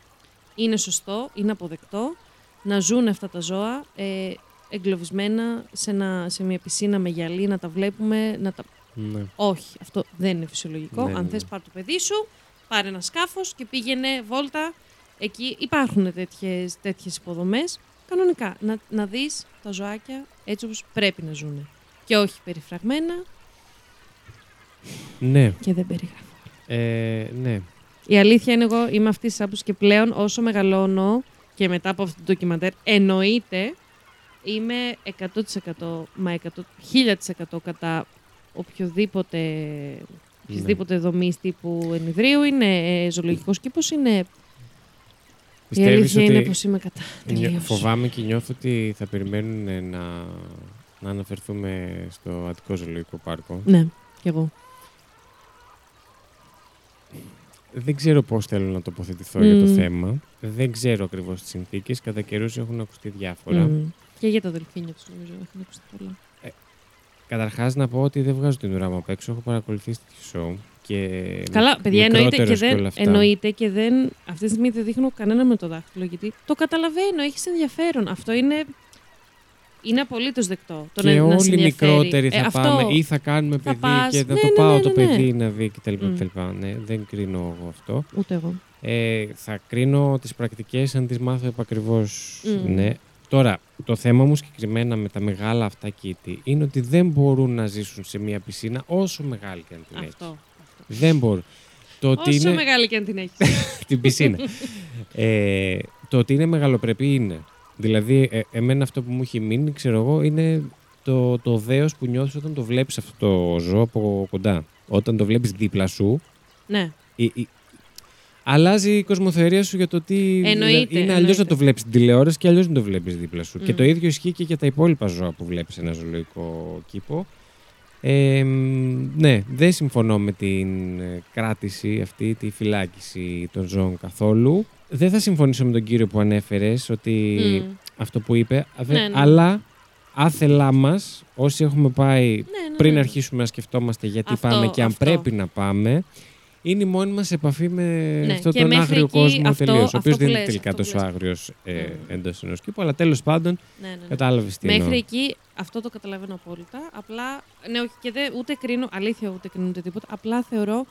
είναι σωστό, είναι αποδεκτό να ζουν αυτά τα ζώα ε, εγκλωβισμένα σε, ένα, σε μια πισίνα με γυαλί, να τα βλέπουμε, να τα... ναι. Όχι, αυτό δεν είναι φυσιολογικό. Ναι, Αν ναι. θες πάρ' το παιδί σου, πάρε ένα σκάφος και πήγαινε βόλτα. Εκεί υπάρχουν τέτοιες, τέτοιες υποδομές. Κανονικά, να, να δεις τα ζωάκια έτσι όπως πρέπει να ζουν. Και όχι περιφραγμένα ναι. και δεν περιγράφω. Ε, ναι. Η αλήθεια είναι εγώ είμαι αυτή της άποψης και πλέον όσο μεγαλώνω και μετά από αυτό το ντοκιμαντέρ εννοείται είμαι 100% μα 100, 1000% κατά οποιοδήποτε οποιασδήποτε δομή τύπου ενιδρίου είναι ε, ζωολογικός κήπος είναι η Πιστεύεις αλήθεια ότι είναι πως είμαι κατά νιώ- τελείως. φοβάμαι και νιώθω ότι θα περιμένουν να, να αναφερθούμε στο Αττικό Ζωολογικό Πάρκο. Ναι, κι εγώ. Δεν ξέρω πώς θέλω να τοποθετηθώ για το Μμμ. θέμα. Δεν ξέρω ακριβώς τις συνθήκες. Κατά καιρούς έχουν ακουστεί διάφορα. Μμ. Και για τα δελφίνια τους νομίζω έχουν ακουστεί πολλά. Καταρχάς να πω ότι δεν βγάζω την ουρά μου απ' έξω. Έχω παρακολουθήσει τέτοιο show. Και Καλά, παιδιά, εννοείται και, μικρότερος όλα δεν, αυτά. εννοείται και δεν. Αυτή τη στιγμή δεν δείχνω κανένα με το δάχτυλο γιατί το καταλαβαίνω, έχεις ενδιαφέρον. Αυτό είναι. Είναι απολύτως δεκτό. Το και να, να σε όλοι ενδιαφέρει. μικρότεροι Ε, θα αυτό- πάμε ή θα κάνουμε θα παιδί πας. και θα Ναι, το ναι, πάω ναι, το ναι, ναι. παιδί να δει κτλ. Μμ. κτλ. Ναι, δεν κρίνω εγώ αυτό. Ούτε εγώ. Ε, θα κρίνω τις πρακτικές αν τις μάθω επακριβώς. Μμ. Ναι. Τώρα, το θέμα μου συγκεκριμένα με τα μεγάλα αυτά κήτη είναι ότι δεν μπορούν να ζήσουν σε μια πισίνα όσο μεγάλη και αν την έχει. Αυτό. αυτό. Δεν μπορούν. Το ότι Όσο είναι μεγάλη και αν την έχεις. την πισίνα. ε, το ότι είναι μεγαλοπρεπή είναι. Δηλαδή, ε, εμένα αυτό που μου έχει μείνει, ξέρω εγώ, είναι το, το δέος που νιώθεις όταν το βλέπεις αυτό το ζώο από κοντά. Όταν το βλέπεις δίπλα σου, ναι. η- η- αλλάζει η κοσμοθεωρία σου για το τι. Εννοείται, είναι αλλιώς εννοείται. να το βλέπεις στην τηλεόραση και αλλιώς να το βλέπεις δίπλα σου. Και Μμ. το ίδιο ισχύει και για τα υπόλοιπα ζώα που βλέπεις σε ένα ζωολογικό κήπο. Ε, μ, ναι, δεν συμφωνώ με την ε, κράτηση αυτή, τη φυλάκιση των ζώων καθόλου. Δεν θα συμφωνήσω με τον κύριο που ανέφερες ότι Μμ. αυτό που είπε, δε- Ναι, ναι. αλλά άθελά μας, όσοι έχουμε πάει Ναι, ναι, πριν ναι. αρχίσουμε να σκεφτόμαστε γιατί Αυτό, πάμε και αν αυτό. πρέπει να πάμε, είναι η μόνη μας επαφή με Ναι, αυτόν και τον μέχρι άγριο εκεί κόσμο αυτό- τελείως. Ο αυτό οποίος που δεν είναι λες, τελικά αυτό που τόσο λες. άγριος ε, Mm. εντός ενός κήπου, αλλά τέλος πάντων Ναι, ναι, ναι. κατάλαβες τι Μέχρι εννοώ. εκεί αυτό το καταλαβαίνω απόλυτα. Απλά, ναι, όχι και δεν, ούτε κρίνω, αλήθεια ούτε κρίνω ούτε τίποτα. Απλά θεωρώ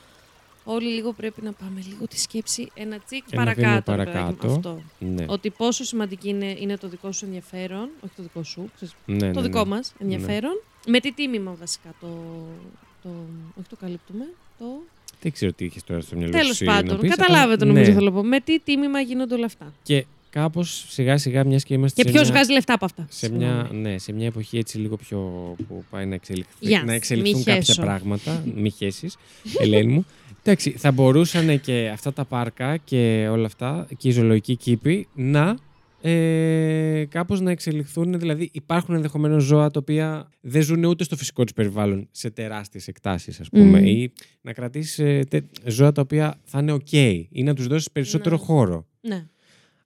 όλοι λίγο πρέπει να πάμε λίγο τη σκέψη ένα τσικ Ένα βήμα παρακάτω. ρε παιδάκι μου. παρακάτω. Αυτό. Ναι. Ότι πόσο σημαντική είναι, είναι το δικό σου ενδιαφέρον, όχι το δικό σου, ξέρεις, Ναι, το ναι, δικό ναι. μας ενδιαφέρον Με τι τίμημα βασικά το. το όχι το καλύπτουμε. Το... Δεν ξέρω τι είχες τώρα στο μυαλό Τέλος σου. πάντων, να πεις, καταλάβετε αλλά- νομίζω ναι. θέλω να πω. Με τι τίμημα γίνονται όλα αυτά. Και κάπως σιγά σιγά, μιας και είμαστε. Και σε ποιος μια- βγάζει λεφτά από αυτά. Σε μια, Συγγνώμη. ναι, σε μια εποχή έτσι λίγο πιο που πάει να, εξελιχθεί, Γεια, να μη εξελιχθούν κάποια χέσω. πράγματα. Μη χέσεις, Ελένη μου. Εντάξει, θα μπορούσαν και αυτά τα πάρκα και όλα αυτά και οι ζωολογικοί κήποι να ε, κάπως να εξελιχθούν. Δηλαδή υπάρχουν ενδεχομένως ζώα τα οποία δεν ζουν ούτε στο φυσικό τους περιβάλλον σε τεράστιες εκτάσεις ας πούμε Μμμ. ή να κρατήσεις ε, τε- ζώα τα οποία θα είναι ok ή να τους δώσεις περισσότερο Ναι. χώρο. Ναι.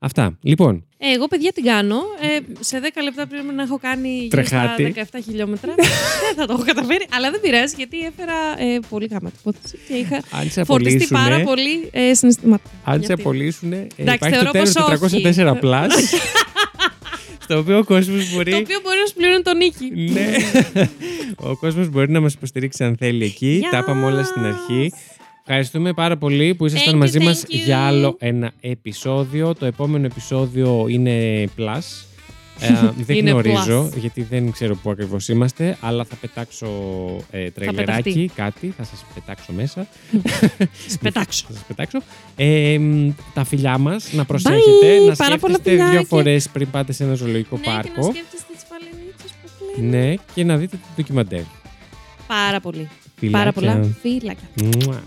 Αυτά. Λοιπόν, Ε, εγώ, παιδιά, την κάνω. Ε, σε 10 λεπτά πρέπει να έχω κάνει γύρω Τρεχάτη. στα 17 χιλιόμετρα. δεν θα το έχω καταφέρει, αλλά δεν πειράζει γιατί έφερα ε, πολύ γάμα την υπόθεση και είχα αν σε φορτιστεί απολύσουνε- πάρα πολύ ε, συναισθηματικά. Αν σε Γιατί- απολύσουν, ε, Εντάξει, υπάρχει το θεωρώ τέλος πως του όχι. 304 Plus, στο οποίο ο κόσμος Το μπορεί... οποίο μπορεί να σου πληρώνει τον νίκη. ναι, ο κόσμος μπορεί να μας υποστηρίξει αν θέλει εκεί. Yes. Τα είπαμε όλα στην αρχή. Ευχαριστούμε πάρα πολύ που ήσασταν Thank you, μαζί thank μας you. για άλλο ένα επεισόδιο. Το επόμενο επεισόδιο είναι Plus. Ε, δεν Είναι γνωρίζω, plus. γιατί δεν ξέρω πού ακριβώς είμαστε, αλλά θα πετάξω ε, τρελεράκι, πεταχτεί. κάτι, θα σας πετάξω μέσα. Σε πετάξω. Θα σας πετάξω. Ε, μ, τα φιλιά μας, να προσέχετε, Bye, να πάρα πολλά σκέφτεστε φιλιά δύο και- φορές πριν πάτε σε ένα ζωολογικό Ναι, και να πάρκο. σκέφτεστε τις φαλενίτσες που κλαίνουν. Ναι, και να δείτε το ντοκιμαντέρ. Πάρα πολύ. Φιλάκια. Πάρα πολλά φύλακα. Μουα.